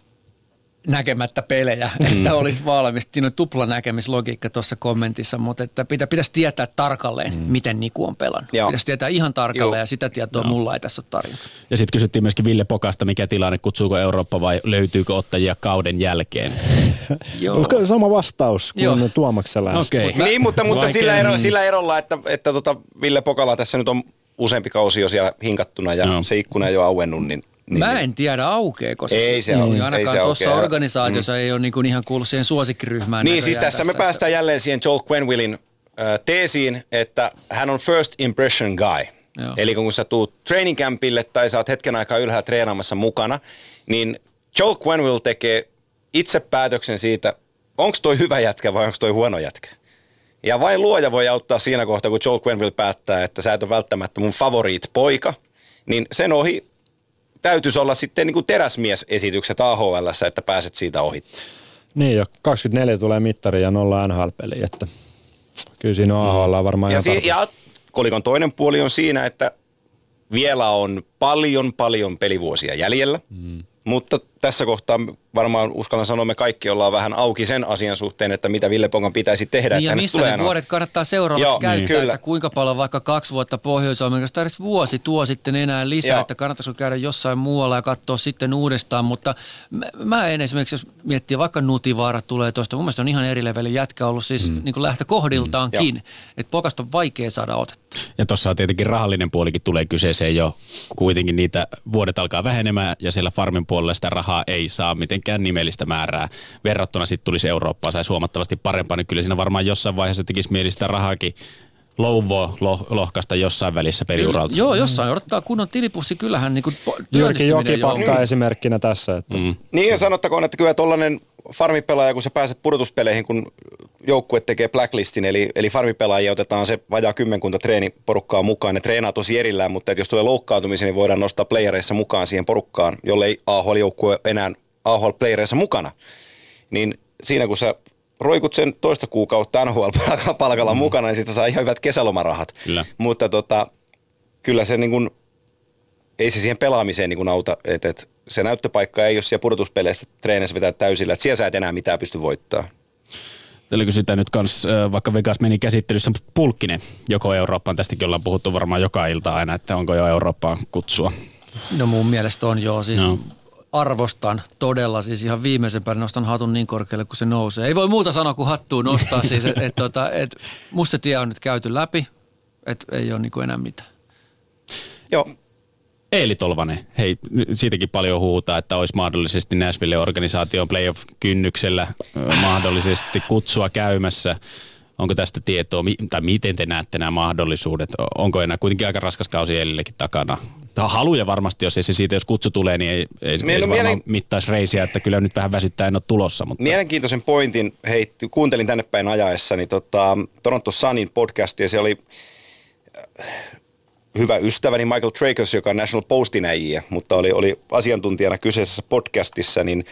näkemättä pelejä, mm. että olisi valmis. Siinä on tupla näkemislogiikka tuossa kommentissa, mutta että pitä, pitäisi tietää tarkalleen, mm. miten Niku on pelannut. Joo. Pitäisi tietää ihan tarkalleen Joo. ja sitä tietoa Joo. mulla ei tässä ole tarjota. Ja sitten kysyttiin myöskin Ville Pokasta, mikä tilanne, kutsuuko Eurooppa vai löytyykö ottajia kauden jälkeen? Joo. Sama vastaus kuin Joo. Tuomaksella. Okay. Niin, mutta, mutta sillä, ero, sillä erolla, että, että tota Ville Pokala tässä nyt on useampi kausi jo siellä hinkattuna ja Joo. se ikkuna ei ole auennut, niin niin. Mä en tiedä aukeeko se. Ei se, on, ainakaan tuossa organisaatiossa mm. ei ole niin kuin ihan kuullut siihen suosikkiryhmään. Niin, siis tässä, tässä me että... päästään jälleen siihen Joel Quenwillin äh, teesiin, että hän on first impression guy. Joo. Eli kun sä tuut training campille tai sä oot hetken aikaa ylhäällä treenaamassa mukana, niin Joel Quenwill tekee itse päätöksen siitä, onko toi hyvä jätkä vai onko toi huono jätkä. Ja vain luoja voi auttaa siinä kohtaa, kun Joel Quenville päättää, että sä et ole välttämättä mun favoriit poika, niin sen ohi täytyisi olla sitten niin kuin teräsmiesesitykset AHL, että pääset siitä ohi. Niin jo, 24 tulee mittari ja nolla NHL-peli, että kyllä siinä on AHL varmaan ja, si- ja kolikon toinen puoli on siinä, että vielä on paljon paljon pelivuosia jäljellä, mm. mutta tässä kohtaa varmaan uskallan sanoa, me kaikki ollaan vähän auki sen asian suhteen, että mitä Ville Pongan pitäisi tehdä. Niin ja missä ne vuodet kannattaa seuraavaksi Joo, käyttää, niin, että kuinka paljon vaikka kaksi vuotta Pohjois-Amerikasta edes vuosi tuo sitten enää lisää, Joo. että kannattaisiko käydä jossain muualla ja katsoa sitten uudestaan, mutta mä, mä en esimerkiksi, jos miettii vaikka Nutivaara tulee tuosta, mun mielestä on ihan eri levelin jätkä ollut siis mm. niin kuin lähtökohdiltaankin, mm. että pokasta on vaikea saada otetta. Ja tuossa on tietenkin rahallinen puolikin tulee kyseeseen jo, kuitenkin niitä vuodet alkaa vähenemään ja siellä farmin puolella sitä rahaa ei saa mitenkään nimellistä määrää. Verrattuna sitten tulisi Eurooppaa, saisi huomattavasti parempaa, niin kyllä siinä varmaan jossain vaiheessa tekisi mielistä rahaakin louvoa lohkasta jossain välissä periuralta. Joo, jossain odottaa kunnon tilipussi. Kyllähän niin kuin Jyrki Jokipakka jo. esimerkkinä tässä. Että. Mm. Niin ja sanottakoon, että kyllä tuollainen farmipelaaja, kun sä pääset pudotuspeleihin, kun joukkue tekee blacklistin, eli, eli farmipelaajia otetaan se vajaa kymmenkunta treeniporukkaa mukaan. Ne treenaa tosi erillään, mutta että jos tulee loukkaantumisia, niin voidaan nostaa playereissa mukaan siihen porukkaan, jollei AHL-joukkue enää AHL-playereissa mukana. Niin siinä kun sä roikut sen toista kuukautta NHL-palkalla mm. mukana, niin sitten saa ihan hyvät kesälomarahat. Kyllä. Mutta tota, kyllä se niin kuin, ei se siihen pelaamiseen niin kuin auta, että et se näyttöpaikka ei ole siellä pudotuspeleissä treeneissä vetää täysillä, että siellä sä et enää mitään pysty voittaa. Täällä kysytään nyt kans, vaikka Vegas meni käsittelyssä, Pulkkinen, joko Eurooppaan, tästäkin ollaan puhuttu varmaan joka ilta aina, että onko jo Eurooppaan kutsua. No mun mielestä on joo, siis no. arvostan todella, siis ihan viimeisen päälle nostan hatun niin korkealle kuin se nousee. Ei voi muuta sanoa kuin hattua nostaa siis, että et, tota, et, musta tie on nyt käyty läpi, että ei ole niinku enää mitään. Joo, Eeli Tolvanen, hei, siitäkin paljon huutaa, että olisi mahdollisesti Nashville-organisaation playoff-kynnyksellä mahdollisesti kutsua käymässä. Onko tästä tietoa, tai miten te näette nämä mahdollisuudet? Onko enää kuitenkin aika raskas kausi Eelillekin takana? Tämä haluja varmasti, jos ei se siitä, jos kutsu tulee, niin ei, ei, Mie- ei se mielen... mittaisi reisiä, että kyllä nyt vähän väsyttää, en ole tulossa. Mutta... Mielenkiintoisen pointin, hei, kuuntelin tänne päin ajaessa, niin tota, Toronto Sunin podcasti, ja se oli hyvä ystäväni Michael Trakers, joka on National Postin äijä, mutta oli, oli asiantuntijana kyseisessä podcastissa, niin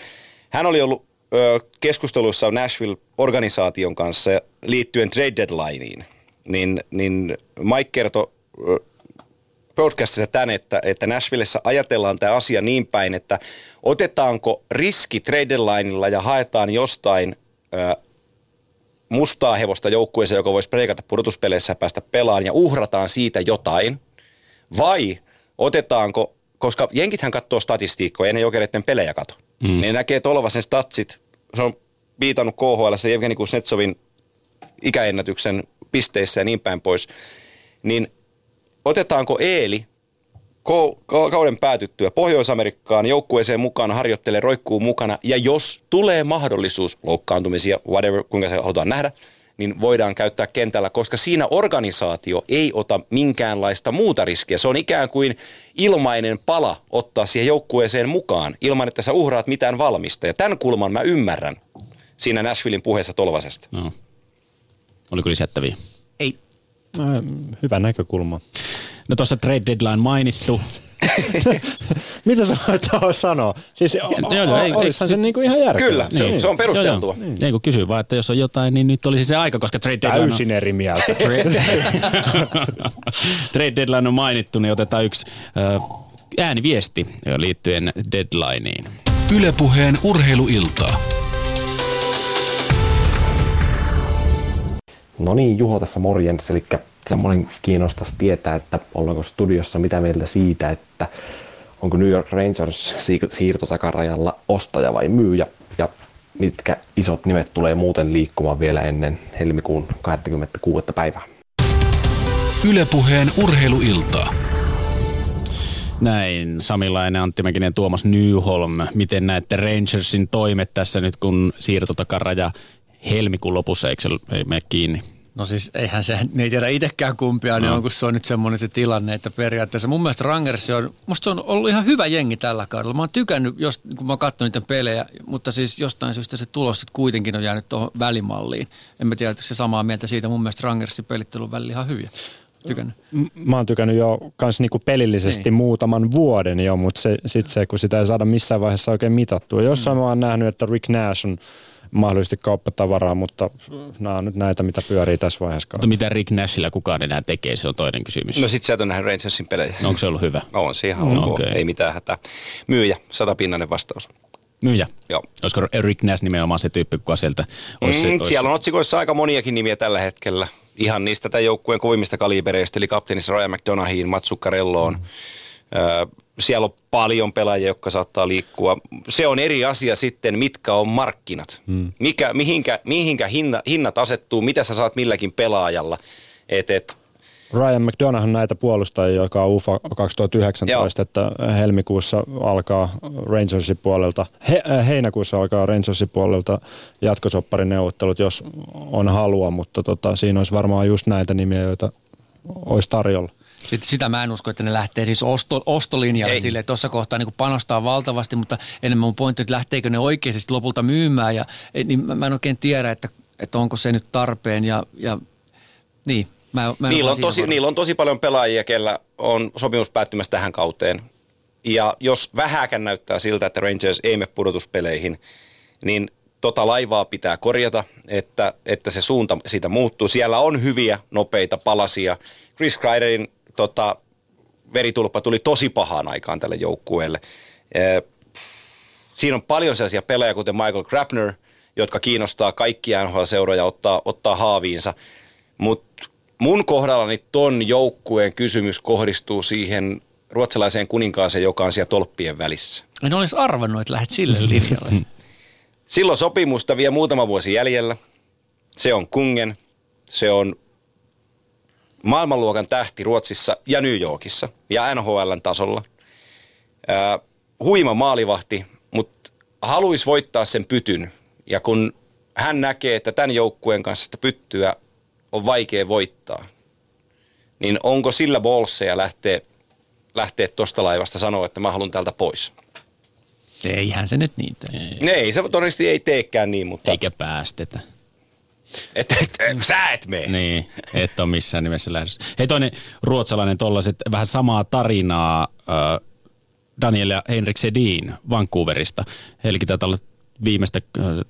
hän oli ollut ö, keskustelussa Nashville-organisaation kanssa liittyen trade deadlineen. Niin, niin Mike kertoi podcastissa tämän, että, että Nashvillessä ajatellaan tämä asia niin päin, että otetaanko riski trade deadlineilla ja haetaan jostain ö, mustaa hevosta joukkueeseen, joka voisi preikata pudotuspeleissä ja päästä pelaan ja uhrataan siitä jotain – vai otetaanko, koska jenkithän katsoo statistiikkoja, ei ne jokereiden pelejä kato. Mm. Ne näkee Tolvasen statsit, se on viitannut KHL Evgeni Kuznetsovin ikäennätyksen pisteissä ja niin päin pois. Niin otetaanko Eeli kauden päätyttyä Pohjois-Amerikkaan joukkueeseen mukaan harjoittelee, roikkuu mukana ja jos tulee mahdollisuus, loukkaantumisia, whatever, kuinka se halutaan nähdä, niin voidaan käyttää kentällä, koska siinä organisaatio ei ota minkäänlaista muuta riskiä. Se on ikään kuin ilmainen pala ottaa siihen joukkueeseen mukaan, ilman että sä uhraat mitään valmista. Ja tämän kulman mä ymmärrän siinä Nashvillein puheessa Tolvasesta. No. Oliko lisättäviä? Ei. Äh, Hyvä näkökulma. No tuossa trade deadline mainittu. Mitä sä voit sanoa? Siis joo, joo, ei- olisihan se niinku ihan järkevää. Kyllä, se, on, se on perusteltua. Joo, joo. Ei kun kysyy vaan, että jos on jotain, niin nyt olisi se aika, koska trade deadline on, Täysin eri mieltä. trade deadline on mainittu, niin otetaan yksi äh, ääniviesti liittyen deadlineen. Ylepuheen urheiluiltaa. No niin, Juho tässä morjens, eli semmoinen kiinnostaisi tietää, että ollaanko studiossa mitä mieltä siitä, että onko New York Rangers siir- siirtotakarajalla ostaja vai myyjä, ja mitkä isot nimet tulee muuten liikkumaan vielä ennen helmikuun 26. päivää. Ylepuheen urheiluiltaa. Näin, Samilainen, Antti Mäkinen, Tuomas Nyholm. Miten näette Rangersin toimet tässä nyt, kun siirtotakaraja helmikuun lopussa, eikö se ei mene kiinni? No siis eihän se, ne ei tiedä itsekään kumpia, niin No. on, kun se on nyt semmoinen se tilanne, että periaatteessa mun mielestä Rangers on, musta se on ollut ihan hyvä jengi tällä kaudella. Mä oon tykännyt, jos, kun mä oon katsonut niiden pelejä, mutta siis jostain syystä se tulos sit kuitenkin on jäänyt tuohon välimalliin. En mä tiedä, että se samaa mieltä siitä. Mun mielestä Rangersin pelittely on välillä ihan hyviä. Tykännyt. Mä oon tykännyt jo kans niinku pelillisesti Niin. muutaman vuoden jo, mutta se, sit se, kun sitä ei saada missään vaiheessa oikein mitattua. Jossain mä oon nähnyt, että Rick Nash on mahdollisesti kauppatavaraa, mutta nämä on nyt näitä, mitä pyörii tässä vaiheessa. Mutta mitä Rick Nashilla kukaan enää tekee, se on toinen kysymys. No sit sä et ole nähnyt Rangersin pelejä. Onko se ollut hyvä? On se ihan No, ok, okei. ei mitään hätää. Myyjä, satapinnainen vastaus. Myyjä. Joo. Olisiko Rick Nash nimenomaan se tyyppi, kuka sieltä olisi, se- Mm, olisi siellä on otsikoissa aika moniakin nimiä tällä hetkellä. Ihan niistä tämän joukkueen kovimmista kalibereista, eli kapteenissa Ryan McDonagheen, Mats Zuccarelloon. Ö, siellä on paljon pelaajia, jotka saattaa liikkua. Se on eri asia sitten, mitkä on markkinat. Mikä, mihinkä, mihinkä hinna, hinnat asettuu, mitä sä saat milläkin pelaajalla. Et, et, Ryan McDonough on näitä puolustajia, joka on UFA 2019, Joo. että helmikuussa alkaa Rangersin puolelta, he, äh, heinäkuussa alkaa Rangersin puolelta jatkosoparineuvottelut, jos on halua, mutta tota, siinä olisi varmaan just näitä nimiä, joita olisi tarjolla. Sitten sitä mä en usko, että ne lähtee siis osto, ostolinjalle Ei. sille, että tuossa kohtaa niin panostaa valtavasti, mutta enemmän mun pointti, että lähteekö ne oikeasti lopulta myymään. Ja, eh, niin mä, en oikein tiedä, että, että onko se nyt tarpeen ja, ja niin. Mä, mä niillä, on tosi, varma. niillä on tosi paljon pelaajia, kellä on sopimus päättymässä tähän kauteen. Ja jos vähäkään näyttää siltä, että Rangers ei mene pudotuspeleihin, niin tota laivaa pitää korjata, että, että se suunta siitä muuttuu. Siellä on hyviä, nopeita palasia. Chris Kreiderin tota, veritulppa tuli tosi pahaan aikaan tälle joukkueelle. Eh, Siinä on paljon sellaisia pelaajia, kuten Michael Grabner, jotka kiinnostaa kaikkia NHL-seuroja ottaa, ottaa haaviinsa. Mutta mun kohdallani ton joukkueen kysymys kohdistuu siihen ruotsalaiseen kuninkaaseen, joka on siellä tolppien välissä. En olisi arvannut, että lähdet sille linjalle. Silloin sopimusta vielä muutama vuosi jäljellä. Se on Kungen, se on maailmanluokan tähti Ruotsissa ja New Yorkissa ja NHLn tasolla. Ää, huima maalivahti, mutta haluaisi voittaa sen pytyn. Ja kun hän näkee, että tämän joukkueen kanssa sitä pyttyä on vaikea voittaa, niin onko sillä bolseja lähteä, lähteä tuosta laivasta sanoa, että mä haluan täältä pois? Eihän se nyt niin tee. Ei, se todennäköisesti ei teekään niin, mutta Eikä päästetä. Et, et, et, sä et mene. Niin, et ole missään nimessä lähdössä. Hei toinen ruotsalainen tollaset vähän samaa tarinaa äh, Daniel ja Henrik Sedin Vancouverista. Heilläkin taitaa olla viimeistä,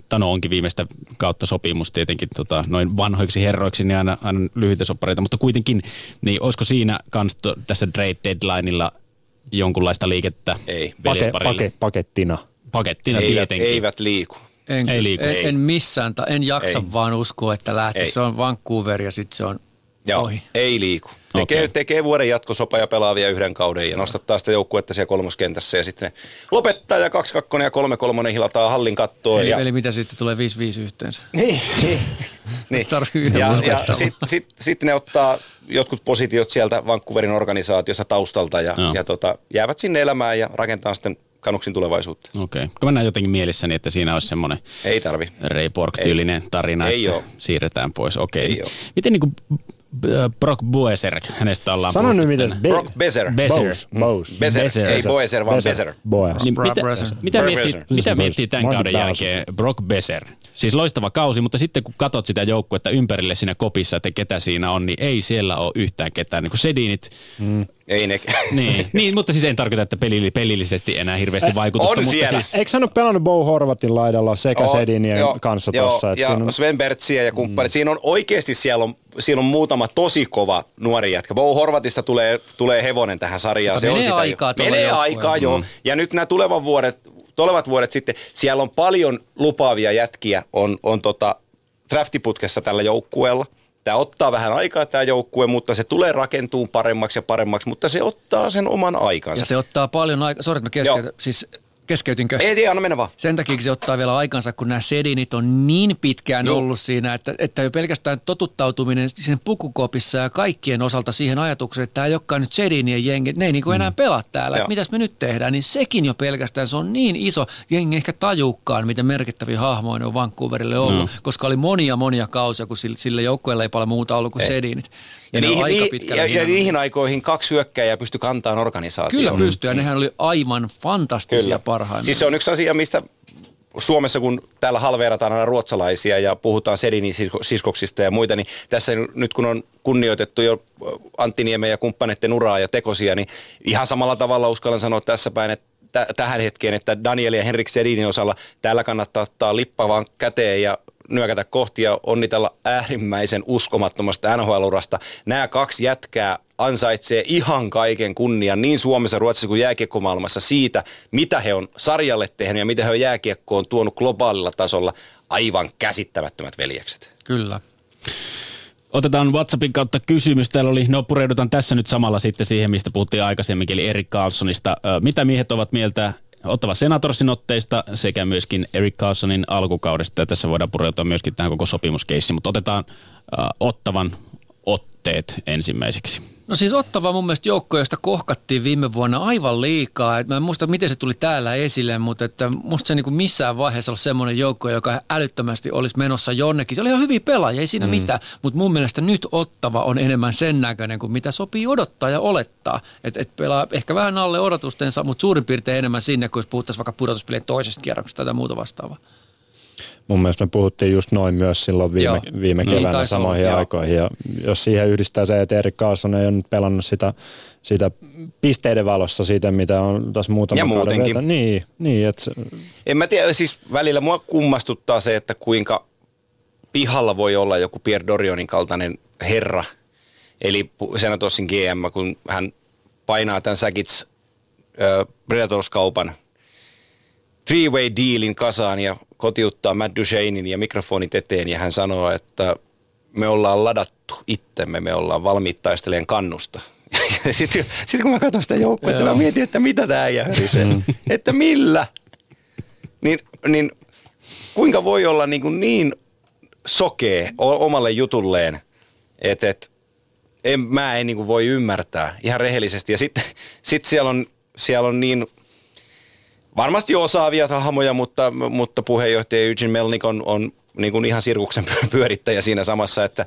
Tano onkin viimeistä kautta sopimus tietenkin tota, noin vanhoiksi herroiksi, niin aina, aina lyhyitä soppareita, mutta kuitenkin, niin olisiko siinä kans to, tässä trade deadlineilla jonkunlaista liikettä Ei. Pake, pake, pakettina. Pakettina eivät, tietenkin. eivät liiku. En, Ei liiku. en, en missään, ta- en jaksa Ei. vaan uskoa, että lähtee. Se on Vancouver ja sitten se on Joo, Ohi. ei liiku. Tekee, okay. tekee vuoden jatkosopa ja pelaa vielä yhden kauden ja nostattaa sitä joukkuetta siellä kolmoskentässä ja sitten lopettaa ja 2-2 ja 3-3 hilataan hallin kattoon. Eli, ja... eli mitä sitten tulee 5-5 yhteensä? Niin, niin. niin. Ja, ja sitten sit, sit ne ottaa jotkut positiot sieltä Vancouverin organisaatiosta taustalta ja, ja tota, jäävät sinne elämään ja rakentaa sitten Kanuksin tulevaisuutta. Okei. Okay. Mä näen jotenkin mielessäni, että siinä olisi semmoinen Ei tarvi. Ray Borg-tyylinen tarina, Ei että oo. siirretään pois. Okei. Ei oo. Miten niin kuin Brock Boeser, hänestä ollaan Sano puhuttu nyt miten. Be- Brock Bezer. Bezer. Bose. Bose. Bezer. Bezer. Ei Boeser, vaan Bezer. Boers. Niin mitä, mitä, miettii, mitä Brock miettii tämän Mark kauden jälkeen Brock Besser? Siis loistava kausi, mutta sitten kun katot sitä joukkuetta ympärille siinä kopissa, että ketä siinä on, niin ei siellä ole yhtään ketään. Niin kuin Sedinit, Ei ne. niin, niin, mutta siis en tarkoita, että pelilli, pelillisesti enää hirveästi vaikutusta. on mutta siellä. Siis, Eikö hän ole pelannut Bo Horvatin laidalla sekä On, Sedinien joo, kanssa joo, tuossa? että Ja siinä on- Sven Bertsiä ja kumppanit. Siinä on oikeasti siellä on, siellä on muutama tosi kova nuori jätkä. Bo Horvatista tulee, tulee hevonen tähän sarjaan. Mutta menee aikaa tuolle Menee aikaa, joo. Mm. Ja nyt nämä tulevat vuodet, tulevat vuodet sitten, siellä on paljon lupaavia jätkiä on, on tota, draftiputkessa tällä joukkueella. Tämä ottaa vähän aikaa tämä joukkue, mutta se tulee rakentuun paremmaksi ja paremmaksi, mutta se ottaa sen oman aikansa. Ja se ottaa paljon aikaa. Sori, että mä keskeytän. Siis keskeytinkö? Ei tiedä, anna mennä vaan. Sen takia se ottaa vielä aikansa, kun nämä sedinit on niin pitkään Joo. ollut siinä, että, että jo pelkästään totuttautuminen sen pukukopissa ja kaikkien osalta siihen ajatukseen, että tämä ei olekaan nyt sedinien jengi, ne ei niin kuin enää pelaa täällä, Joo. mitäs me nyt tehdään, niin sekin jo pelkästään, se on niin iso, jengi ei ehkä tajuukaan, miten merkittäviä hahmoja ne on Vancouverille ollut, Mm. koska oli monia monia kausia, kun sille, sille joukkueelle ei paljon muuta ollut kuin sedinit. Ja, on niihin, aika niihin, pitkällä ja, ja niihin aikoihin kaksi hyökkäjää pystyi kantamaan organisaatioon. Kyllä pystyy, ja nehän oli aivan fantastisia parhaimmillaan. Siis se on yksi asia, mistä Suomessa, kun täällä halveerataan aina ruotsalaisia ja puhutaan Sedinin sisko- siskoksista ja muita, niin tässä nyt kun on kunnioitettu jo Antti Niemen ja kumppaneiden uraa ja tekosia, niin ihan samalla tavalla uskallan sanoa tässä päin, että tä- tähän hetkeen, että Daniel ja Henrik Sedinin osalla täällä kannattaa ottaa lippa vaan käteen ja nyökätä kohti ja onnitella äärimmäisen uskomattomasta NHL-urasta. Nämä kaksi jätkää ansaitsee ihan kaiken kunnian niin Suomessa, Ruotsissa kuin jääkiekkomaailmassa siitä, mitä he on sarjalle tehnyt ja mitä he on jääkiekkoon tuonut globaalilla tasolla. Aivan käsittämättömät veljekset. Kyllä. Otetaan WhatsAppin kautta kysymys. Täällä oli, no pureudutaan tässä nyt samalla sitten siihen, mistä puhuttiin aikaisemminkin, eli Erik Carlsonista. Mitä miehet ovat mieltä Ottava Senatorsin otteista sekä myöskin Erik Carlsonin alkukaudesta. Ja tässä voidaan pureutua myöskin tähän koko sopimuskeissiin, mutta otetaan äh, Ottavan otteet ensimmäiseksi. No siis Ottava mun mielestä joukko, josta kohkattiin viime vuonna aivan liikaa. Et mä en muista, miten se tuli täällä esille, mutta että musta se niinku missään vaiheessa ollut semmoinen joukko, joka älyttömästi olisi menossa jonnekin. Se oli ihan hyviä pelaajia, ei siinä mm. mitään. Mutta mun mielestä nyt Ottava on enemmän sen näköinen kuin mitä sopii odottaa ja olettaa. Että et pelaa ehkä vähän alle odotustensa, mutta suurin piirtein enemmän sinne, kuin jos puhuttaisiin vaikka pudotuspelien toisesta kierroksesta tai muuta vastaavaa. Mun mielestä me puhuttiin just noin myös silloin viime, Joo. viime Niin keväänä taisi samoihin olla, aikoihin. Ja jos siihen yhdistää se, että Erik Karlsson ei ole nyt pelannut sitä, sitä pisteiden valossa siitä, mitä on tässä muutama Ja muutenkin. vetä- Niin, niin että En mä tiedä, siis välillä mua kummastuttaa se, että kuinka pihalla voi olla joku Pierre Dorionin kaltainen herra. Eli Senatorsin GM, kun hän painaa tämän Säkits äh, Predators-kaupan three-way dealin kasaan ja kotiuttaa Matt Duchenein ja mikrofonit eteen ja hän sanoo, että me ollaan ladattu itsemme, me ollaan valmiit taisteleen kannusta. Sitten sit kun mä katson sitä joukkuetta, mä mietin, että mitä tämä äijä hörisee. että millä? Niin, niin kuinka voi olla niin, kuin niin sokee omalle jutulleen, että et, en, mä en niin kuin voi ymmärtää ihan rehellisesti. Ja sitten sit siellä, on, siellä on niin varmasti osaavia hahmoja, mutta, mutta puheenjohtaja Eugene Melnik on, on niin kuin ihan sirkuksen pyörittäjä siinä samassa, että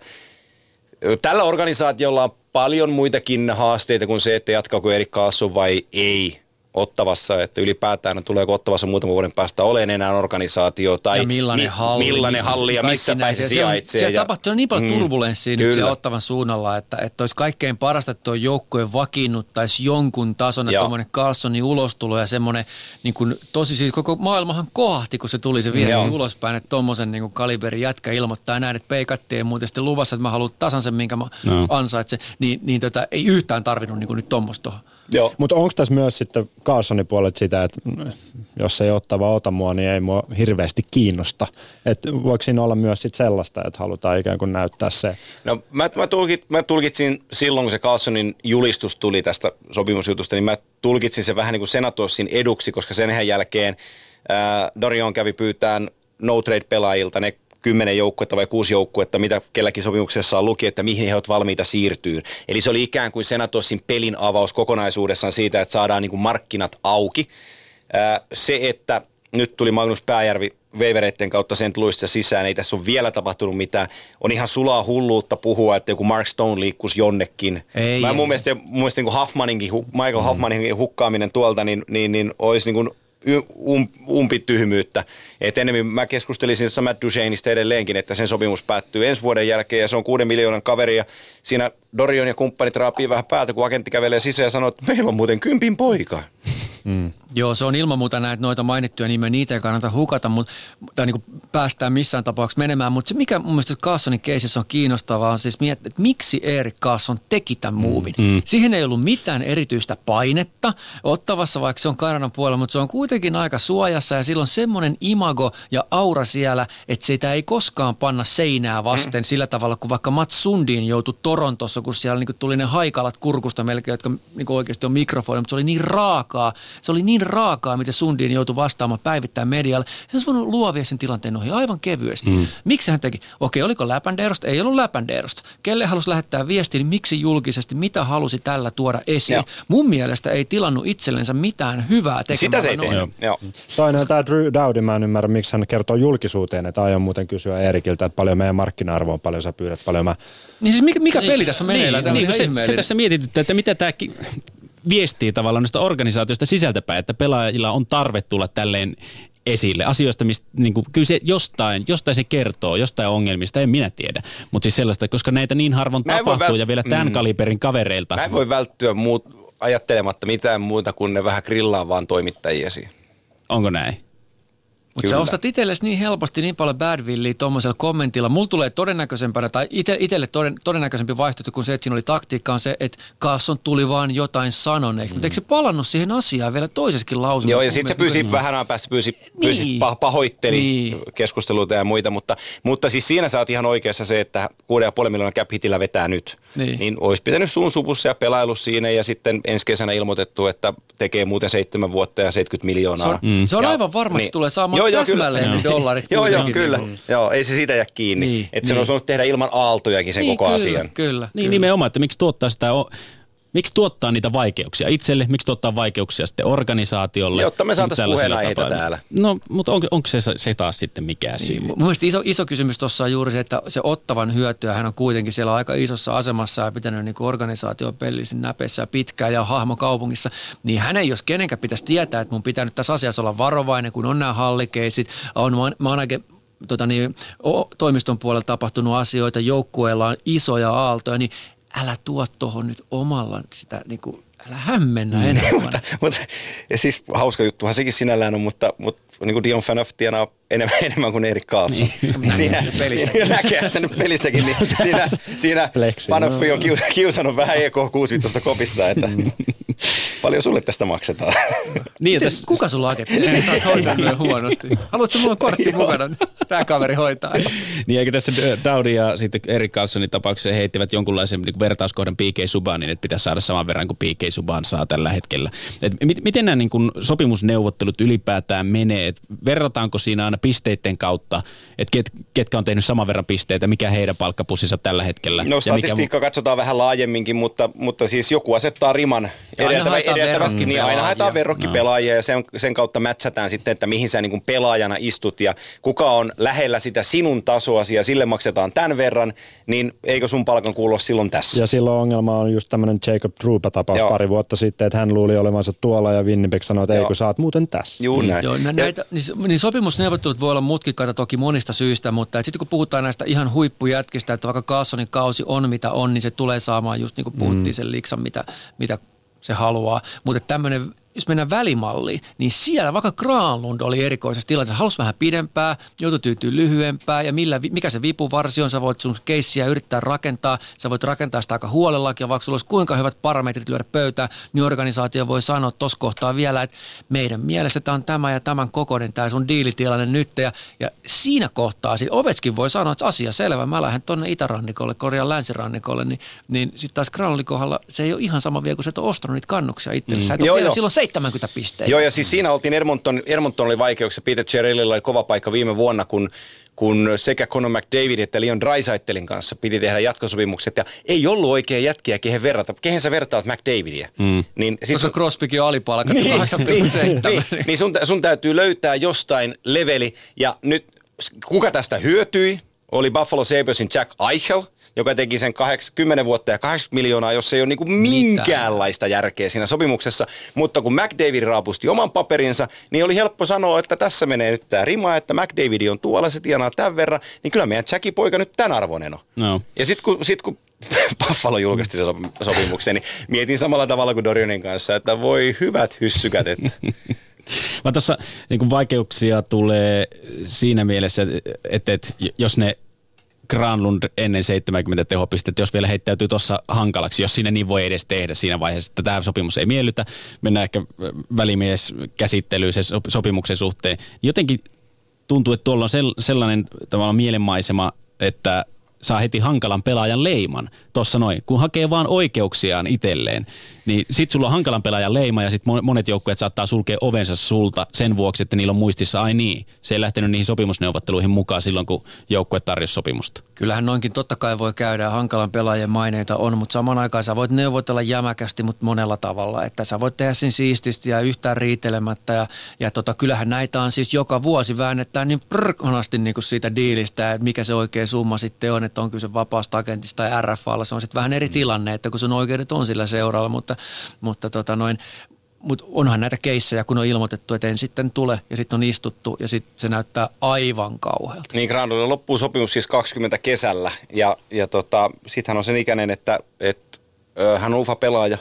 tällä organisaatiolla on paljon muitakin haasteita kuin se, että jatkaako Erik Kaassu vai ei ottavassa, että ylipäätään tuleeko ottavassa muutaman vuoden päästä olemaan enää organisaatio tai ja millainen mi- halli, millainen missä halli ja missä näin. päin se sijaitsee. Siellä ja- tapahtuu niin paljon Mm, turbulenssia nyt kyllä. siellä ottavan suunnalla, että, että olisi kaikkein parasta, että tuo joukkue vakiinnuttaisi jonkun tason, että tuommoinen Carlsonin ulostulo ja semmoinen, niin kuin, tosi siis koko maailmahan kohti, kun se tuli se viesti Joo. ulospäin, että tuommoisen niin kaliberin jätkä ilmoittaa näin, että peikattiin muuten sitten luvassa, että mä haluan tasan sen, minkä mä No. ansaitsen, niin, niin tota, ei yhtään tarvinnut niin kuin nyt tuommoista. Joo. Mutta onko tässä myös sitten Carsonin puolelta sitä, että jos ei ottava ota mua, niin ei mua hirveästi kiinnosta. Et voiko siinä olla myös sit sellaista, että halutaan ikään kuin näyttää se? No mä, mä, tulkit, mä tulkitsin silloin, kun se Carlsonin julistus tuli tästä sopimusjutusta, niin mä tulkitsin se vähän niin kuin Senatorsin eduksi, koska sen jälkeen ää, Dorion kävi pyytään no trade-pelaajilta ne kymmenen joukkuetta vai kuusi joukkuetta, mitä kelläkin sopimuksessa on luki, että mihin he ovat valmiita siirtyyn. Eli se oli ikään kuin Senatorsin pelin avaus kokonaisuudessaan siitä, että saadaan niin kuin markkinat auki. Se, että nyt tuli Magnus Pääjärvi veivereiden kautta sen Louisista sisään, ei tässä ole vielä tapahtunut mitään. On ihan sulaa hulluutta puhua, että joku Mark Stone liikkuisi jonnekin. Ei, Mä ei. mun mielestä, mun mielestä niin kuin Huffmaninkin, hu- Michael Huffmanin hukkaaminen tuolta, niin, niin, niin olisi niin kuin um, umpityhmyyttä. Et enemmän mä keskustelisin tuossa Matt Ducheneista edelleenkin, että sen sopimus päättyy ensi vuoden jälkeen ja se on kuuden miljoonan kaveri ja siinä Dorion ja kumppanit raapii vähän päätä, kun agentti kävelee sisään ja sanoo, että meillä on muuten kympin poika. Joo, se on ilman muuta näitä noita mainittuja nimeä, niitä ei kannata hukata, mutta, tai niin kuin päästään missään tapauksessa menemään. Mutta se, mikä mun mielestä Carsonin keisissä on kiinnostavaa, on siis miettiä, että miksi Erik Carson teki tämän muuvin. Mm. Siihen ei ollut mitään erityistä painetta ottavassa, vaikka se on Kanadan puolella, mutta se on kuitenkin aika suojassa ja sillä on semmoinen imago ja aura siellä, että sitä ei koskaan panna seinää vasten mm. sillä tavalla, kun vaikka Mats Sundin joutui Torontossa, kun siellä niin kuin tuli ne haikalat kurkusta melkein, jotka niin oikeasti on mikrofoni, mutta se oli niin raakaa, se oli niin raakaa, miten Sundin joutui vastaamaan päivittäin medialle. Se olisi voinut luovia sen tilanteen ohi aivan kevyesti. Mm. Miksi hän teki? Okei, oliko läpändeerosta? Ei ollut läpändeerosta. Kelle halusi lähettää viestin, niin miksi julkisesti, mitä halusi tällä tuoda esiin? Joo. Mun mielestä ei tilannut itsellensä mitään hyvää tekemällä Sitä se ei noin. Toinen on tämä Drew Dowdy, mä en ymmärrä, miksi hän kertoo julkisuuteen, että aion muuten kysyä Erikiltä, että paljon meidän markkina-arvo on, paljon sä pyydät, paljon mä... Niin siis mikä, mikä peli tässä on meneillään? Niin, ihan se, se tässä mietityttää, että mitä tämä viestii tavallaan noista organisaatioista sisältäpäin, että pelaajilla on tarve tulla tälleen esille. Asioista, mistä niin kuin, kyllä se jostain, jostain se kertoo, jostain ongelmista, en minä tiedä. Mutta siis sellaista, koska näitä niin harvoin Mä tapahtuu vält- ja vielä tämän Mm. kaliberin kavereilta. Mä en voi välttyä muut, ajattelematta mitään muuta kuin ne vähän grillaa vaan toimittajia siinä. Onko näin? Mutta sä ostat itsellesi niin helposti niin paljon badvilliä tuommoisella kommentilla. Mulla tulee todennäköisempänä, tai ite, itselle toden, todennäköisempi vaihtoehto kuin se, että siinä oli taktiikka, on se, että Carlson tuli vaan jotain sanoneeksi. Mm. Mutta eikö se palannut siihen asiaan vielä toisessakin lausunnossa? Joo, ja sitten se pyysi vähän ajan päästä pyysi, pyysi Niin. pah- pahoitteli niin. keskusteluita ja muita, mutta, mutta siis siinä sä oot ihan oikeassa se, että 6,5 miljoonaa cap hitillä vetää nyt. Niin. niin olisi pitänyt suun supussa ja pelailu siinä ja sitten ensi kesänä ilmoitettu, että tekee muuten seitsemän vuotta ja 70 miljoonaa. Se on, mm. se on Ja- aivan varma, että se tulee saamaan Joo, joo, täsmälleen kyllä. ne dollarit. Joo, joo, kyllä. Niin. Joo, ei se siitä jää kiinni. Niin, Niin, että sen niin. olisi voinut tehdä ilman aaltojakin sen niin, koko kyllä, asian. Kyllä, Niin kyllä. nimenomaan, että miksi tuottaa sitä, o- miksi tuottaa niitä vaikeuksia itselle, miksi tuottaa vaikeuksia sitten organisaatiolle. Jotta me saataisiin puheenaiheita tapaa. täällä. No, mutta onko, onko se, se taas sitten mikään syy? Niin, mun mielestä iso, iso kysymys tuossa on juuri se, että se ottavan hyötyä, hän on kuitenkin siellä aika isossa asemassa ja pitänyt niin organisaation pellisin näpeissä pitkään ja hahmo kaupungissa, niin hänen jos kenenkään pitäisi tietää, että mun pitää nyt tässä asiassa olla varovainen, kun on nämä hallikeisit, on man- manage, tota niin, o, toimiston puolella tapahtunut asioita, joukkueella on isoja aaltoja, niin älä tuo tuohon nyt omalla sitä, niin kuin, älä hämmennä mm. enää. mutta, mutta, ja siis hauska juttuhan sekin sinällään on, mutta, mutta niin kuin Dion Phaneuf tienaa enemmän, enemmän kuin Erik Karlsson. Niin. Siinä, pelistä. näkee sen nyt pelistäkin, niin siinä, siinä Phaneuf no. on kius- kiusannut vähän EK 65 kopissa, että paljon sulle tästä maksetaan. Niin, Miten, tässä, kuka sulla on agentti? Miten sä oot hoitanut noin huonosti? Haluatko mulla kortti mukana? Tämä kaveri hoitaa. niin eikö tässä Dowdy ja sitten Erik Carlsonin tapauksessa he heittivät jonkunlaisen niin vertauskohdan PK Subanin, että pitäisi saada saman verran kuin PK Suban saa tällä hetkellä. Et mit, miten nämä niin kuin sopimusneuvottelut ylipäätään menee? Et verrataanko siinä aina pisteiden kautta, että ket, ketkä on tehnyt saman verran pisteitä, mikä heidän palkkapussinsa tällä hetkellä? No ja mikä, statistiikka katsotaan vähän laajemminkin, mutta, mutta siis joku asettaa riman aina haetaan niin aina haetaan verrokkipelaajia ja sen, sen kautta mätsätään sitten, että mihin sä niin pelaajana istut ja kuka on lähellä sitä sinun tasoasi ja sille maksetaan tämän verran, niin eikö sun palkan kuulu silloin tässä? Ja silloin ongelma on just tämmöinen Jacob Trupa-tapaus Joo. pari vuotta sitten, että hän luuli olevansa tuolla ja Winnipeg sanoi, että ei Joo. kun sä oot muuten tässä. Juu, näin. Joo, nä- näitä, niin, niin sopimusneuvottelut voi olla mutkikkaita toki monista syistä, mutta sitten kun puhutaan näistä ihan huippujätkistä, että vaikka Carlsonin kausi on mitä on, niin se tulee saamaan just niin kuin puhuttiin sen liksan, mitä, mitä se haluaa. Mutta tämmöinen jos mennään välimalliin, niin siellä vaikka Granlund oli erikoisessa tilanteessa, halusi vähän pidempää, joutui tyytyy lyhyempää ja millä, mikä se vipuvarsi on, sä voit sun keissiä yrittää rakentaa, sä voit rakentaa sitä aika huolellakin ja vaikka sulla olisi kuinka hyvät parametrit lyödä pöytään, niin organisaatio voi sanoa tuossa kohtaa vielä, että meidän mielestä tämä on tämä ja tämän kokoinen tämä sun diilitilanne nyt ja, ja siinä kohtaa siis Ovetskin voi sanoa, että asia selvä, mä lähden tuonne itärannikolle, korjaan länsirannikolle, niin, niin sitten taas Granlundin kohdalla se ei ole ihan sama vielä, kun sä et ole ostanut niitä kannuksia itselle. Mm. Sä et ole Joo, vielä joo. silloin 70 pisteitä. Joo, ja siis siinä oltiin Edmonton, Edmonton oli vaikeuksia. Peter Cherillillä oli kova paikka viime vuonna, kun kun sekä Conor McDavid että Leon Dreisaitelin kanssa piti tehdä jatkosopimukset ja ei ollut oikein jätkiä, kehen verrata. Kehen sä vertaat McDavidia? Mm. Niin, sit Koska Crosbykin on alipalkattu niin, 8,7. niin, niin, niin sun, sun täytyy löytää jostain leveli. Ja nyt kuka tästä hyötyi, oli Buffalo Sabresin Jack Eichel, joka teki sen 10 vuotta ja 80 miljoonaa, jos ei ole niinku minkäänlaista järkeä siinä sopimuksessa. Mutta kun McDavid raapusti oman paperinsa, niin oli helppo sanoa, että tässä menee nyt tämä rima, että McDavid on tuolla, se tienaa tämän verran, niin kyllä meidän Jackie poika nyt tämän arvoinen on. No. Ja sitten kun, sit kun Buffalo julkaisti sen sop- sopimuksen, niin mietin samalla tavalla kuin Dorionin kanssa, että voi hyvät hyssykät, että Vaan tuossa niin vaikeuksia tulee siinä mielessä, että, että jos ne Granlund ennen 70 tehopistettä, jos vielä heittäytyy tuossa hankalaksi, jos sinne niin voi edes tehdä siinä vaiheessa, että tämä sopimus ei miellytä, mennään ehkä välimies käsittelyyn sen sop- sopimuksen suhteen. Jotenkin tuntuu, että tuolla on sel- sellainen tavallaan mielenmaisema, että saa heti hankalan pelaajan leiman tuossa noin. Kun hakee vaan oikeuksiaan itselleen, niin sit sulla on hankalan pelaajan leima ja sit monet joukkueet saattaa sulkea ovensa sulta sen vuoksi, että niillä on muistissa, ai niin, se ei lähtenyt niihin sopimusneuvotteluihin mukaan silloin, kun joukkue tarjosi sopimusta. Kyllähän noinkin totta kai voi käydä hankalan pelaajien maineita on, mutta saman aikaan sä voit neuvotella jämäkästi, mutta monella tavalla. Että sä voit tehdä sen siististi ja yhtään riitelemättä ja, ja tota, kyllähän näitä on siis joka vuosi väännetään niin prkonasti niin kuin siitä diilistä, että mikä se oikea summa sitten on, että on kyse vapaasta agentista tai RFAlla. Se on sitten vähän eri tilanne, että kun sun oikeudet on sillä seuralla, mutta, mutta tota noin, mutta onhan näitä keissejä, kun on ilmoitettu, että en sitten tule ja sitten on istuttu ja sitten se näyttää aivan kauhealta. Niin Granlundilla loppuu sopimus siis 20 kesällä ja, ja tota, sitten hän on sen ikäinen, että, että ö, hän on ufa pelaaja,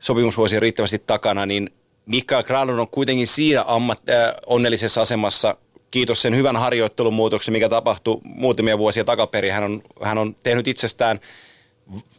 sopimusvuosi on riittävästi takana, niin Mikael Granlund on kuitenkin siinä ammat, äh, onnellisessa asemassa, kiitos sen hyvän harjoittelun muutoksen, mikä tapahtui muutamia vuosia takaperin. Hän on, hän on tehnyt itsestään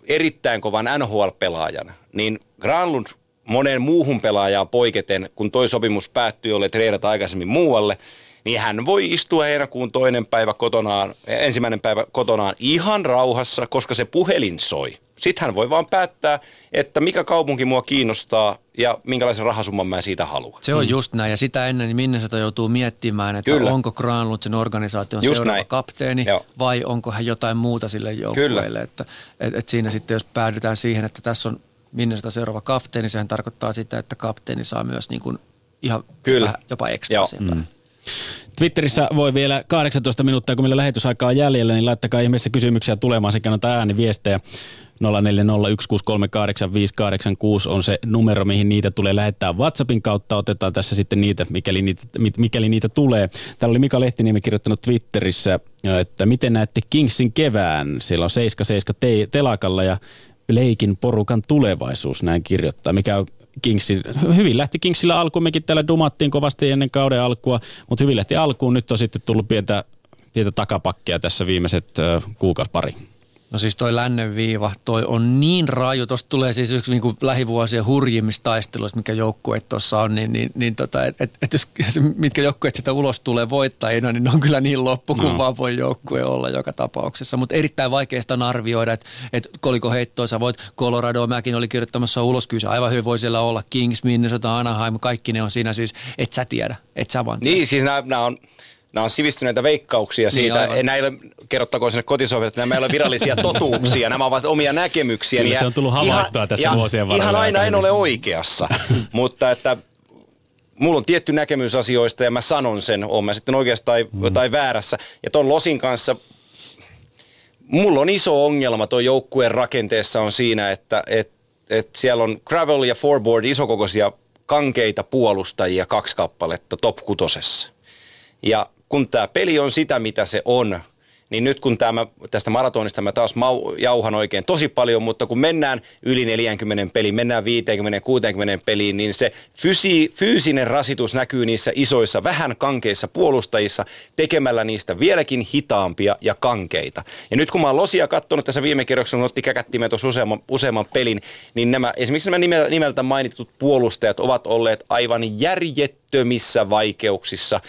erittäin kovan NHL-pelaajan, niin Granlund monen muuhun pelaajaan poiketen, kun toi sopimus päättyi, jolle treidata aikaisemmin muualle, niin hän voi istua heinäkuun toinen päivä kotonaan, ensimmäinen päivä kotonaan ihan rauhassa, koska se puhelin soi. Sitten hän voi vaan päättää, että mikä kaupunki mua kiinnostaa ja minkälaisen rahasumman mä siitä haluan. Se on just näin ja sitä ennen niin Minnesota joutuu miettimään, että Kyllä. onko Granlund sen organisaation Just seuraava näin. kapteeni Joo. vai onko hän jotain muuta sille joukkueelle. Kyllä. Että et, et siinä sitten jos päädytään siihen, että tässä on Minnesota seuraava kapteeni, sehän tarkoittaa sitä, että kapteeni saa myös niin kuin ihan Kyllä. vähän, jopa ekstra mm. Twitterissä voi vielä 18 minuuttia, kun meillä lähetysaikaa on jäljellä, niin laittakaa ihmeessä kysymyksiä tulemaan sekä noita ääniviestejä. 0401638586 on se numero, mihin niitä tulee lähettää WhatsAppin kautta. Otetaan tässä sitten niitä, mikäli niitä, mikäli niitä tulee. Täällä oli Mika Lehtiniemi kirjoittanut Twitterissä, että miten näette Kingsin kevään? Siellä on 77 te- telakalla ja Leikin porukan tulevaisuus, näin kirjoittaa. Mikä on Kingsin, hyvin lähti Kingsillä alkuun, mekin täällä dumattiin kovasti ennen kauden alkua, mutta hyvin lähti alkuun. Nyt on sitten tullut pientä, pientä takapakkia tässä viimeiset kuukausi pari. No siis toi lännen viiva, toi on niin raju. Tuosta tulee siis yksi niin kuin lähivuosien hurjimmista taisteluista, mikä joukkueet tuossa on, niin, niin, niin tota, et, et, et jos, mitkä joukkueet sitä ulos tulee voittajina, niin ne on kyllä niin loppu kuin No. vaan voi joukkue olla joka tapauksessa. Mutta erittäin vaikeasta on arvioida, että et koliko heittoa sä voit, Colorado, mäkin oli kirjoittamassa ulos, kyllä se aivan hyvin voi siellä olla, Kings, Minnesota, Anaheim, kaikki ne on siinä siis, et sä tiedä, et sä vaan tiedä. Niin, siis nämä on Nämä on sivistyneitä veikkauksia siitä. Niin, aivan. Niin, näille kerrottakoon sinne kotisohville, että nämä ei ole virallisia totuuksia. Nämä ovat omia näkemyksiä. Kyllä se on tullut havaittua tässä vuosien varrella Ihan aina en ole oikeassa, mutta että mulla on tietty näkemys asioista ja mä sanon sen, oon mä sitten oikeassa tai, mm. tai väärässä. Ja ton Losin kanssa, mulla on iso ongelma tuon joukkueen rakenteessa on siinä, että et, et siellä on gravel ja forboard isokokoisia kankeita puolustajia kaksi kappaletta top kutosessa. Ja kun tämä peli on sitä, mitä se on, niin nyt kun tämä, tästä maratonista mä taas mau, jauhan oikein tosi paljon, mutta kun mennään yli 40 peliin, mennään 50-60 peliin, niin se fysi, fyysinen rasitus näkyy niissä isoissa, vähän kankeissa puolustajissa, tekemällä niistä vieläkin hitaampia ja kankeita. Ja nyt kun mä oon Losia katsonut tässä viime kerroksella, kun otti käkättimet tuossa useamman, useamman pelin, niin nämä, esimerkiksi nämä nimeltä mainitut puolustajat ovat olleet aivan järjettömissä vaikeuksissa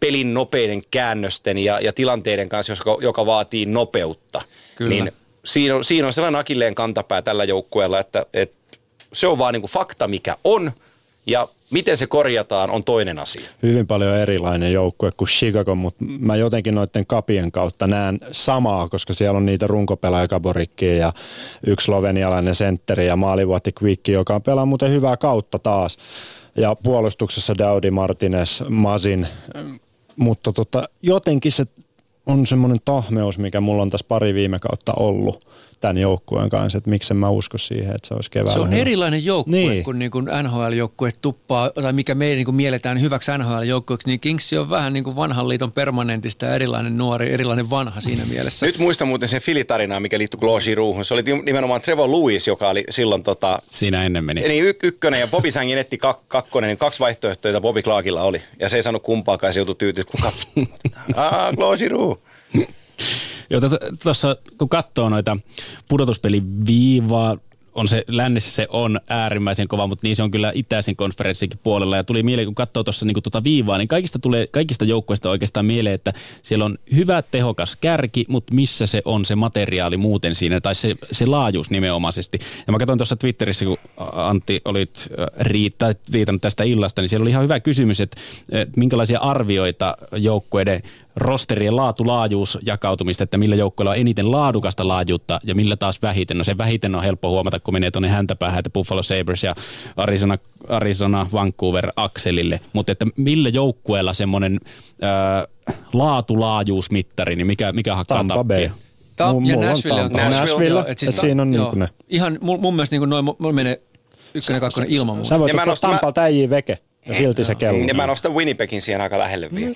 pelin nopeiden käännösten ja, ja tilanteiden kanssa, joka, joka vaatii nopeutta. Kyllä. Niin siinä on, siinä on sellainen akilleen kantapää tällä joukkueella, että, että se on vaan niin kuin fakta, mikä on, ja miten se korjataan on toinen asia. Hyvin paljon erilainen joukkue kuin Chicago, mutta mä jotenkin noiden kapien kautta näen samaa, koska siellä on niitä runkopelaajakaborikkia ja yksi slovenialainen sentteri ja maalivuotti Quick, joka on pelaa muuten hyvää kautta taas. Ja puolustuksessa Daudi Martinez, Masin, mutta tota, jotenkin se on semmoinen tahmeus, mikä mulla on tässä pari viime kautta ollut tämän joukkueen kanssa, että miksi mä usko siihen, että se olisi keväällä. Se on hyvä. erilainen joukkue Niin. kuin, niin kuin NHL-joukkue tuppaa, tai mikä me niin kuin mielletään hyväksi NHL-joukkueeksi, niin Kings on vähän niin kuin vanhan liiton permanentista ja erilainen nuori, erilainen vanha siinä mielessä. Nyt muistan muuten sen filitarinaa, mikä liittyi Claude Ruuhun. Se oli nimenomaan Trevor Lewis, joka oli silloin tota, Siinä ennen meni. niin y- ykkönen ja Bobby Sangin etti kak- kakkonen, niin kaksi vaihtoehtoa, joita Bobby Clarkilla oli. Ja se ei saanut kumpaakaan, se joutui tyytyä, kuka... Ah, Giroux. Joo, tuossa kun katsoo noita pudotuspeliviivaa, on se, lännessä se on äärimmäisen kova, mutta niin se on kyllä itäisen konferenssikin puolella. Ja tuli mieleen, kun katsoo tuossa niin tuota viivaa, niin kaikista, tulee, kaikista joukkueista oikeastaan mieleen, että siellä on hyvä, tehokas kärki, mutta missä se on se materiaali muuten siinä, tai se, se laajuus nimenomaisesti. Ja mä katsoin tuossa Twitterissä, kun Antti olit riittää, viitannut tästä illasta, niin siellä oli ihan hyvä kysymys, että, että minkälaisia arvioita joukkueiden rosterien laatu-laajuus jakautumista, että millä joukkueella on eniten laadukasta laajuutta ja millä taas vähiten. No se vähiten on helppo huomata, kun menee tuonne häntäpäähän, että Buffalo Sabres ja Arizona, Arizona Vancouver akselille. Mutta että millä joukkueella semmoinen äh, laatu-laajuusmittari, niin mikä, mikä hakkaa Tampa Bay. tappia? Tämä, Mulla ja on Nashville on taas- Nashville, joo, et siinä on joo. niinku ne. Ihan mun, mun mielestä niin noin, mulla menee ykkönen, kakkonen ilman muuta. Sä voit Ja mä ottaa nostan- Tampalta äijii veke ja silti se kello. Ja mä nostan Winnipegin siihen aika lähelle vielä.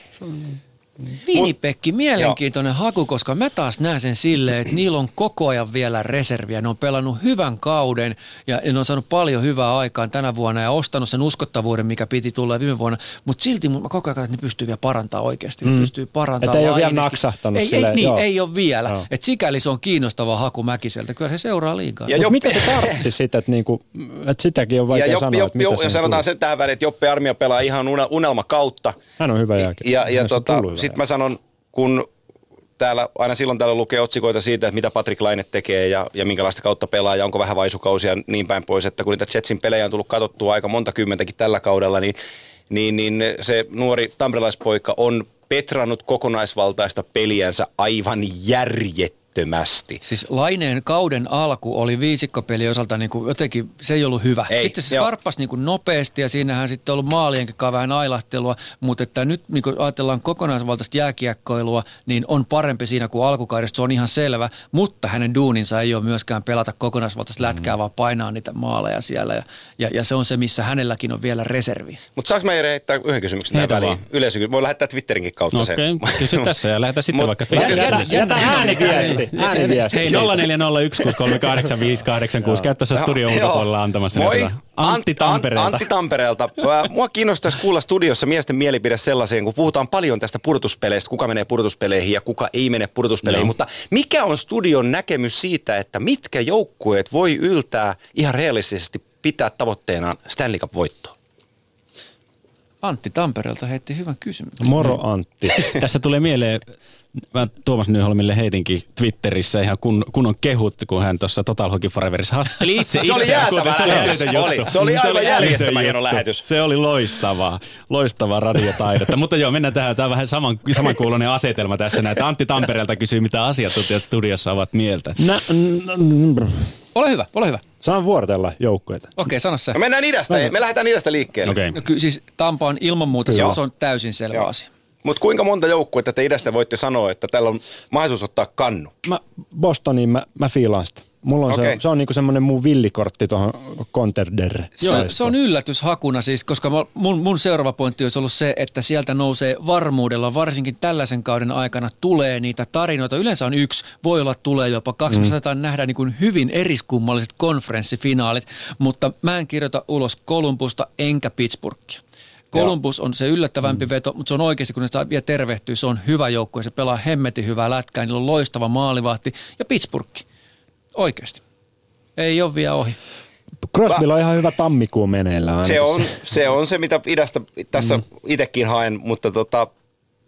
Winnipegki, mielenkiintoinen haku, koska mä taas näen sen silleen, että niillä on koko ajan vielä reserviä. Ne on pelannut hyvän kauden ja ne on saanut paljon hyvää aikaan tänä vuonna ja ostanut sen uskottavuuden, mikä piti tulla viime vuonna. Mutta silti mä koko ajan että ne pystyy vielä parantamaan oikeasti. Ne pystyy parantamaan. Et ei ole vielä naksahtanut ei, silleen, ei, niin, joo. ei ole vielä. Joo. Et sikäli se on kiinnostava haku Mäkiseltä. Kyllä se seuraa liikaa. Ja Mut mitä se tarkoitti sitten, että, niinku, että sitäkin on vaikea ja sanoa, Joppe, että mitä se ja sanotaan tuli. sen tähän väliin, että Joppe Armia pelaa ihan une- unelma kautta. Hän on hyvä jääkiekko. Ja, ja on tota, sitten mä sanon, kun täällä aina silloin täällä lukee otsikoita siitä, että mitä Patrick Laine tekee ja, ja minkälaista kautta pelaa ja onko vähän vaisukausia ja niin päin pois, että kun niitä Jetsin pelejä on tullut katsottua aika monta kymmentäkin tällä kaudella, niin, niin, niin se nuori tamperelaispoika on petrannut kokonaisvaltaista peliänsä aivan järjettömästi. Siis Laineen kauden alku oli viisikkopeli osalta niin kuin jotenkin, se ei ollut hyvä. Ei, sitten se joo. skarppasi niin kuin nopeasti ja siinähän sitten ollut kanssa vähän ailahtelua, mutta että nyt niin kuin ajatellaan kokonaisvaltaista jääkiekkoilua, niin on parempi siinä kuin alkukaudesta, se on ihan selvä, mutta hänen duuninsa ei ole myöskään pelata kokonaisvaltaista lätkää, vaan painaa niitä maaleja siellä ja, ja, ja se on se, missä hänelläkin on vielä reservi. Mutta saanko mä Jere heittää yhden kysymyksen tähän väliin? Yleisö, voi lähettää Twitterinkin kautta No sen. okei, okay. kysy tässä ja lähdetään sitten Mut- vaikka Jätä- Twitterissä. Jätä ääniviesti. Ääniviesti. Hei 0401638586, käy tässä studio ulkopuolella antamassa Moi, näitä. Antti Tampereelta. Antti Tampereelta. Mua kiinnostaisi kuulla studiossa miesten mielipide sellaiseen, kun puhutaan paljon tästä pudotuspeleistä, kuka menee pudotuspeleihin ja kuka ei mene pudotuspeleihin, mutta mikä on studion näkemys siitä, että mitkä joukkueet voi yltää ihan realistisesti pitää tavoitteenaan Stanley Cup-voittoa? Antti Tampereelta heitti hyvän kysymyksen. Moro Antti. Tässä tulee mieleen, mä Tuomas Nyholmille heitinkin Twitterissä ihan kun, kunnon kehut, kun hän tuossa Total Hockey Foreverissa haastatteli itse Se oli jäätävä kuten se oli juttu. Oli. Se oli aivan järjettömän hieno lähetys. Se oli loistavaa, loistavaa radiotaidetta. Mutta joo, mennään tähän. Tämä on vähän saman, samankuuloinen asetelma tässä. Näitä Antti Tampereelta kysyy, mitä asiantuntijat studiossa ovat mieltä. Nä, n, n, Ole hyvä, ole hyvä. Saan vuorotella joukkueita. Okei, sano se. No mennään idästä, me lähdetään idästä liikkeelle. Okei. No, ky- siis Tampa on ilman muuta, se se on täysin selvä Joo. asia. Mutta kuinka monta joukkuetta te idästä voitte sanoa, että tällä on mahdollisuus ottaa kannu? Mä Bostoniin mä, mä fiilaan sitä. Mulla on Okei. se, se on niinku semmoinen mun villikortti tuohon Contender. Se, on- se on yllätyshakuna siis, koska mun, mun seuraava pointti olisi ollut se, että sieltä nousee varmuudella, varsinkin tällaisen kauden aikana tulee niitä tarinoita. Yleensä on yksi, voi olla tulee jopa kaksi. Mm. Me saatetaan nähdä niin kuin hyvin eriskummalliset konferenssifinaalit, mutta mä en kirjoita ulos Kolumbusta enkä Pittsburghia. Columbus on se yllättävämpi veto, mutta se on oikeasti, kun ne saa vielä tervehtyä, se on hyvä joukkue, se pelaa hemmetin hyvää lätkää, niillä on loistava maalivahti ja Pittsburgh. Oikeasti. Ei ole vielä ohi. Crosbylla on ihan hyvä tammikuu meneillään. Se on, se on se, mitä idästä tässä mm. itsekin haen, mutta tota,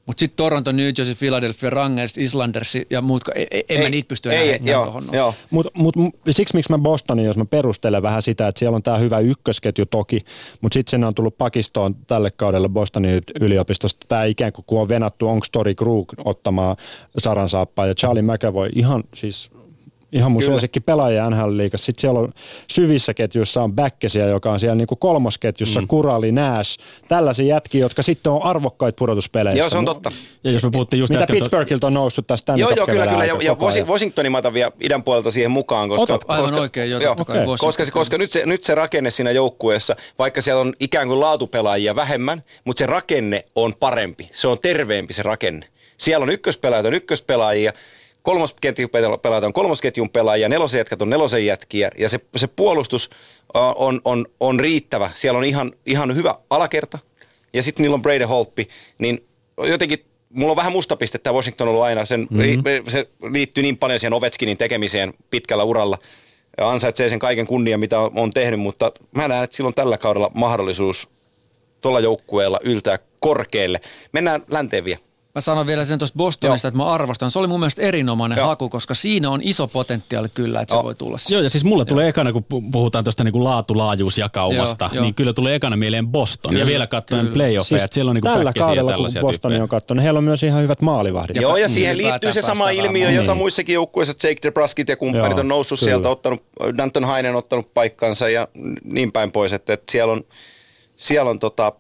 Mutta sitten Toronto, New Jersey, Philadelphia, Rangers, Islanders ja muut, ei, ei, en mä niitä pysty enää ei, heittämään joo, tuohon. joo. Mut, siksi miksi mä Bostonin, jos mä perustelen vähän sitä, että siellä on tämä hyvä ykkösketju toki, mutta sitten sinne on tullut pakistoon tälle kaudelle Bostonin yliopistosta tämä ikään kuin kun on venattu onko Tori Krug ottamaan saransaappaa ja Charlie McAvoy ihan siis ihan mun Kyllä. suosikki pelaaja NHL-liigassa. Sitten siellä on syvissä ketjuissa on Bäkkesiä, joka on siellä niinku kolmosketjussa, mm. Kurali, Nääs, tällaisia jätkiä, jotka sitten on arvokkaita pudotuspeleissä. Joo, se on totta. Ja jos me puhuttiin just Mitä Pittsburghilta on noussut tästä tänne Joo, joo, kyllä, kyllä. Ja, ja Washing- Washingtonin mä otan vielä idän puolelta siihen mukaan, koska... Otat. Aivan koska, oikein, joo, okei. Washington. koska, se- koska nyt, se, nyt se rakenne siinä joukkueessa, vaikka siellä on ikään kuin laatupelaajia vähemmän, mutta se rakenne on parempi. Se on terveempi se rakenne. Siellä on ykköspelaajat on ykköspelaajia, kolmosketjun pelaajat on kolmosketjun pelaajia, nelosen jätkät on nelosen jätkiä ja se, se puolustus on, on, on riittävä. Siellä on ihan, ihan hyvä alakerta ja sitten niillä on Brady Holtpi, niin jotenkin mulla on vähän musta piste, tämä Washington on ollut aina, sen, mm-hmm. se liittyy niin paljon siihen Ovechkinin tekemiseen pitkällä uralla ansaitsee sen kaiken kunnian, mitä on, on tehnyt, mutta mä näen, että silloin tällä kaudella mahdollisuus tuolla joukkueella yltää korkealle. Mennään länteen vielä. Mä sanon vielä sen tuosta Bostonista, Joo. että mä arvostan. Se oli mun mielestä erinomainen Joo. haku, koska siinä on iso potentiaali kyllä, että se Joo. voi tulla. Joo, ja siis mulle tulee ekana, kun pu- puhutaan tuosta niinku laatu-laajuusjakaumasta, Joo, joo. niin kyllä tulee ekana mieleen Boston. ja Kyllä, vielä katsoen playoffeja, Siis että siellä on niinku tällä ja kaudella, kun tällaisia Bostoni on katsonut, heillä on myös ihan hyvät maalivahdit. Joo, ja siihen liittyy se sama ilmiö, jota Niin. muissakin joukkueissa, Jake DeBruskit ja kumppanit Joo, on noussut kyllä. sieltä, ottanut, Danton Hainen ottanut paikkansa ja niin päin pois, että, että siellä on, siellä on tota,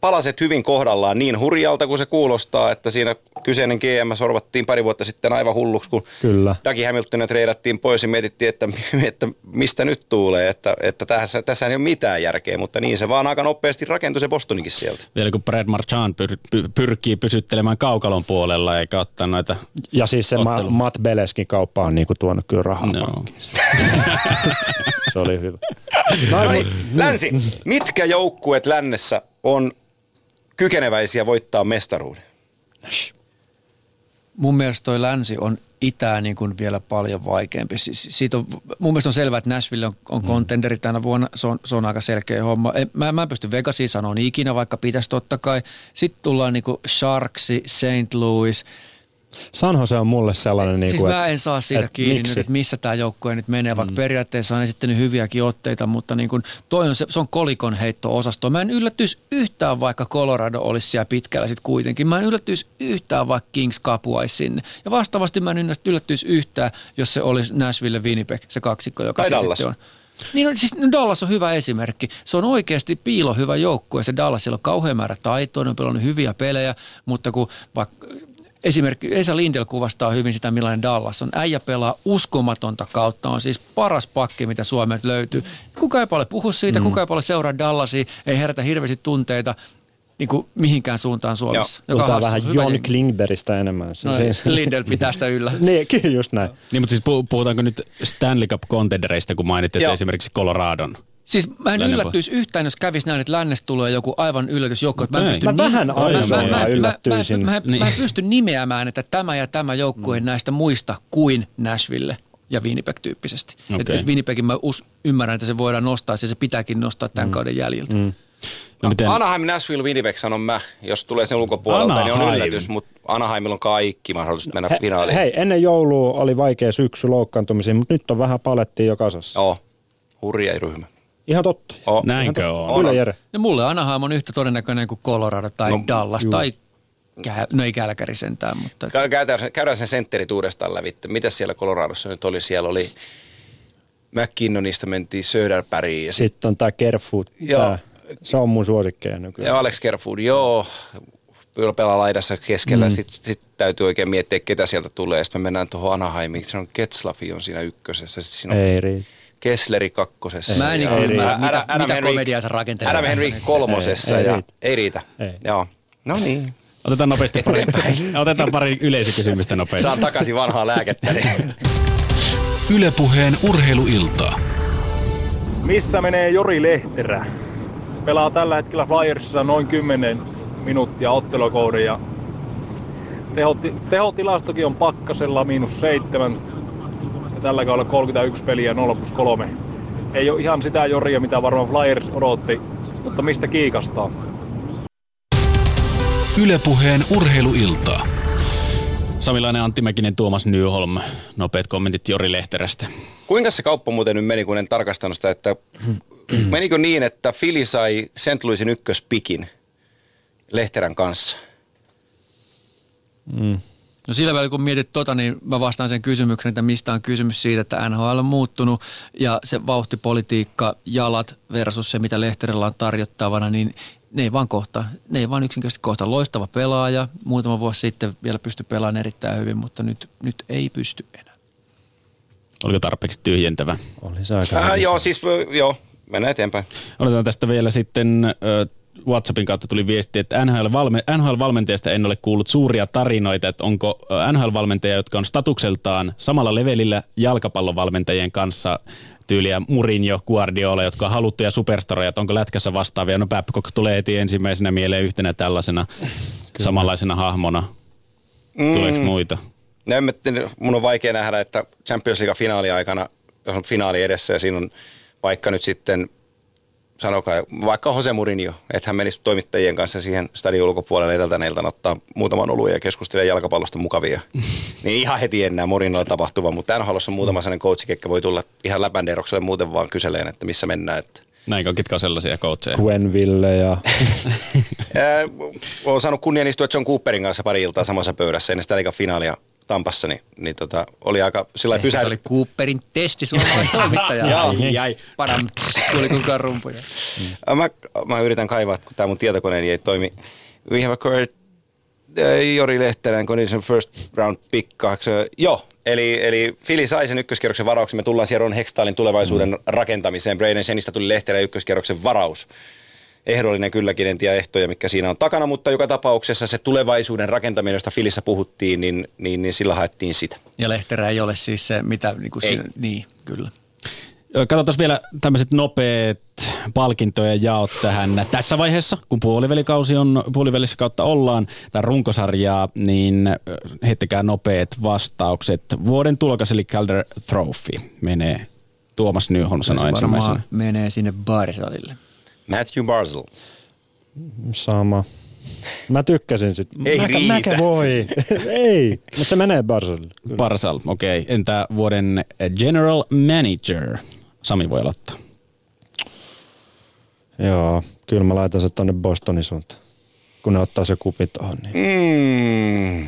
palaset hyvin kohdallaan niin hurjalta kuin se kuulostaa, että siinä kyseinen GM sorvattiin pari vuotta sitten aivan hulluksi, kun Kyllä. Dougie Hamiltonia treidattiin pois ja mietittiin, että, että mistä nyt tulee, että, että tässä, tässä ei ole mitään järkeä, mutta niin se vaan aika nopeasti rakentui se Bostonikin sieltä. Vielä kun Brad Marchand pyr, py, pyrkii pysyttelemään kaukalon puolella eikä ottaa noita... Ja siis se Ma-. Matt Beleskin kauppa on niinku tuonut kyllä rahaa No. pankkiin. se oli hyvä. No niin, länsi. Mitkä joukkueet lännessä on kykeneväisiä voittaa mestaruuden? Mun mielestä toi länsi on itää niin kuin vielä paljon vaikeampi. Siis siitä on, mun mielestä on selvää, että Nashville on, on contenderi tänä vuonna. Se on, se on aika selkeä homma. En, mä, mä en pysty Vegasiin sanoa ikinä, vaikka pitäisi totta kai. Sitten tullaan niin kuin Sharksi, St. Louis. San Jose on mulle sellainen, niin Siis kuin, mä en saa siitä et kiinni miksi? nyt, että missä tämä joukkue nyt menee, vaikka mm. periaatteessa on esittänyt hyviäkin otteita, mutta niin kuin, toi on se, se on kolikon heitto-osasto. Mä en yllättyisi yhtään, vaikka Colorado olisi siellä pitkällä sitten kuitenkin. Mä en yllättyisi yhtään, vaikka Kings kapuaisi sinne. Ja vastaavasti mä en yllättyisi yhtään, jos se olisi Nashville Winnipeg, se kaksikko, joka Tai Dallas. sitten on. Niin on, siis no Dallas on hyvä esimerkki. Se on oikeasti piilo hyvä joukkue. Se Dallasilla on kauhean määrä taitoa, ne on pelannut hyviä pelejä, mutta kun vaikka Esimerkki Esa Lindel kuvastaa hyvin sitä, millainen Dallas on. Äijä pelaa uskomatonta kautta, on siis paras pakki, mitä Suomeen löytyy. Kuka ei paljon puhu siitä, mm. kuka ei paljon seuraa Dallasia, ei herätä hirveästi tunteita niin kuin mihinkään suuntaan Suomessa. Puhutaan on hassu. vähän John jengi. Klingbergistä enemmän. No, se, Lindel pitää sitä yllä. niin, kyllä just näin. Niin, mutta siis pu- puhutaanko nyt Stanley Cup contendereista, kun mainittiin Joo. esimerkiksi Coloradon? Siis mä en Lännen yllättyisi yhtään, jos kävisi näin, että lännestä tulee joku aivan yllätysjoukko. että Mä, en Okei. pysty Mä vähän Arizonaa yllättyisin. Mä, mä, mä, Niin. mä en pysty nimeämään, että tämä ja tämä joukkue mm. näistä muista kuin Nashville ja Winnipeg tyyppisesti. Okei. Et, et Winnipegin mä us, ymmärrän, että se voidaan nostaa ja se pitääkin nostaa tämän mm. kauden jäljiltä. Mm. No, miten? Anaheim, Nashville, Winnipeg sanon mä. Jos tulee sen ulkopuolelta, niin on Anaheim. yllätys, mutta Anaheimilla on kaikki mahdollisuudet mennä He, finaaliin. hei, ennen joulua oli vaikea syksy loukkaantumisiin, mutta nyt on vähän palettia jo kasassa. Joo, hurja ryhmä. Ihan totta. Oo. Näinkö on? Kyllä on. Jere. Ja mulle Anaheim on yhtä todennäköinen kuin Colorado tai No, no, Dallas juu. tai no ei Kälkäri sentään, mutta Kä- Käydään, käydään sen sentterit uudestaan läpi. Mitäs siellä Coloradossa nyt oli? Siellä oli McKinnonista mentiin Söderbergiin ja sitten Sitten on tämä Kerfoot. Tää, se on mun suosikkeja nykyään. ja Alex Kerfood, joo. pelaa laidassa keskellä. Mm. Sitten sit täytyy oikein miettiä, ketä sieltä tulee. Sitten me mennään tuohon Anaheimiin. Se on Ketslafi on siinä ykkösessä. Sitten siinä on Ei riitä. Kessleri kakkosessa. Mä en ja niinku ymmärrä, mitä- Adam mitä Henrik- komediaa sä rakentelet Adam Henrik nyt. kolmosessa Ei, ei ja riitä. ei riitä. Ei. Joo. No niin. Otetaan nopeasti pari, otetaan pari yleisökysymystä nopeasti. Saan takaisin vanhaa lääkettä. Niin. Ylepuheen urheiluilta. Missä menee Jori Lehterä? Pelaa tällä hetkellä Flyersissa noin 10 minuuttia ottelukouden ja tehoti, tehotilastokin on pakkasella miinus 7 ja tällä kaudella 31 peliä 0 plus 3. Ei ole ihan sitä Joria, mitä varmaan Flyers odotti, mutta mistä kiikastaa? Ylepuheen urheiluilta. Samilainen, Antti Mäkinen, Tuomas Nyholm. Nopeat kommentit Jori Lehterästä. Kuinka se kauppa muuten nyt meni, kun en tarkastanut sitä, että menikö niin, että Fili sai St. Louisin ykköspikin Lehterän kanssa? No sillä välillä kun mietit tota, niin mä vastaan sen kysymyksen, että mistä on kysymys siitä, että NHL on muuttunut ja se vauhtipolitiikka, jalat versus se, mitä Lehterellä on tarjottavana, niin ne ei vaan kohta, ne ei vaan yksinkertaisesti kohta. Loistava pelaaja, muutama vuosi sitten vielä pystyi pelaamaan erittäin hyvin, mutta nyt, nyt ei pysty enää. Oliko tarpeeksi tyhjentävä? Oli se aika Äh, joo, siis ö, joo, mennään eteenpäin. Otetaan tästä vielä sitten ö, WhatsAppin kautta tuli viesti, että NHL-valme, NHL-valmentajasta en ole kuullut suuria tarinoita, että onko NHL-valmentajia, jotka on statukseltaan samalla levelillä jalkapallovalmentajien kanssa tyyliä Mourinho, Guardiola, jotka on haluttuja superstaroja, että onko lätkässä vastaavia. No Babcock tulee heti ensimmäisenä mieleen yhtenä tällaisena samanlaisena hahmona. Mm. Tuleeko muita? No, en mun on vaikea nähdä, että Champions League finaali aikana, jos on finaali edessä ja siinä on vaikka nyt sitten, sanokaa, vaikka Jose Mourinho, että hän menisi toimittajien kanssa siihen stadion ulkopuolelle edeltä neiltä ottaa muutaman oluen ja keskustelee jalkapallosta mukavia. niin ihan heti enää Mourinholle tapahtuva, mutta NHL on muutama sellainen coachi, ketkä voi tulla ihan läpänderokselle muuten vaan kyseleen, että missä mennään. Että Näinkö, ketkä on sellaisia coacheja? Gwenville ja Olen saanut kunnian istua John Cooperin kanssa pari iltaa samassa pöydässä ennen sitä finaalia Tampassa, niin, niin tota, oli aika sillä lailla Ehkä se oli Cooperin testi suomalaista toimittajaa. Joo. jäi. Padam, tuli kukaan rumpuja. Mä, mä yritän kaivaa, kun tämä mun tietokoneeni ei toimi. We have occurred uh, Jori Lehterän condition first round pick kahdeksan. Joo, eli, eli Fili sai sen ykköskierroksen varauksen. Me tullaan siellä Ron Hextaalin tulevaisuuden mm. rakentamiseen. Braden Shenistä tuli Lehterän ykköskierroksen varaus. Ehdollinen kylläkin, en tiedä ehtoja, mikä siinä on takana, mutta joka tapauksessa se tulevaisuuden rakentaminen, josta Filissä puhuttiin, niin, niin, niin sillä haettiin sitä. Ja Lehterä ei ole siis se, mitä niin kuin Ei. siinä, niin, kyllä. Katsotaan vielä tämmöiset nopeat palkintojen jaot tähän tässä vaiheessa, kun puolivälikausi on, puolivälissä kautta ollaan, tai runkosarjaa, niin heittäkää nopeat vastaukset. Vuoden tulokas eli Calder Trophy menee. Tuomas Nyholm sanoi ensimmäisenä. menee sinne Barsalille. Matthew Barzell. sama. Mä tykkäsin sit. Ei Mäkä, riitä. mäkä voi. Ei, mutta se menee Barcelille. Barsal, okei. Okay. Entä vuoden General Manager? Sami voi aloittaa. Joo, kyllä mä laitan se tonne Bostonin suuntaan. Kun ne ottaa se kupi tohon, niin Mm.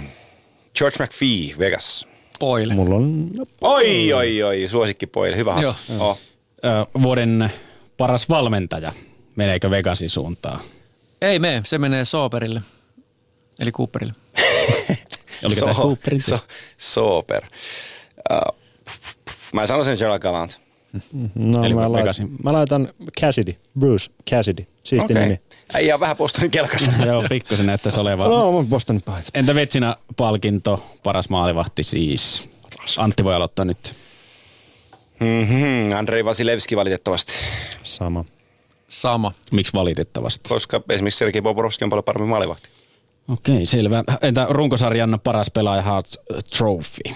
George McPhee, Vegas. Poile. mulla on... Oi, oi, oi, suosikkipoille. Hyvä. Joo. Oh. Ö, vuoden paras valmentaja. Meneekö Vegasin suuntaan? Ei mene, se menee Sooperille. Eli Cooperille. Oliko tämä Cooperin so, Soper. Uh, mä sanon sen Gerald Gallant. No, Eli mä, laitan, mä laitan Cassidy, Bruce Cassidy, siisti Okei. nimi. Äijä vähän Bostonin kelkassa. Joo, pikkusen näyttäisi olevan. No, mä Bostonin paita. Entä Vetsinä palkinto, paras maalivahti siis? Antti voi aloittaa nyt. mm-hmm. Andrei Vasilevski valitettavasti, Sama. Sama. Miksi valitettavasti? koska esimerkiksi Sergei Boborovski on paljon paremmin maalivahti. Okei, selvä. Entä runkosarjan paras pelaaja Hart Trophy?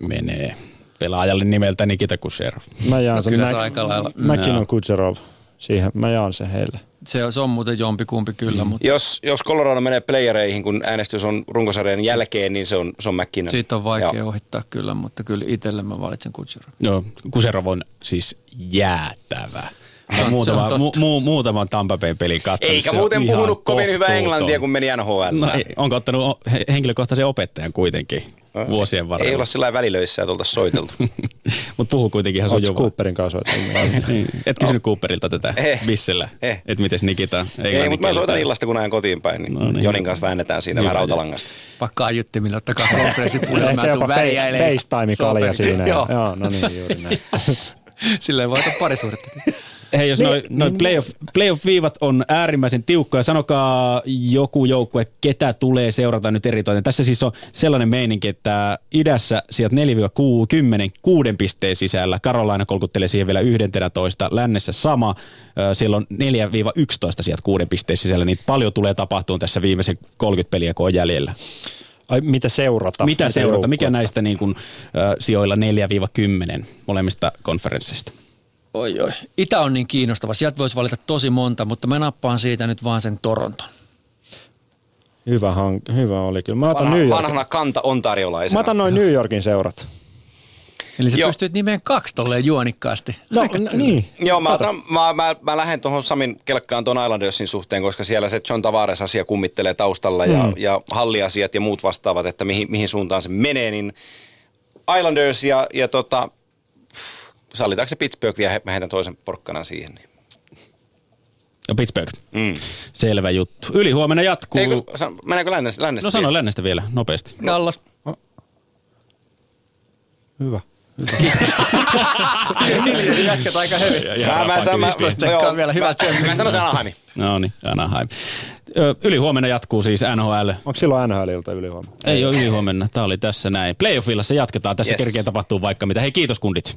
Menee pelaajalle nimeltä Nikita Kucherov. Mä jaan No sen. kyllä Mä, se aika lailla- Mäkin on Kutserov. Siihen mä jaan sen heille. Se, se on muuten jompi kumpi kyllä, mm. mutta Jos, jos Colorado menee playereihin, kun äänestys on runkosarjan jälkeen, niin se on, se on McKinnon. siitä on vaikea Joo. ohittaa kyllä, mutta kyllä itselle mä valitsen Kutserov. Joo, Kucherov on siis jäätävä. On- muutama, on mu, mu, muutaman Tampa Bayn pelin katsonut. Eikä muuten puhunut kovin hyvää englantia, kun meni NHL. No, ei, onko ottanut henkilökohtaisen opettajan kuitenkin vuosien varrella? Ei olla sillä lailla välilöissä, että oltaisiin soiteltu. Mutta puhuu kuitenkin ihan sujuvaa. Cooperin kanssa? Niin. Et kysynyt Cooperilta tätä Eh. Bissellä, Eh. että miten Nikita Ei, mutta mä soitan illasta. illasta, kun ajan kotiin päin, niin, No niin. Jonin kanssa väännetään siinä vähän rautalangasta. Vaikka aiottimilla, ottakaa konferenssipuhelin, Ehkä mä tuun. FaceTime-kalja siinä. Joo. No niin, juuri näin. Silleen voi ottaa parisuhdetta. Hei, jos Niin, noin noi playoff, playoff-viivat on äärimmäisen tiukkoja, sanokaa joku joukkue, ketä tulee seurata nyt eritoten. Tässä siis on sellainen meininki, että idässä sieltä 4-10 kuuden pisteen sisällä. Karolaina kolkuttelee siihen vielä 11, lännessä sama. Siellä on 4-11 sieltä kuuden pisteen sisällä, niin paljon tulee tapahtumaan tässä viimeisen 30 peliä, kun on jäljellä. Ai, mitä seurata? Mitä seurata? Mikä joukkuetta? näistä niin kuin, ö, sijoilla 4-10 molemmista konferensseista? Oi, oi. Itä on niin kiinnostava. Sieltä voisi valita tosi monta, mutta mä nappaan siitä nyt vaan sen Toronton. Hyvä, hank- hyvä oli kyllä. Mä otan, Vanha, New York. vanhana kanta ontariolaisena. Mä otan noin New Yorkin seurat. Eli sä Joo. pystyt nimeen kaksi tolleen juonikkaasti. No, n- niin. Joo, mä, otan, mä, mä, mä lähden tuohon Samin kelkkaan tuon Islandersin suhteen, koska siellä se John Tavares-asia kummittelee taustalla ja, Mm. ja halliasiat ja muut vastaavat, että mihin, mihin suuntaan se menee, niin Islanders ja, ja tota, sallitaanko se Pittsburgh vielä, mä heitän toisen porkkanan siihen. Niin. No Pittsburgh. Mm. Selvä juttu. Yli huomenna jatkuu. Eikö, san- mennäänkö lännestä? lännestä No sano vielä? lännestä vielä nopeasti. Gallas. Hyvä. Hiljaisesti jatkat aika hyvin. Mä, mä, mä, mä, 15 joo, sekkaa vielä, hyvä mä, sanoisin Anaheim. No niin, Anaheim. Yli huomenna jatkuu siis NHL. Onko silloin NHL-ilta yli huomenna? Ei ole yli huomenna, tämä oli tässä näin. Playoffilla se jatketaan, tässä Yes. yes. kerkeä tapahtuu vaikka mitä. Hei kiitos kundit.